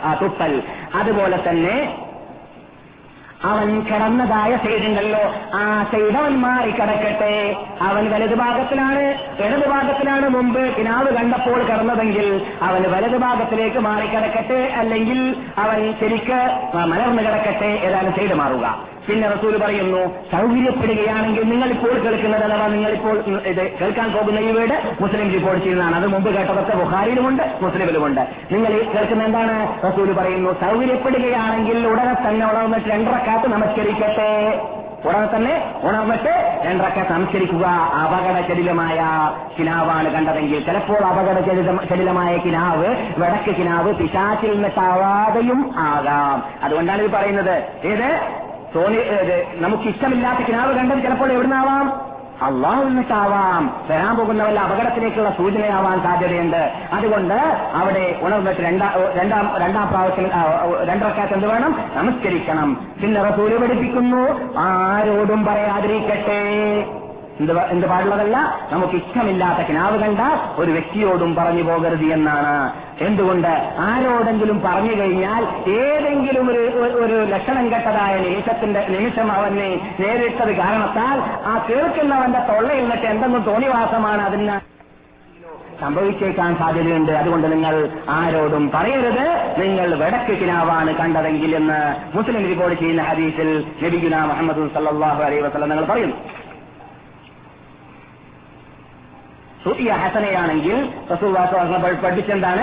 S2: ആ തുപ്പൽ. അതുപോലെ തന്നെ അവൻ കിടന്നതായ സൈഡുണ്ടല്ലോ. ആ സൈഡ് അവൻ മാറി കിടക്കട്ടെ അവൻ വലതുഭാഗത്തിലാണ് ഭാഗത്തിലാണ് ഇടതു ഭാഗത്തിലാണ് മുമ്പ് കിനാവ് കണ്ടപ്പോൾ കിടന്നതെങ്കിൽ അവൻ വലതുഭാഗത്തിലേക്ക് മാറി കിടക്കട്ടെ അല്ലെങ്കിൽ അവൻ ശരിക്ക് മലർന്നു കിടക്കട്ടെ. ഏതാനും സൈഡ് മാറുക? പിന്നെ റസൂൽ പറയുന്നു സൗകര്യപ്പെടുകയാണെങ്കിൽ നിങ്ങൾ ഇപ്പോൾ കേൾക്കുന്നത് അഥവാ നിങ്ങളിപ്പോൾ ഇത് കേൾക്കാൻ പോകുന്ന ഈ വീട് മുസ്ലിം റിപ്പോർട്ട് ചെയ്യുന്നതാണ് അത് മുമ്പ് കേട്ടതൊക്കെ ബുഹാരിയിലുമുണ്ട് മുസ്ലിമിലുമുണ്ട്. നിങ്ങൾ കേൾക്കുന്ന എന്താണ്? റസൂൽ പറയുന്നു സൗകര്യപ്പെടുകയാണെങ്കിൽ ഉടനെ തന്നെ ഉണർന്നിട്ട് രണ്ടരക്കാത്ത് നമസ്കരിക്കട്ടെ. ഉടനെ തന്നെ ഉണർന്നിട്ട് രണ്ടൊക്കെ സംസ്കരിക്കുക അപകടചരിതമായ കിനാവാണ് കണ്ടതെങ്കിൽ ചിലപ്പോൾ അപകടചരിതമായ കിനാവ് വടക്ക് കിനാവ് പിശാച്ചിൽ നിന്നിട്ടാവാതെയും ആകാം. അതുകൊണ്ടാണ് ഇത് പറയുന്നത്. ഏത്? തോന്നി നമുക്ക് ഇഷ്ടമില്ലാത്ത കിനാവ് കണ്ടത് ചിലപ്പോൾ എവിടുന്നാവാം? അള്ളാഹു നിന്നിട്ടാവാം വരാൻ പോകുന്ന വല്ല അപകടത്തിലേക്കുള്ള സൂചനയാവാൻ സാധ്യതയുണ്ട്. അതുകൊണ്ട് അവിടെ ഉണർന്നിട്ട് രണ്ടാം രണ്ടാം രണ്ടാം പ്രാവശ്യം രണ്ടരക്കാത്ത് എന്ത് വേണം? നമസ്കരിക്കണം. പിന്നെ റസൂൽ പഠിപ്പിക്കുന്നു. ആരോടും പറയാതിരിക്കട്ടെ. എന്ത് പാടുള്ളതല്ല? നമുക്ക് ഇഷ്ടമില്ലാത്ത കിനാവ് കണ്ടാൽ ഒരു വ്യക്തിയോടും പറഞ്ഞു പോകരുത് എന്നാണ്. എന്തുകൊണ്ട്? ആരോടെങ്കിലും പറഞ്ഞു കഴിഞ്ഞാൽ ഏതെങ്കിലും ഒരു ഒരു- ലക്ഷണം കെട്ടതായ നിമിഷത്തിന്റെ നിമിഷം അവനെ നേരിട്ടത് കാരണത്താൽ ആ കേൾക്കുന്നവന്റെ തൊള്ളയിൽ നിന്നിട്ട് എന്തെന്നും തോന്നിവാസമാണ് അതിന് സംഭവിച്ചേക്കാൻ സാധ്യതയുണ്ട്. അതുകൊണ്ട് നിങ്ങൾ ആരോടും പറയരുത്. നിങ്ങൾ വടക്ക് കിനാവാണ് കണ്ടതെങ്കിൽ എന്ന് മുസ്ലിം റിപ്പോർട്ട് ചെയ്യുന്ന ഹദീസിൽ നബിഗുന മുഹമ്മദ് സല്ലാഹു അലൈഹി വസ്ലം നിങ്ങൾ പറയുന്നു. റുഇയ ഹസനയാണെങ്കിൽ വസല്ലം പഠിപ്പിച്ചെന്താണ്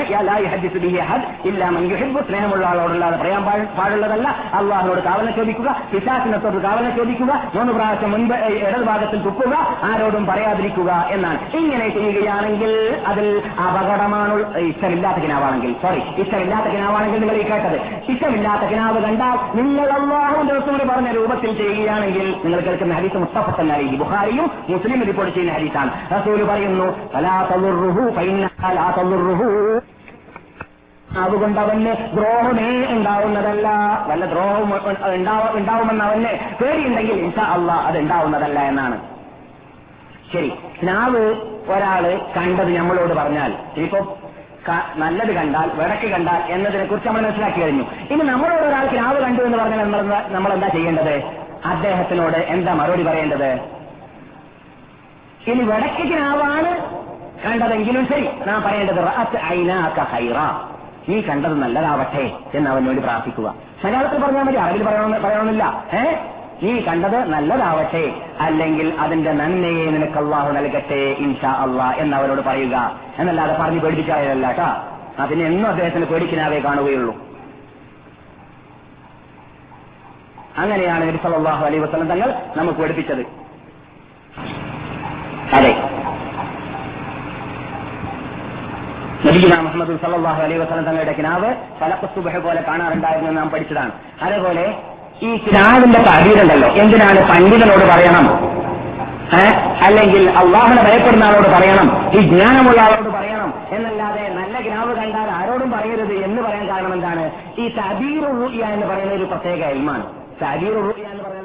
S2: സ്നേഹമുള്ള ആളോടല്ലാതെ പറയാൻ പാടുള്ളതല്ല. അള്ളാഹിനോട് കാവന ചോദിക്കുക പിശാസിനത്തോട് കാവന ചോദിക്കുക മൂന്ന് പ്രാവശ്യം മുൻപ് ഇടതുഭാഗത്തിൽ ഇടത് ഭാഗത്തിൽ തുപ്പുക ആരോടും പറയാതിരിക്കുക എന്നാണ്. ഇങ്ങനെ ചെയ്യുകയാണെങ്കിൽ അതിൽ അപകടമാണ് ഇഷ്ടമില്ലാത്ത കിനാവാണെങ്കിൽ സോറി ഇഷ്ടമില്ലാത്ത കിനാവാണെങ്കിൽ നിങ്ങൾ ഈ കേട്ടത്. ഇഷ്ടമില്ലാത്ത കിനാവ് കണ്ടാൽ നിങ്ങൾ അള്ളാഹു ദിവസം കൂടി പറഞ്ഞ രൂപത്തിൽ ചെയ്യുകയാണെങ്കിൽ നിങ്ങൾ കേൾക്കുന്ന ഹദീസ് മുസ്തഫത്തല്ലായി ബുഹാരിയും മുസ്ലിം റിപ്പോർട്ട് ചെയ്യുന്ന ഹദീസാണ്. റസൂൽ പറയുന്നു അതുകൊണ്ട് അവന് ദ്രോഹമേ ഉണ്ടാവുന്നതല്ല. വല്ല ദ്രോഹം ഉണ്ടാവ- ഉണ്ടാവുമെന്ന് അവന് പേടിയുണ്ടെങ്കിൽ ഇൻഷാ അള്ളാ അത് ഉണ്ടാവുന്നതല്ല എന്നാണ്. ശരി സ്നാവ് ഒരാൾ കണ്ടത് നമ്മളോട് പറഞ്ഞാൽ ഇപ്പൊ നല്ലത് കണ്ടാൽ വിടക്ക് കണ്ടാൽ എന്നതിനെ കുറിച്ച് നമ്മൾ മനസ്സിലാക്കി കഴിഞ്ഞു. ഇനി നമ്മളോട് ഒരാൾ സ്നാവ് കണ്ടു എന്ന് പറഞ്ഞാൽ നമ്മൾ നമ്മൾ എന്താ ചെയ്യേണ്ടത്? അദ്ദേഹത്തിനോട് എന്താ മറുപടി പറയേണ്ടത്? ഇനി വടക്ക് കണ്ടതെങ്കിലും ശരി. നാം പറയേണ്ടത് റഅത്ത് ഐനാക ഹൈറ നീ കണ്ടത് നല്ലതാവട്ടെ എന്ന് അവനോട് പ്രാർത്ഥിക്കുക. മലയാളത്തിൽ പറഞ്ഞാൽ മതി പറയണമെന്ന് പറയണമെന്നില്ല. ഏ? നീ കണ്ടത് നല്ലതാവട്ടെ. അല്ലെങ്കിൽ അതിന്റെ നന്മയെ നിനക്ക് അള്ളാഹു നൽകട്ടെ ഇൻഷാ അള്ളാ എന്ന് അവരോട് പറയുക. എന്നല്ലാതെ പറഞ്ഞ് പേടിപ്പിക്കാറില്ല കേട്ടാ. അതിന് എന്നും അദ്ദേഹത്തിന് പേടിക്കിനാവേ കാണുകയുള്ളൂ. അങ്ങനെയാണ് നബി അലൈഹി വസല്ലം തങ്ങൾ നമുക്ക് പഠിപ്പിച്ചത് അതെ. നബീന മുഹമ്മദ് സല്ലല്ലാഹു അലൈഹി വസ്ലം തങ്ങളുടെ കിനാവ് ഫലഖുസുബഹ പോലെ കാണാറുണ്ടായിരുന്നു നാം പഠിച്ചതാണ്. അതേപോലെ ഈ കിനാവിന്റെ കാര്യമുണ്ടല്ലോ എന്തിനാണ് പണ്ഡിതനോട് പറയണം? അല്ലെങ്കിൽ അള്ളാഹിനെ ഭയപ്പെടുന്ന ആളോട് പറയണം? ഈ ജ്ഞാനമുള്ള ആളോട് പറയണം? എന്നല്ലാതെ നല്ല കിനാവ് കണ്ടാൽ ആരോടും പറയരുത് എന്ന് പറയാൻ കാരണം എന്താണ്? ഈ തബീർ എന്ന് പറയുന്ന ഒരു പ്രത്യേക എൽമാണ് തബീർ എന്ന് പറയുന്നത്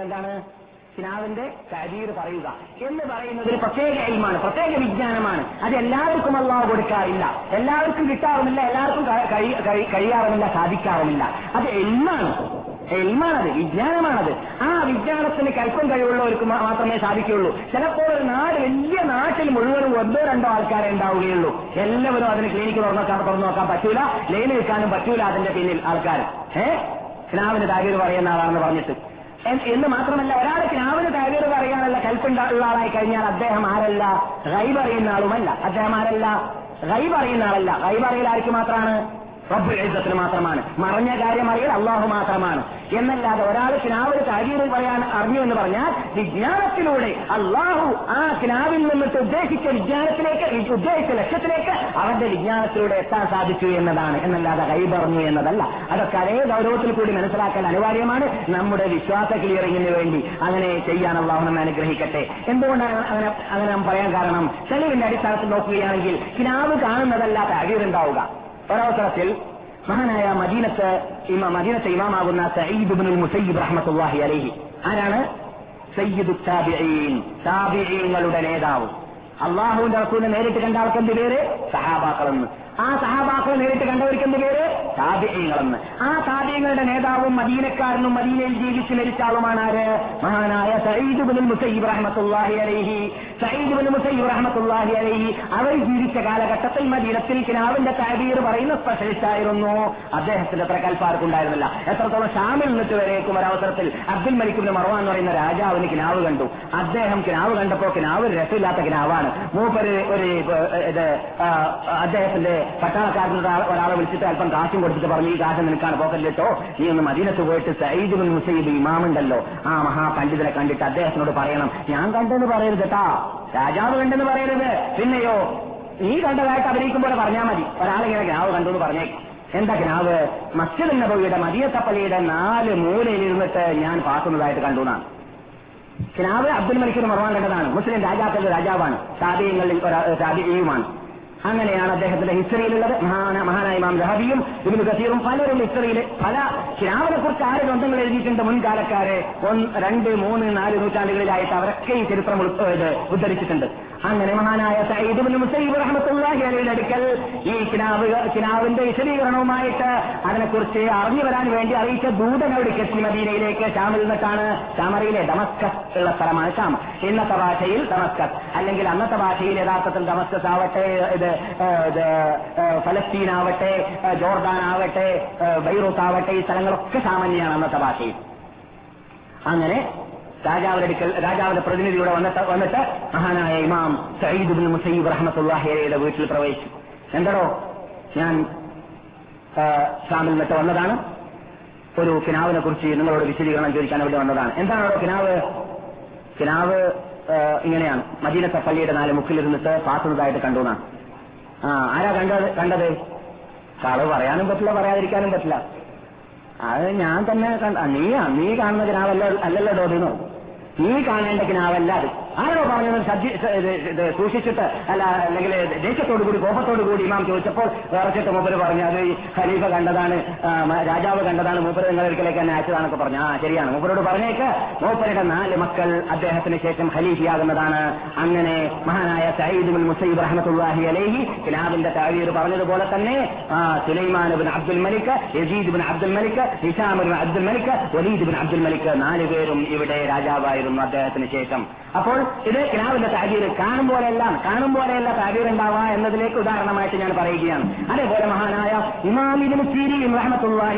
S2: കിനാവിന്റെ കരീർ പറയുക എന്ന് പറയുന്നത് ഒരു പ്രത്യേക ഇൽമാണ് പ്രത്യേക വിജ്ഞാനമാണ്. അത് എല്ലാവർക്കും അള്ളാഹ് കൊടുക്കാറില്ല. എല്ലാവർക്കും കിട്ടാറുമില്ല എല്ലാവർക്കും കഴി- കഴി- കഴി- കഴിയാറുമില്ല സാധിക്കാറുമില്ല. അത് എൽമാണ്. എൽമാണത് വിജ്ഞാനമാണത്. ആ വിജ്ഞാനത്തിന് കൽപ്പം കഴിവുള്ളവർക്ക് മാത്രമേ സാധിക്കുകയുള്ളൂ. ചിലപ്പോൾ ഒരു നാട് വലിയ നാട്ടിൽ മുഴുവനും ഒന്നോ രണ്ടോ ആൾക്കാരെ ഉണ്ടാവുകയുള്ളൂ. എല്ലാവരും അതിന് ക്ലിനിക്ക് തുറന്നു നോക്കാൻ തുറന്നു നോക്കാൻ പറ്റൂല. ലൈൻ നിൽക്കാനും പറ്റൂല അതിന്റെ പിന്നിൽ ആൾക്കാർ ഏഹ് കിനാവിന് താരീർ പറയുന്ന ആളാണെന്ന് പറഞ്ഞിട്ട്. എന്ന് മാത്രമല്ല ഒരാൾ കിനാവിന് താരീർ പറയാനുള്ള കൽപ്പുള്ള ആളായി കഴിഞ്ഞാൽ അദ്ദേഹം ആരല്ല? റൈബ് അറിയുന്ന ആളുമല്ല. അദ്ദേഹം ആരല്ല? റൈബ് അറിയുന്ന ആളല്ല. റൈബ് അറിയൽ ആർക്ക് മാത്രമാണ് റബ്ബുൽ ഇസ്സത്തിന് മാത്രമാണ്. മറഞ്ഞ കാര്യം അറിയൽ അള്ളാഹു മാത്രമാണ്. എന്നല്ലാതെ ഒരാൾ കിനാവിൽ താരീർ പറയാൻ അറിഞ്ഞു എന്ന് പറഞ്ഞാൽ വിജ്ഞാനത്തിലൂടെ അള്ളാഹു ആ കിനാവിൽ നിന്നിട്ട് ഉദ്ദേശിച്ച വിജ്ഞാനത്തിലേക്ക് ഉദ്ദേശിച്ച ലക്ഷ്യത്തിലേക്ക് അവന്റെ വിജ്ഞാനത്തിലൂടെ എത്താൻ സാധിച്ചു എന്നതാണ്. എന്നല്ലാതെ കൈപറഞ്ഞു എന്നതല്ല. അതൊക്കെ അതേ ഗൗരവത്തിൽ കൂടി മനസ്സിലാക്കാൻ അനിവാര്യമാണ്. നമ്മുടെ വിശ്വാസ ക്ലിയറിംഗിന് വേണ്ടി അങ്ങനെ ചെയ്യാൻ അള്ളാഹു നമ്മെ അനുഗ്രഹിക്കട്ടെ. എന്തുകൊണ്ടാണ് അങ്ങനെ അങ്ങനെ പറയാൻ കാരണം? തെളിവിന്റെ അടിസ്ഥാനത്തിൽ നോക്കുകയാണെങ്കിൽ കിനാവ് കാണുന്നതല്ല താരീറുണ്ടാവുക ഒരവസരത്തിൽ മഹാനായ മദീനത്ത് മദീനത്തെ ഇമാമാകുന്ന സയ്യിദ് ഇബ്നുൽ മുസയ്യിബ് റഹ്മത്തുല്ലാഹി അലൈഹി. ആരാണ്? സയ്യിദ് താബിഈൻ താബിഈങ്ങളുടെ നേതാവ്. അള്ളാഹുവിന്റെ റസൂലിനെ നേരിട്ട് കണ്ട ആൾക്കെന്ത് പേര്? സഹാബാക്കളെന്ന്. ആ സഹാബാക്കളെ നേരിട്ട് കണ്ടവർക്ക് എന്ത് പേര്? താബിഈങ്ങളെന്ന് ആ താബിയങ്ങളുടെ നേതാവും മദീനക്കാരനും മദീനയിൽ ജീവിച്ച് മരിച്ച ആളുമാണ് ആര്? മഹാനായ സയ്യിദ് ബിൻ മുസയ്യിബ് റഹ്മത്തുള്ളാഹി അലൈഹി. സയ്യിദ് ബിൻ മുസയ്യിബ് റഹ്മത്തുള്ളാഹി അലൈഹി. അവർ ജീവിച്ച കാലഘട്ടത്തിൽ മദീനത്തിൽ കിനാവിന്റെ താബീർ പറയുന്ന സ്പെഷ്യലിസ്റ്റ് ആയിരുന്നു അദ്ദേഹത്തിന്റെ അത്ര കൽപ്പാർക്കുണ്ടായിരുന്നില്ല എത്രത്തോളം ഷാമിൽ നിന്നിട്ട് വരേക്കും ഒരവസരത്തിൽ അബ്ദുൽ മലിക്കിന്റെ മറവ എന്ന് പറയുന്ന രാജാവിന് കിനാവ് കണ്ടു. അദ്ദേഹം കിനാവ് കണ്ടപ്പോ കിനാവ് രസമില്ലാത്ത കിനാവാണ്. മൂപ്പര് ഒരു ഇത് അദ്ദേഹത്തിന്റെ പട്ടാളക്കാരൻ ഒരാൾ- ഒരാളെ വിളിച്ചിട്ട് അല്പം കാശും കൊടുത്തിട്ട് പറഞ്ഞു ഈ കാശ് നിനക്കാണ് പോക്കറ്റിലിട്ടോ. നീ ഒന്ന് മദീനത്ത് പോയിട്ട് സൈദ് ബിൻ മുസൈബ് ഇമാമുണ്ടല്ലോ. ആ മഹാപണ്ഡിതനെ കണ്ടിട്ട് അദ്ദേഹത്തിനോട് പറയണം. ഞാൻ കണ്ടെന്ന് പറയരുത് കേട്ടാ രാജാവ് കണ്ടെന്ന് പറയരുത്. പിന്നെയോ നീ കണ്ടതായിട്ട് അഭിനയിക്കുമ്പോൾ പറഞ്ഞാൽ മതി. ഒരാളിങ്ങനെ ഗ്രാവ് കണ്ടു എന്ന് പറഞ്ഞേക്കും. എന്താ ഗ്രാവ് മസ്ജിദ് നബവിയുടെ മദീയത്തപ്പള്ളിയുടെ നാല് മൂലയിൽ ഇരുന്നിട്ട് ഞാൻ പാക്കുന്നതായിട്ട് കണ്ടു എന്നാണ് ഗ്രാവ് അബ്ദുൽ മലിക്കിന് മറവാൻ കണ്ടതാണ്. മുസ്ലിം രാജാക്കളുടെ രാജാവാണ്. താപീയങ്ങളിൽ താപീയുമാണ് അങ്ങനെയാണ് അദ്ദേഹത്തിന്റെ ഹിസ്റ്ററിയിലുള്ളത്. മഹാന മഹാനായ ഇമാം ജഹബിയും ഇബിന് കസീറും പലരും ഹിസ്റ്ററിയിൽ പല കിനാവിനെ കുറിച്ച് ആറ് ഗ്രന്ഥങ്ങൾ എഴുതിയിട്ടുണ്ട് മുൻകാലക്കാരെ. ഒന്ന് രണ്ട് മൂന്ന് നാല് നൂറ്റാണ്ടുകളിലായിട്ട് അവരൊക്കെ ഈ ചരിത്രം ഉദ്ധരിച്ചിട്ടുണ്ട്. അങ്ങനെ മഹാനായ സയ്യിദ് മുസൈബ് റഹ്മത്തുള്ളാഹി അലിയുടെ അടുക്കൽ ഈ കിനാവ് കിനാവിന്റെ വിശദീകരണവുമായിട്ട് അതിനെക്കുറിച്ച് അറിഞ്ഞു വരാൻ വേണ്ടി അറിയിച്ച ദൂതൻ അവിടേക്ക് എത്തി മദീനയിലേക്ക് ഷാമിൽ നിന്നിട്ടാണ് ഷാമറിയിലെ ഡമസ്കസ് ഉള്ള സ്ഥലമാണ് ഷാം ഇന്നത്തെ ഭാഷയിൽ ഡമസ്കസ് അല്ലെങ്കിൽ അന്നത്തെ ഭാഷയിൽ യഥാർത്ഥത്തിൽ ഡമസ്കസ് ആവട്ടെ ഇത് ഫലസ്തീൻ ആവട്ടെ ജോർദാൻ ആവട്ടെ ബൈറൂത്ത് ആവട്ടെ ഈ സ്ഥലങ്ങളൊക്കെ സാമാന്യമാണ് അന്നത്തെ ഭാഷയിൽ. അങ്ങനെ രാജാവിന്റെ അടുക്കൽ രാജാവിന്റെ പ്രതിനിധിയുടെ വന്നിട്ട് വന്നിട്ട് മഹാനായ ഇമാം സയ്യിദ് ബിൻ മുസൈബ് റഹ്മത്തുള്ളാഹിയുടെ വീട്ടിൽ പ്രവേശിച്ചു. എന്തടോ? ഞാൻ ഷാമിൽ നിന്നിട്ട് വന്നതാണ്. ഒരു കിനാവിനെ കുറിച്ച് നിങ്ങളോട് വിശദീകരണം ചോദിക്കാൻ വേണ്ടി വന്നതാണ്. എന്താണ് കിനാവ്? കിനാവ് ഇങ്ങനെയാണ്. മദീനത്തെ പള്ളിയുടെ നാല് മുക്കിലിരുന്നിട്ട് പാത്തുന്നതായിട്ട് കണ്ടു ആ ആരാ കണ്ടത് കണ്ടത്? കളവ് പറയാനും പറ്റില്ല പറയാതിരിക്കാനും പറ്റില്ല. അത് ഞാൻ തന്നെ കണ്ട നീയാ നീ കാണുന്ന കിനാവല്ല അല്ലല്ലോ ഡോഡിനോ നീ കാണേണ്ട കിനാവല്ല അത്. ആരോ പറഞ്ഞത് സൂക്ഷിച്ചിട്ട് അല്ല അല്ലെങ്കിൽ ദേഷ്യത്തോടു കൂടി കോപത്തോടു കൂടി ഇമാം ചോദിച്ചപ്പോൾ വേറച്ചിട്ട് മൂപ്പര് പറഞ്ഞു അത് ഈ ഖലീഫ കണ്ടതാണ് രാജാവ് കണ്ടതാണ് മൂപ്പര് നിങ്ങളുടെ അടുക്കലേക്ക് തന്നെ അയച്ചതാണൊക്കെ പറഞ്ഞു. ആ ശരിയാണ്. മൂപ്പരോട് പറഞ്ഞേക്ക് മൂപ്പരുടെ നാല് മക്കൾ അദ്ദേഹത്തിന് ശേഷം ഖലീഫിയാകുന്നതാണ്. അങ്ങനെ മഹാനായ സയ്യിദ് മുസൈബ് റഹ്മത്തുള്ളാഹി അലൈഹി കിലാബിന്റെ താഴീർ പറഞ്ഞതുപോലെ തന്നെ Sulaiman bin Abdul Malik Yazid bin Abdul Malik Hisham bin Abdul Malik Walid bin Abdul Malik നാല് പേരും ഇവിടെ രാജാവായിരുന്നു അദ്ദേഹത്തിന് ശേഷം. അപ്പോൾ ഇത് കിനാവിന്റെ താജീർ. കാണും പോലെയെല്ലാം കാണും പോലെയല്ല താജീർ ഉണ്ടാവുക എന്നതിലേക്ക് ഉദാഹരണമായിട്ട് ഞാൻ പറയുകയാണ്. അതേപോലെ മഹാനായ ഇമാം ഇബിന് സീരീൻ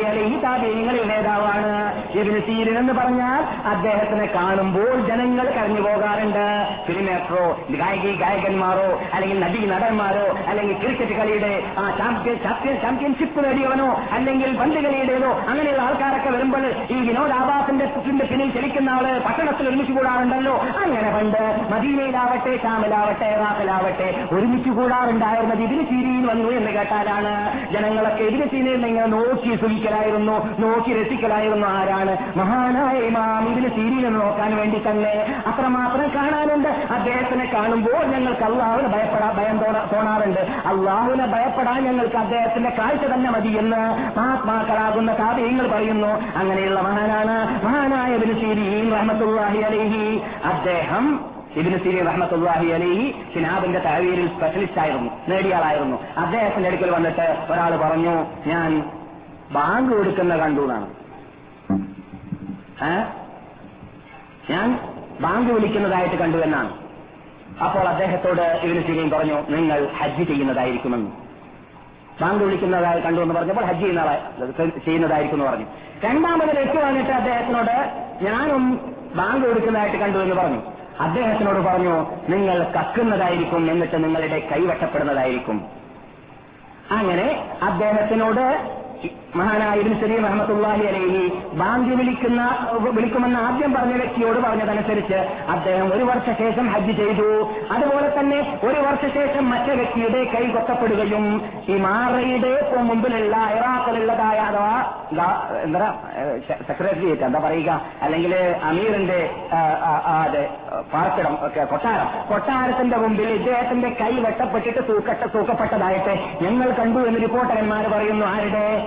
S2: അല്ലെ ഈ താബീങ്ങളിൽ നേതാവാണ് ഇതിന് സീരീൻ എന്ന് പറഞ്ഞാൽ അദ്ദേഹത്തിനെ കാണുമ്പോൾ ജനങ്ങൾ കരഞ്ഞു പോകാറുണ്ട്. ഫിലിം ആക്ടറോ ഗായകി ഗായകന്മാരോ അല്ലെങ്കിൽ നടി നടന്മാരോ അല്ലെങ്കിൽ ക്രിക്കറ്റ് കളിയുടെ ആ ചാമ്പ്യൻ ചാമ്പ്യൻ ചാമ്പ്യൻഷിപ്പ് നേടിയവനോ അല്ലെങ്കിൽ പന്ത് കളിയുടേതോ അങ്ങനെയുള്ള ആൾക്കാരൊക്കെ വരുമ്പോൾ ഈ വിനോദാഭാസന്റെ പിന്നിൽ ചലിക്കുന്ന ആൾ പട്ടണത്തിൽ ഒരുമിച്ച് കൂടാറുണ്ടല്ലോ. അങ്ങനെ പണ്ട് മദീനയിലാവട്ടെ ഷാമിലാവട്ടെ ഇറാഖിലാവട്ടെ ഒരുമിച്ച് കൂടാറുണ്ടായിരുന്നത് ഇതിന് സീരിയിൽ വന്നു എന്ന് കേട്ടാലാണ് ജനങ്ങളൊക്കെ ഇതിന് സീരിയിൽ ഇങ്ങനെ നോക്കി സുഖിക്കലായിരുന്നു നോക്കി രസിക്കലായിരുന്നു ആരാണ്. മഹാനായ ഇമാം ഇതിന് സീരിയിൽ നോക്കാൻ വേണ്ടി തന്നെ അത്രമാത്രം കാണാനുണ്ട്. അദ്ദേഹത്തിനെ കാണുമ്പോൾ ഞങ്ങൾക്ക് അള്ളാഹുവിനെ ഭയപ്പെടാ ഭയം തോന്നാ- തോന്നാറുണ്ട്. അള്ളാഹുവിനെ ഭയപ്പെടാൻ ഞങ്ങൾക്ക് അദ്ദേഹത്തിന്റെ കാഴ്ച തന്നെ മതി എന്ന് മഹാത്മാക്കളാകുന്ന കാവ്യങ്ങൾ പറയുന്നു. അങ്ങനെയുള്ള മഹാനാണ് മഹാനായ ഇതിന് സീരീൻ റഹ്മത്തുള്ളാഹി അലൈഹി. അദ്ദേഹം ഇബിന് സീരി റഹ്മത്തുള്ളാഹി അലൈഹി ഷിനാബിന്റെ തഴവീരിൽ സ്പെഷ്യലിസ്റ്റ് ആയിരുന്നു നേടിയ ആളായിരുന്നു അദ്ദേഹത്തിന്റെ അടുക്കൽ വന്നിട്ട് ഒരാൾ പറഞ്ഞു ഞാൻ ബാങ്ക് കൊടുക്കുന്ന കണ്ടു എന്നാണ്. ഞാൻ ബാങ്ക് വിളിക്കുന്നതായിട്ട് കണ്ടു എന്നാണ്. അപ്പോൾ അദ്ദേഹത്തോട് ഇബിന് സീരിയും പറഞ്ഞു നിങ്ങൾ ഹജ്ജ് ചെയ്യുന്നതായിരിക്കുമെന്ന്. ബാങ്ക് വിളിക്കുന്നതായി കണ്ടു എന്ന് പറഞ്ഞപ്പോൾ ഹജ്ജ് ചെയ്യുന്ന ചെയ്യുന്നതായിരിക്കും എന്ന് പറഞ്ഞു. രണ്ടാമത് വ്യക്തി വന്നിട്ട് അദ്ദേഹത്തിനോട് ഞാനും ബാങ്ക് കൊടുക്കുന്നതായിട്ട് കണ്ടു എന്ന് പറഞ്ഞു. അദ്ദേഹത്തിനോട് പറഞ്ഞു നിങ്ങൾ കക്കുന്നതായിരിക്കും എന്നിട്ട് നിങ്ങളുടെ കൈവട്ടപ്പെടുന്നതായിരിക്കും അങ്ങനെ അദ്ദേഹത്തിനോട് മഹാനായ ഇബിൻ സലീം റഹ്മത്തുള്ളാഹി അലൈഹി ബാങ്ക് വിളിക്കുന്ന വിളിക്കുമെന്ന് ആദ്യം പറഞ്ഞ വ്യക്തിയോട് പറഞ്ഞതനുസരിച്ച് അദ്ദേഹം ഒരു വർഷശേഷം ഹജ്ജ് ചെയ്തു. അതുപോലെ തന്നെ ഒരു വർഷശേഷം മറ്റേ വ്യക്തിയുടെ കൈ കൊത്തപ്പെടുകയും ഈ മാറയുടെ മുമ്പിലുള്ള ഇറാഖിലുള്ളതായ അഥവാ എന്താ സെക്രട്ടറിയേറ്റ് എന്താ പറയുക അല്ലെങ്കിൽ അമീറിന്റെ അതെ പാർപ്പിടം കൊട്ടാരം. കൊട്ടാരത്തിന്റെ മുമ്പിൽ ഇദ്ദേഹത്തിന്റെ കൈ വെട്ടപ്പെട്ടിട്ട് തൂക്കട്ട തൂക്കപ്പെട്ടതായിട്ട് ഞങ്ങൾ കണ്ടു എന്ന് റിപ്പോർട്ടർമാർ പറയുന്നു. ആരുടെ?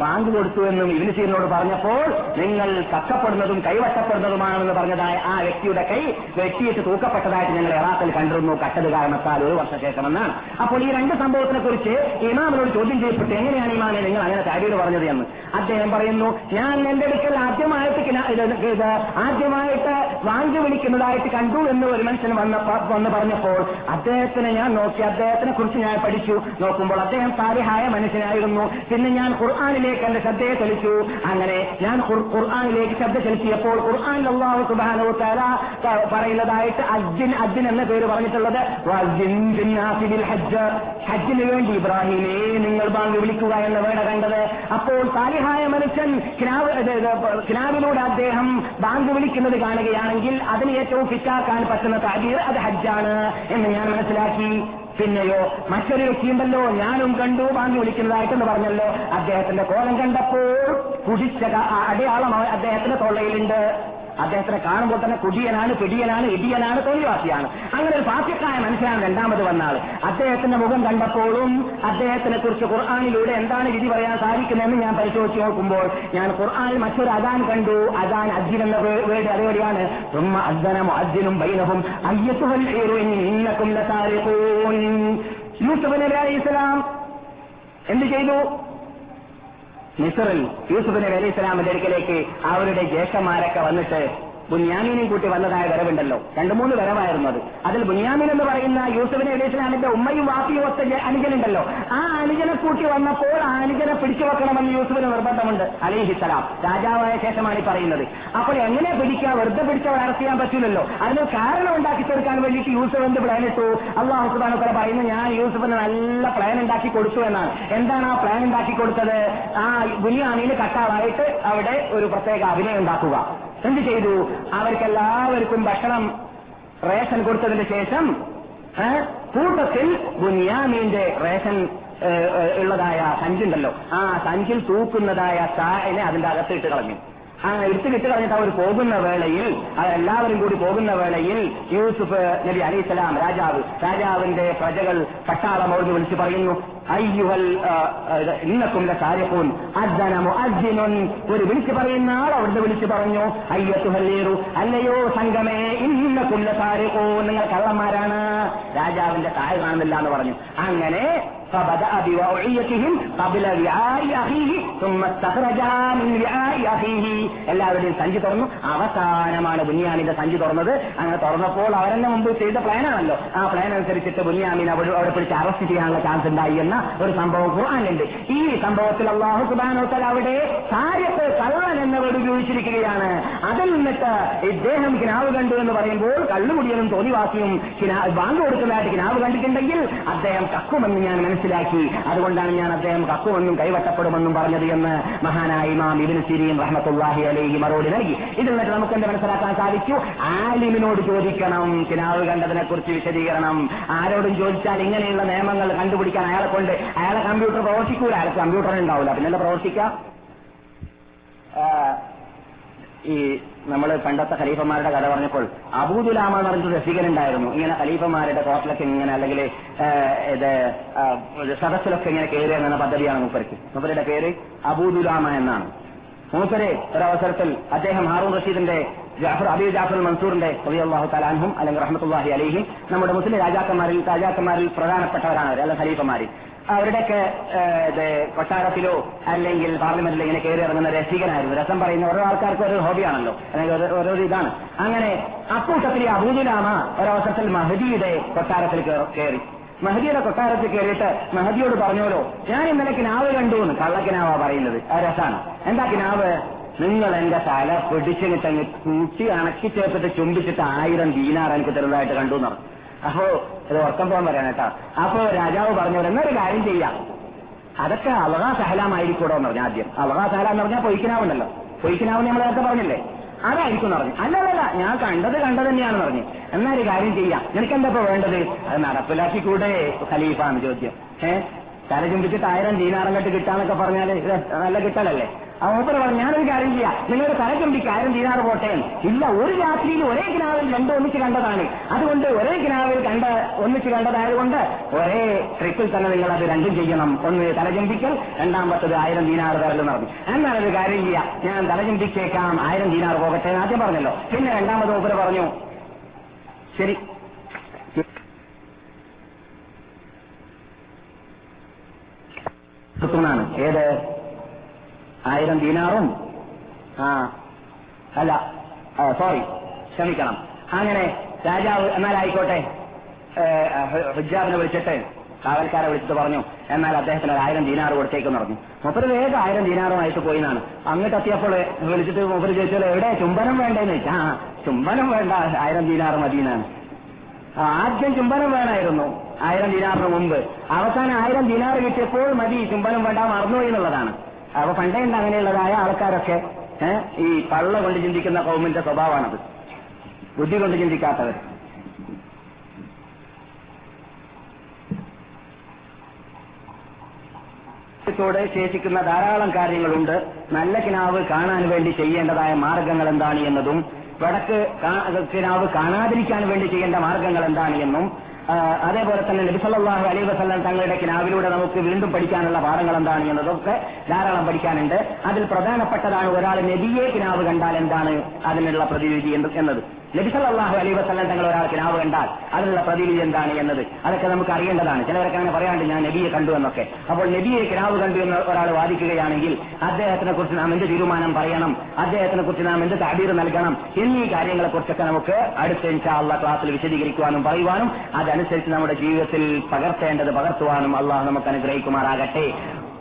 S2: ബാങ്ക് കൊടുത്തു എന്നും ഇബിന് പറഞ്ഞപ്പോൾ നിങ്ങൾ കക്കപ്പെടുന്നതും കൈവശപ്പെടുന്നതുമാണെന്ന് പറഞ്ഞതായ ആ വ്യക്തിയുടെ കൈ വെട്ടിയിട്ട് തൂക്കപ്പെട്ടതായിട്ട് ഞങ്ങൾ ഇറാഖിൽ കണ്ടിരുന്നു. കട്ടത് കാരണത്താൽ ഒരു വർഷശേഷമെന്നാണ്. അപ്പോൾ ഈ രണ്ട് സംഭവത്തിനെ കുറിച്ച് ഇമാമിനോട് ചോദ്യം ചെയ്യപ്പെട്ടു എങ്ങനെയാണ് ഇമാനെ നിങ്ങൾ അങ്ങനെ താരീട് പറഞ്ഞത് എന്ന്. അദ്ദേഹം പറയുന്നു ഞാൻ എന്റെ അടുക്കൽ ആദ്യമായിട്ട് ആദ്യമായിട്ട് വാങ്ങി വിളിക്കുന്നതായിട്ട് കണ്ടു എന്ന് ഒരു മനുഷ്യൻ വന്ന വന്ന് പറഞ്ഞപ്പോൾ അദ്ദേഹത്തിനെ ഞാൻ നോക്കി അദ്ദേഹത്തിനെ കുറിച്ച് ഞാൻ പഠിച്ചു. നോക്കുമ്പോൾ അദ്ദേഹം സാരിഹായ മനുഷ്യനായിരുന്നു. പിന്നെ ഞാൻ ഖുർആാനിൽ ഖുർആാനിലേക്ക് എന്റെ ശ്രദ്ധയെ ചലിച്ചു. അങ്ങനെ ഞാൻ ഖുർ- ഖുർആാനിലേക്ക് ശ്രദ്ധ ചെലുത്തിയപ്പോൾ ഖുർആൻ അള്ളാഹു സുബാനോ തല പറയുന്നതായിട്ട് അജ്ജിൻ അജ്ജിൻ എന്ന പേര് പറഞ്ഞിട്ടുള്ളത് ഹജ്ജിന് വേണ്ടി ഇബ്രാഹിമേ നിങ്ങൾ ബാങ്ക് വിളിക്കുക എന്ന വേണ കണ്ടത്. അപ്പോൾ സാലിഹായ മനുഷ്യൻ കിനാവ് കിനാവിലൂടെ അദ്ദേഹം ബാങ്ക് വിളിക്കുന്നത് കാണുകയാണെങ്കിൽ അതിന് ഏറ്റവും ഫിറ്റാക്കാൻ പറ്റുന്ന താജീർ അത് ഹജ്ജാണ് എന്ന് ഞാൻ മനസ്സിലാക്കി. പിന്നെയോ മറ്റൊരു വ്യക്തിയുണ്ടല്ലോ ഞാനും കണ്ടു വാങ്ങി വിളിക്കുന്നതായിട്ടെന്ന് പറഞ്ഞല്ലോ. അദ്ദേഹത്തിന്റെ കോലം കണ്ടപ്പോൾ കുടിച്ച അടയാളം അദ്ദേഹത്തിന്റെ തൊള്ളയിലുണ്ട്. അദ്ദേഹത്തിനെ കാണുമ്പോൾ തന്നെ കുടിയനാണ് പിടിയനാണ് ഇടിയനാണ് തൊഴിൽവാസിയാണ്. അങ്ങനെ ഒരു പാർട്ടിക്കായ മനുഷ്യനാണ് രണ്ടാമത് വന്നാൾ അദ്ദേഹത്തിന്റെ മുഖം കണ്ടപ്പോഴും അദ്ദേഹത്തിനെ കുറിച്ച് ഖുർആാനിലൂടെ എന്താണ് വിധി പറയാൻ സാധിക്കുന്നതെന്ന് ഞാൻ പരിശോധിച്ച് നോക്കുമ്പോൾ ഞാൻ ഖുർആാനിൽ മറ്റൊരു അദാൻ കണ്ടു. അദാൻ അജ്ജിൻ എന്ന വേട് അതേപടിയാണ് തുമ്മ അദ്ദനം അജ്ജിനും ബൈനവും അയ്യത്തുഹൽ ഇന്നക്കും യൂസുഫ് അലൈഹി ഇസ്ലാം എന്ത് ചെയ്തു? മിസറിൽ യൂസുഫ് നബി അലൈഹി സ്വലാമിന്റെ അടുക്കലേക്ക് അവരുടെ ജ്യേഷ്ഠന്മാരൊക്കെ വന്നിട്ട് ബുന്യാമീനെയും കൂട്ടി വന്നതായ വരവുണ്ടല്ലോ. രണ്ടു മൂന്ന് വരവായിരുന്നു അത്. അതിൽ ബുന്യാമീൻ എന്ന് പറയുന്ന യൂസഫിനെ നബി ഉമ്മയും വാപ്പിയും ഒത്ത അനുജനുണ്ടല്ലോ. ആ അനുജനെ കൂട്ടി വന്നപ്പോൾ ആ അനുജനെ പിടിച്ചു വെക്കണമെന്ന് യൂസഫിന് നിർബന്ധമുണ്ട് അലിഹിസലാം രാജാവായ ശേഷമാണ് ഈ പറയുന്നത്. അപ്പോൾ എങ്ങനെ പിടിക്കുക? വെറുതെ പിടിച്ചവർ അറസ്റ്റ് ചെയ്യാൻ പറ്റില്ലല്ലോ അതിന് കാരണം ഉണ്ടാക്കി തീർക്കാൻ വേണ്ടിയിട്ട് യൂസഫ് എന്ത് പ്ലാൻ ഇട്ടു? അള്ളാഹു സുബാന പറയുന്നു ഞാൻ യൂസഫിന് നല്ല പ്ലാൻ ഉണ്ടാക്കി കൊടുത്തു എന്നാണ്. എന്താണ് ആ പ്ലാൻ ഉണ്ടാക്കി കൊടുത്തത്? ആ ബുനിയാമീന് കട്ടാളായിട്ട് അവിടെ ഒരു പ്രത്യേക അഭിനയം ഉണ്ടാക്കുക. എന്ത് ചെയ്തു? അവർക്കെല്ലാവർക്കും ഭക്ഷണം റേഷൻ കൊടുത്തതിന് ശേഷം കൂട്ടത്തിൽ ബുനിയാമീന്റെ റേഷൻ ഉള്ളതായ സഞ്ചുണ്ടല്ലോ. ആ സഞ്ചിൽ തൂക്കുന്നതായ സായനെ അതിന്റെ അകത്ത് ഇട്ട് കളഞ്ഞു. ആ എടുത്തു വിട്ട് കളഞ്ഞിട്ട് അവർ പോകുന്ന വേളയിൽ അവരെല്ലാവരും കൂടി പോകുന്ന വേളയിൽ യൂസുഫ് നബി അലൈഹിസ്സലാം രാജാവ് രാജാവിന്റെ പ്രജകൾ പട്ടാളം ഓർന്ന് വിളിച്ചു പറയുന്നു അയ്യുഹൽ ഇന്നക്കും സാരിഖൂൻ അദ്ദന മുഅദ്ദിനുൻ ഒരു വിളിച്ചു പറയുന്ന ആൾ അവിടുന്ന് വിളിച്ചു പറഞ്ഞു അയ്യത്തുഹല്ലേറു അല്ലയോ സംഘമേ ഇന്നക്കുല്ല കാര്യപ്പോ നിങ്ങൾ കള്ളന്മാരാണ്. രാജാവിന്റെ താഴെ കാണുന്നില്ല എന്ന് പറഞ്ഞു. അങ്ങനെ فبدأ بوعيتهم قبل وعاء أخيه ثم استخرجها من وعاء أخيه എല്ലാവരുടെയും സഞ്ചി തുറന്നു അവസാനമാണ് ബുനിയാമിന്റെ സഞ്ചി തുറന്നത് അങ്ങനെ തുറന്നപ്പോൾ അവരെന്നെ മുമ്പ് ചെയ്ത പ്ലാനാണല്ലോ ആ പ്ലാൻ അനുസരിച്ചിട്ട് ബുനിയാമിനെ അവിടെ അവിടെ പിടിച്ച് അറസ്റ്റ് ചെയ്യാനുള്ള ചാൻസ് ഉണ്ടായി എന്ന ഒരു സംഭവം ഖുർആാനുണ്ട് ഈ സംഭവത്തിൽ അള്ളാഹു സുബാനോത്തൽ അവിടെ കാര്യത്ത് കള്ളൻ എന്ന വേർഡ് ഉപയോഗിച്ചിരിക്കുകയാണ് അതിൽ നിന്നിട്ട് ഇദ്ദേഹം കിനാവ് കണ്ടു എന്ന് പറയുമ്പോൾ കള്ളുമുടിയനും തോന്നിവാസിയും കിനാ ബാങ്ക് കൊടുക്കുന്നതായിട്ട് കിനാവ് കണ്ടിട്ടുണ്ടെങ്കിൽ അദ്ദേഹം കക്കുമെന്ന് ഞാൻ മനസ്സിലാക്കി. അതുകൊണ്ടാണ് ഞാൻ അദ്ദേഹം കക്കുമെന്നും കൈവട്ടപ്പെടുമെന്നും പറഞ്ഞത് എന്ന് മഹാനായ ഇമാം ഇബിൻ സിരിയും റഹ്മത്തുല്ലാഹി അലൈഹി മറുപടി നൽകി. ഇതിൽ നിന്നിട്ട് നമുക്ക് എന്ത് മനസ്സിലാക്കാൻ സാധിച്ചു? ആലിമിനോട് ചോദിക്കണം. കിനാവ് കണ്ടതിനെ കുറിച്ച് വിശദീകരണം. ആരോടും ചോദിച്ചാൽ ഇങ്ങനെയുള്ള നിയമങ്ങൾ കണ്ടുപിടിക്കാൻ അയാളെ കൊണ്ട് അയാളെ കമ്പ്യൂട്ടർ പ്രവർത്തിക്കൂല. അയാൾക്ക് കമ്പ്യൂട്ടർ ഉണ്ടാവില്ല. പിന്നല്ല പ്രവർത്തിക്കാം? ഈ നമ്മൾ പണ്ടത്തെ ഖലീഫമാരുടെ കഥ പറഞ്ഞപ്പോൾ അബൂദുലാമ എന്ന് പറഞ്ഞിട്ട് രസികനുണ്ടായിരുന്നു. ഇങ്ങനെ ഖലീഫമാരുടെ കോട്ടിലൊക്കെ ഇങ്ങനെ അല്ലെങ്കിൽ ഇത് സദസ്സിലൊക്കെ ഇങ്ങനെ കയറുക എന്ന പദ്ധതിയാണ് മൂപ്പർക്ക്. മൂപ്പരുടെ പേര് അബൂദുലാമ എന്നാണ്. മൂപ്പരെ ഒരവസരത്തിൽ അദ്ദേഹം ഹാറൂൺ റഷീദിന്റെ ജാഫർ അബീ ജാഫർ മൻസൂറിന്റെ അള്ളാഹു തലാൻഹും അല്ലെങ്കിൽ റഹ്മത്തുല്ലാഹി അലിഹിം നമ്മുടെ മുസ്ലിം രാജാക്കന്മാരിൽ രാജാക്കന്മാരിൽ പ്രധാനപ്പെട്ടവരാണ് അവർ അല്ല അവരുടെയൊക്കെ കൊട്ടാരത്തിലോ അല്ലെങ്കിൽ പാർലമെന്റിലോ ഇങ്ങനെ കയറി ഇറങ്ങുന്ന രസികനായിരുന്നു. രസം പറയുന്ന ഓരോ ആൾക്കാർക്ക് ഓരോ ഹോബിയാണല്ലോ. അല്ലെങ്കിൽ ഓരോ- ഇതാണ്. അങ്ങനെ അക്കൂട്ടത്തിൽ അബൂദുലാമ ഒരവസരത്തിൽ മഹദിയുടെ കൊട്ടാരത്തിൽ കയറി- മഹദിയുടെ കൊട്ടാരത്തിൽ കയറിയിട്ട് മഹദിയോട് പറഞ്ഞോലോ ഞാൻ ഇന്നലെ കിനാവ് കണ്ടു എന്ന് കള്ളക്കിനാവാ പറയുന്നത്. ആ രസാണ്. എന്താ കിനാവ്? നിങ്ങൾ എന്റെ തല പിടിച്ചിട്ട് കൂട്ടി അണക്കി ചേർത്തിട്ട് ചുംബിച്ചിട്ട് ആയിരം ദീനാർ എനിക്ക് തരുന്നതായിട്ട് കണ്ടു എന്ന് പറഞ്ഞു. അപ്പോ അത് ഉറക്കം പോകാൻ പറയണം കേട്ടോ. അപ്പോ രാജാവ് പറഞ്ഞു എന്നൊരു കാര്യം ചെയ്യാം. അതൊക്കെ അലകാ സഹലാമായിരിക്കൂടോ എന്ന് പറഞ്ഞു ആദ്യം. അലകാ സഹല എന്ന് പറഞ്ഞാൽ പൊയ്ക്കിനാവുണ്ടല്ലോ. പൊയ്ക്കനാവുന്ന നമ്മൾ നേരത്തെ പറഞ്ഞില്ലേ? അതായിരിക്കും എന്ന് പറഞ്ഞു. അല്ലല്ല ഞാൻ കണ്ടത് കണ്ടത് തന്നെയാണെന്ന് പറഞ്ഞു. എന്നാ ഒരു കാര്യം ചെയ്യാം. നിനക്ക് എന്താ വേണ്ടത്? അത് നടപ്പിലാക്കി കൂടെ ഖലീഫാണ് ചോദ്യം. ഏഹ് തല ചുംബിച്ചിട്ട് ആയിരം ദീനാറങ്ങട്ട് കിട്ടാന്നൊക്കെ പറഞ്ഞാൽ നല്ല കിട്ടലല്ലേ? മൂപ്പര് പറഞ്ഞു ഞാനൊരു കാര്യം ചെയ്യാം. നിങ്ങളുടെ തല ചുംബിക്ക് ആയിരം ദീനാറ് പോട്ടെ. ഇല്ല ഒരു രാത്രിയിൽ ഒരേ കിനാവിൽ രണ്ട് ഒന്നിച്ച് കണ്ടതാണ്. അതുകൊണ്ട് ഒരേ കിനാവിൽ കണ്ട ഒന്നിച്ച് കണ്ടതായതുകൊണ്ട് ഒരേ ട്രിപ്പിൽ തന്നെ നിങ്ങൾ അത് രണ്ടും ചെയ്യണം. ഒന്ന് തലചുംബിക്കൽ രണ്ടാമത്തത് ആയിരം ദീനാറ് തരൽ നടന്നു എന്നാൽ ഒരു കാര്യം ചെയ്യാം. ഞാൻ തലചുംബിച്ചേക്കാം ആയിരം ദീനാർ പോകട്ടെ ആദ്യം പറഞ്ഞല്ലോ. പിന്നെ രണ്ടാമത് മൂപ്പര് പറഞ്ഞു. ശരി. ാണ് ഏത്? ആയിരം ദീനാറും ആ അല്ല സോറി ക്ഷമിക്കണം. അങ്ങനെ രാജാവ് എന്നാലായിക്കോട്ടെ ഹിജാബിനെ വിളിച്ചിട്ട് കാവൽക്കാരെ വിളിച്ചിട്ട് പറഞ്ഞു എന്നാൽ അദ്ദേഹത്തിന് ഒരു ആയിരം ദീനാർ കൊടുത്തേക്കെന്ന് പറഞ്ഞു. മൂപ്പര് വേഗം ആയിരം ദീനാറുമായിട്ട് പോയി എന്നാണ് അങ്ങോട്ട് എത്തിയപ്പോൾ വിളിച്ചിട്ട് മൂപ്പര് ചോദിച്ചാൽ എവിടെ ചുംബനം വേണ്ടെന്ന് ചോദിച്ചാ. ആ ചുംബനം വേണ്ട ആയിരം ദീനാർ മതിയെന്നാണ്. ആദ്യം ചുംബനം വേണമായിരുന്നു ആയിരം ദിനാറിന് മുമ്പ്. അവസാനം ആയിരം ദിനാറ് കിട്ടിയപ്പോൾ മതി ചുംബനം വേണ്ട മറന്നുപോയി എന്നുള്ളതാണ്. അപ്പൊ പണ്ടേ അങ്ങനെയുള്ളതായ ആൾക്കാരൊക്കെ ഈ പള്ള കൊണ്ട് ചിന്തിക്കുന്ന കൗമിന്റെ സ്വഭാവമാണത്. ബുദ്ധി കൊണ്ട് ചിന്തിക്കാത്തവർ ോട് ശേഷിക്കുന്ന ധാരാളം കാര്യങ്ങളുണ്ട്. നല്ല കിനാവ് കാണാൻ വേണ്ടി ചെയ്യേണ്ടതായ മാർഗങ്ങൾ എന്താണ് എന്നതും വടക്ക് കിനാവ് കാണാതിരിക്കാൻ വേണ്ടി ചെയ്യേണ്ട മാർഗങ്ങൾ എന്താണ് എന്നും അതേപോലെ തന്നെ നബിസല്ലാഹു അലൈ വസല്ലം തങ്ങളുടെ കിനാവിലൂടെ നമുക്ക് വീണ്ടും പഠിക്കാനുള്ള പാഠങ്ങൾ എന്താണ് എന്നതൊക്കെ ധാരാളം പഠിക്കാനുണ്ട്. അതിൽ പ്രധാനപ്പെട്ടതാണ് ഒരാൾ നബിയെ കിനാവ് കണ്ടാൽ എന്താണ് അതിനുള്ള പ്രതിവിധി എന്ന് എന്നത്. നബിസല്ലാഹു അലൈ വസല്ലം തങ്ങൾ ഒരാൾക്ക് കിനാവ് കണ്ടാൽ അതിനുള്ള പ്രതിവിധി എന്താണ് എന്നത്? അതൊക്കെ നമുക്ക് അറിയേണ്ടതാണ്. ചിലവരൊക്കെ അങ്ങനെ പറയാണ്ട് ഞാൻ നബിയെ കണ്ടു എന്നൊക്കെ. അപ്പോൾ നബിയെ കിനാവ് കണ്ടു എന്ന് ഒരാൾ വാദിക്കുകയാണെങ്കിൽ അദ്ദേഹത്തിനെ കുറിച്ച് നാം എന്ത് തീരുമാനം പറയണം? അദ്ദേഹത്തിനെ കുറിച്ച് നാം എന്ത് തടീർ നൽകണം? എന്നീ കാര്യങ്ങളെ കുറിച്ചൊക്കെ നമുക്ക് അടുത്ത ഇൻഷാ അള്ളാഹ് ക്ലാസ്സിൽ വിശദീകരിക്കുവാനും പറയുവാനും അതനുസരിച്ച് നമ്മുടെ ജീവിതത്തിൽ പകർത്തേണ്ടത് പകർത്തുവാനും അള്ളാഹ് നമുക്ക് അനുഗ്രഹിക്കുമാറാകട്ടെ.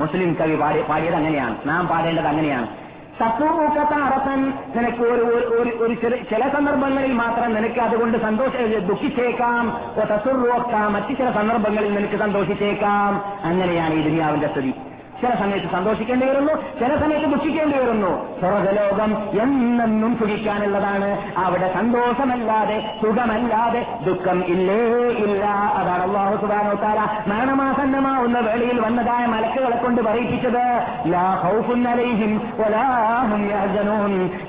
S2: മുസ്ലിം കവി പാടി പാടിയത് അങ്ങനെയാണ്. നാം പാടേണ്ടത് അങ്ങനെയാണ്. തത്വൂക്കത്താറത്തൻ നിനക്ക് ഒരു ഒരു- ഒരു ചില സന്ദർഭങ്ങളിൽ മാത്രം നിനക്ക് അതുകൊണ്ട് സന്തോഷ ദുഃഖിച്ചേക്കാം. ഓ തസുറുവക്കാം മറ്റു ചില സന്ദർഭങ്ങളിൽ നിനക്ക് സന്തോഷിച്ചേക്കാം. അങ്ങനെയാണ് ഈ ദുനിയാവിന്റെ സ്ഥിതി. ചില സമയത്ത് സന്തോഷിക്കേണ്ടി വരുന്നു ചില സമയത്ത് ദുഃഖിക്കേണ്ടി വരുന്നു. സ്വർഗലോകം എന്നെന്നും സുഖിക്കാനുള്ളതാണ്. അവിടെ സന്തോഷമല്ലാതെ സുഖമല്ലാതെ ദുഃഖം ഇല്ലേ ഇല്ല അതാണ് അള്ളാഹു സുബാനോ താര മരണമാസന്നമാവുന്ന വേളയിൽ വന്നതായ മലക്കുകളെ കൊണ്ട് പറയിപ്പിച്ചത്. ലാ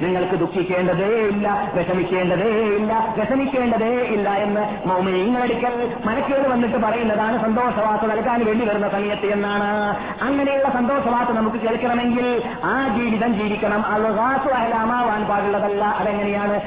S2: നിങ്ങൾക്ക് ദുഃഖിക്കേണ്ടതേ ഇല്ല വിഷമിക്കേണ്ടതേ ഇല്ല വിഷമിക്കേണ്ടതേ ഇല്ല എന്ന് മൗമിനീങ്ങളടിക്കൽ മലക്കുകൾ വന്നിട്ട് പറയുന്നതാണ് സന്തോഷവാർത്ത നൽകാൻ വേണ്ടി വരുന്ന സമയത്ത് എന്നാണ്. അങ്ങനെയുള്ള സന്തോഷവാർത്ത നമുക്ക് കേൾക്കണമെങ്കിൽ ആ ജീവിതം ജീവിക്കണം. അൽഹാസു അലാമാവാൻ പാടുള്ളതല്ല. അതെങ്ങനെയാണ്?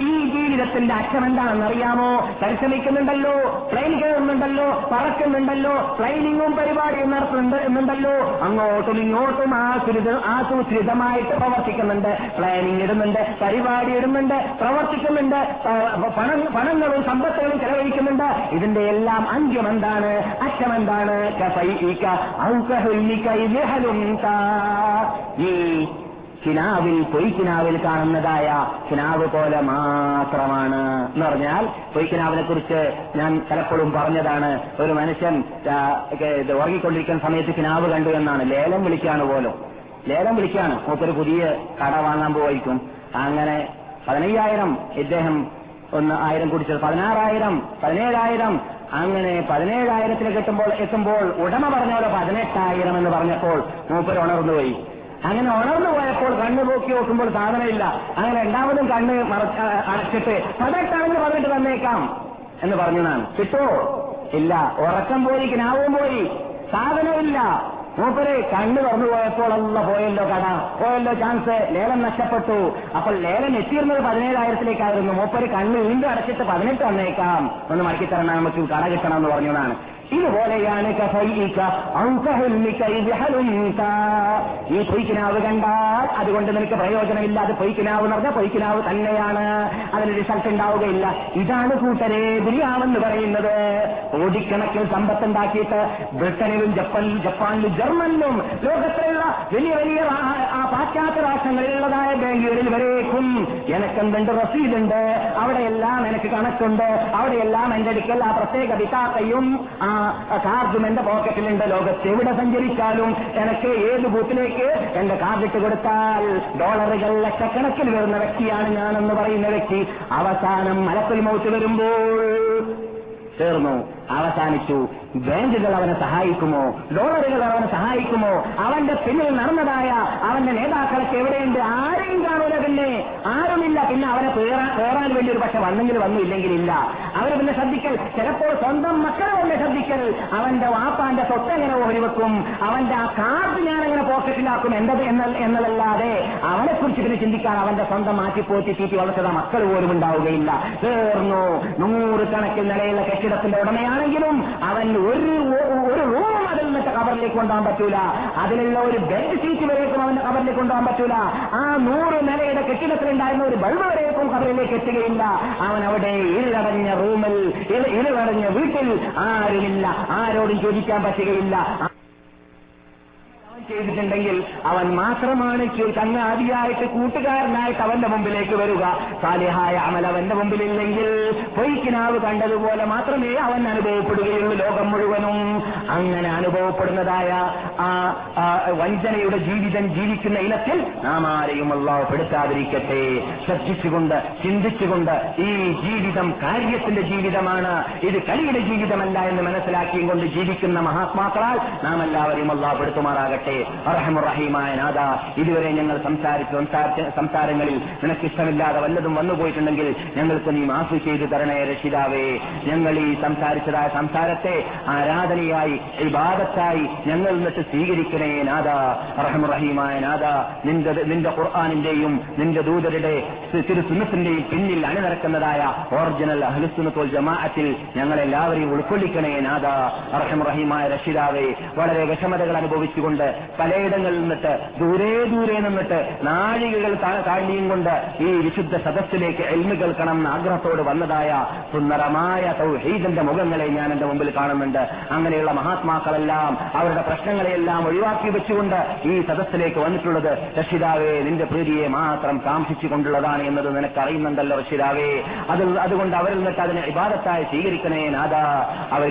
S2: ഈ ജീവിതത്തിന്റെ അക്ഷം എന്താണെന്ന് അറിയാമോ പരിശ്രമിക്കുന്നുണ്ടല്ലോ പ്ലെയിൻ കയറുന്നുണ്ടല്ലോ പറക്കുന്നുണ്ടല്ലോ ട്രെയിനിങ്ങും പരിപാടിയും നടത്തുന്നുണ്ട് എന്നുണ്ടല്ലോ. അങ്ങോട്ടും ഇങ്ങോട്ടും ആസുരിത ആസൂത്രിതമായിട്ട് പ്രവർത്തിക്കുന്നുണ്ട്. പ്ലാനിങ് ഇടുന്നുണ്ട് പരിപാടി ഇടുന്നുണ്ട് പ്രവർത്തിക്കുന്നുണ്ട് പണം പണങ്ങളും സമ്പത്തുകളും ചെലവഴിക്കുന്നുണ്ട്. ഇതിന്റെ എല്ലാം അന്ത്യം എന്താണ് അറ്റം എന്താണ് കഫൈക ഔ കഹുൽമിക ഇദ് ഹലുംത. ഈ കിനാവിൽ പൊയ്ക്കിനാവിൽ കാണുന്നതായ കിനാവ് പോലെ മാത്രമാണ്. എന്ന് പറഞ്ഞാൽ പൊയ്ക്കിനാവിനെ കുറിച്ച് ഞാൻ പലപ്പോഴും പറഞ്ഞതാണ്. ഒരു മനുഷ്യൻ ഉറങ്ങിക്കൊണ്ടിരിക്കുന്ന സമയത്ത് കിനാവ് കണ്ടു എന്നാണ്. ലേലം വിളിക്കാണ് പോലും. ലേലം വിളിക്കാണ്. മൂപ്പര് പുതിയ കട വാങ്ങാൻ പോയിരിക്കും അങ്ങനെ പതിനയ്യായിരം ഇദ്ദേഹം ഒന്ന് ആയിരം കുടിച്ചത്. പതിനാറായിരം പതിനേഴായിരം അങ്ങനെ പതിനേഴായിരത്തിൽ കിട്ടുമ്പോൾ എത്തുമ്പോൾ ഉടമ പറഞ്ഞ പോലെ പതിനെട്ടായിരം എന്ന് പറഞ്ഞപ്പോൾ മൂപ്പര് ഉണർന്നുപോയി അങ്ങനെ ഉണർന്നു പോയപ്പോൾ കണ്ണ് നോക്കി നോക്കുമ്പോൾ സാധനമില്ല. അങ്ങനെ രണ്ടാമതും കണ്ണ് മറ- ആ, അടച്ചിട്ട് പതിനെട്ടാണെന്ന് പറഞ്ഞിട്ട് തന്നേക്കാം എന്ന് പറഞ്ഞതാണ് കിട്ടോ ഇല്ല. ഉറക്കം പോയി പോയി സാധനമില്ല. മൂപ്പര് കണ്ണ് തുറന്നു പോയപ്പോൾ അല്ല പോയല്ലോ കട പോയല്ലോ ചാൻസ് ലേലം നഷ്ടപ്പെട്ടു. അപ്പോൾ ലേലം എത്തിയിരുന്നത് പതിനേഴായിരത്തിലേക്കായിരുന്നു. മൂപ്പര് കണ്ണ് വീണ്ടും അടച്ചിട്ട് പതിനെട്ട് വന്നേക്കാം. ഒന്ന് മടക്കി നമുക്ക് കട കിട്ടണം എന്ന് പറഞ്ഞതാണ്. ഇതുപോലെയാണ്. ഈ പൊയ്ക്കിനാവ് കണ്ടാൽ അതുകൊണ്ട് നിനക്ക് പ്രയോജനമില്ല. അത് പൊയ്ക്കിനാവ് എന്ന് പറഞ്ഞാൽ പൊയ്ക്കിനാവ് തന്നെയാണ്. അതിന് റിസൾട്ട് ഉണ്ടാവുകയില്ല. ഇതാണ് കൂട്ടരെ ബിരിയാണെന്ന് പറയുന്നത്. കോടിക്കണക്കിൽ സമ്പത്തുണ്ടാക്കിയിട്ട് ബ്രിട്ടനിലും ജപ്പാനിലും ജപ്പാനിലും ജർമ്മനിലും ലോകത്തിലുള്ള വലിയ വലിയ ആ- പാശ്ചാത്യ രാഷ്ട്രങ്ങളിലുള്ളതായ ബാങ്കുകളിൽ വരേക്കും. എനക്കെന്തുണ്ട്? റസീദുണ്ട് അവിടെയെല്ലാം എനിക്ക് കണക്കുണ്ട്. അവിടെയെല്ലാം എന്റെ അടുക്കൽ ആ പ്രത്യേക വിതാക്കയും ആ കാർഡും എന്റെ പോക്കറ്റിലുണ്ട് ലോകത്ത് എവിടെ സഞ്ചരിച്ചാലും എനിക്ക് ഏത് ബൂത്തിലേക്ക് എന്റെ കാർഡ് ഇട്ട് കൊടുത്താൽ ഡോളറുകൾ ലക്ഷക്കണക്കിൽ വരുന്ന വ്യക്തിയാണ് ഞാനെന്ന് പറയുന്ന വ്യക്തി. അവസാനം മരത്തിൽ മൗത്ത് വരുമ്പോൾ തീർന്നു അവസാനിച്ചു. ബാങ്കുകൾ അവനെ സഹായിക്കുമോ? ഡോളറുകൾ അവനെ സഹായിക്കുമോ? അവന്റെ പിന്നിൽ നടന്നതായ അവന്റെ നേതാക്കളൊക്കെ എവിടെയുണ്ട്? ആരെയും കാണൂല പിന്നെ ആരുമില്ല. പിന്നെ അവനെ പേറാൻ വേണ്ടി ഒരു പക്ഷെ വന്നെങ്കിൽ വന്നു ഇല്ലെങ്കിൽ ഇല്ല. അവർ പിന്നെ ശ്രദ്ധിക്കൽ. ചിലപ്പോൾ സ്വന്തം മക്കളെ തന്നെ ശ്രദ്ധിക്കൽ. അവന്റെ വാപ്പാന്റെ സ്വത്ത് എങ്ങനെ ഓഹരി വെക്കും? അവന്റെ ആ കാർഡ് ഞാൻ അങ്ങനെ പോക്കറ്റിലാക്കും എന്തത് എന്ന എന്നതല്ലാതെ അവനെ കുറിച്ച് പിന്നെ ചിന്തിക്കാൻ അവന്റെ സ്വന്തം മാറ്റി മാറ്റിപ്പോറ്റി തീറ്റി വളർത്തത മക്കൾ പോലും ഉണ്ടാവുകയില്ല. തീർന്നു നൂറുകണക്കിൽ നിലയുള്ള കെട്ടിടത്തിന്റെ ഉടമയാണെങ്കിലും അവൻ ഒരു ഒരു റൂം അതിൽ നിന്നിട്ട് കവറിലേക്ക് കൊണ്ടുപോകാൻ പറ്റൂല. അതിലുള്ള ഒരു ബെഡ് ഷീറ്റ് വരേക്കും അവന്റെ കവറിലേക്ക് കൊണ്ടുപോകാൻ പറ്റൂല. ആ നൂറ് നിലയുടെ കെട്ടിടത്തിലുണ്ടായിരുന്ന ഒരു ബൾബ് വരേക്കും കവറിലേക്ക് എത്തുകയില്ല. അവൻ അവിടെ ഇരുളടഞ്ഞ റൂമിൽ ഇരു- ഇരുളടഞ്ഞ വീട്ടിൽ ആരുമില്ല. ആരോടും ചോദിക്കാൻ പറ്റുകയില്ല. ചെയ്തിട്ടുണ്ടെങ്കിൽ അവൻ മാത്രമാണ് ചങ്ങാതിയായിട്ട് കൂട്ടുകാരനായിട്ട് അവന്റെ മുമ്പിലേക്ക് വരിക. സാലിഹായ അമൽ അവന്റെ മുമ്പിലില്ലെങ്കിൽ പൊയ്ക്കിനാവ് കണ്ടതുപോലെ മാത്രമേ അവൻ അനുഭവപ്പെടുകയുള്ളൂ ലോകം മുഴുവനും. അങ്ങനെ അനുഭവപ്പെടുന്നതായ ആ വഞ്ചനയുടെ ജീവിതം ജീവിക്കുന്ന ഇനത്തിൽ നാം ആരെയും അള്ളാഹ് പെടുത്താതിരിക്കട്ടെ. ശ്രദ്ധിച്ചുകൊണ്ട് ചിന്തിച്ചുകൊണ്ട് ഈ ജീവിതം കാര്യത്തിന്റെ ജീവിതമാണ്. ഇത് കളിയുടെ ജീവിതമല്ല എന്ന് മനസ്സിലാക്കിയും കൊണ്ട് ജീവിക്കുന്ന മഹാത്മാക്കളാൽ നാം എല്ലാവരെയും അള്ളാഹ് അറഹമുറഹീമായ നാഥ ഇതുവരെ ഞങ്ങൾ സംസാരിച്ച സംസാരങ്ങളിൽ നിനക്കിഷ്ടമില്ലാതെ വല്ലതും വന്നുപോയിട്ടുണ്ടെങ്കിൽ ഞങ്ങൾക്ക് നീ മാഫി ചെയ്തു തരണേ രക്ഷിതാവേ. ഞങ്ങൾ ഈ സംസാരിച്ചതായ സംസാരത്തെ ആരാധനയായി ഇബാദത്തായി ഞങ്ങൾ നിന്നിട്ട് സ്വീകരിക്കണേ നാഥ റഹമുറഹീമായ നാഥ നിന്റെ നിന്റെ ഖുർആാനിന്റെയും നിന്റെ ദൂതരുടെ തിരുസുന്നത്തിന്റെയും പിന്നിൽ അണിനിരക്കുന്നതായ ഒറിജിനൽ അഹലുസുനത്തോൽ ജമാഅത്തിൽ ഞങ്ങളെല്ലാവരെയും ഉൾക്കൊള്ളിക്കണേ നാഥ റഹമുറഹീമായ രക്ഷിതാവേ. വളരെ വിഷമതകൾ അനുഭവിച്ചുകൊണ്ട് പലയിടങ്ങളിൽ നിന്നിട്ട് ദൂരെ ദൂരെ നിന്നിട്ട് നാഴികകൾ താഴ്ന്നിയും കൊണ്ട് ഈ വിശുദ്ധ സദസ്സിലേക്ക് എൽമി കേൾക്കണം എന്ന ആഗ്രഹത്തോട് വന്നതായ സുന്ദരമായ തൗഹീദിന്റെ മുഖങ്ങളെ ഞാൻ എന്റെ മുമ്പിൽ കാണുന്നുണ്ട്. അങ്ങനെയുള്ള മഹാത്മാക്കളെല്ലാം അവരുടെ പ്രശ്നങ്ങളെയെല്ലാം ഒഴിവാക്കി വെച്ചുകൊണ്ട് ഈ സദസ്സിലേക്ക് വന്നിട്ടുള്ളത് രക്ഷിതാവേ നിന്റെ പ്രീതിയെ മാത്രം കാംക്ഷിച്ചുകൊണ്ടുള്ളതാണ് എന്നത് നിനക്ക് അറിയുന്നുണ്ടല്ലോ രക്ഷിതാവേ അത് അതുകൊണ്ട് അവരിൽ നിന്നിട്ട് അതിനെ ഇബാദത്തായി സ്വീകരിക്കണേ നാദാ അവർ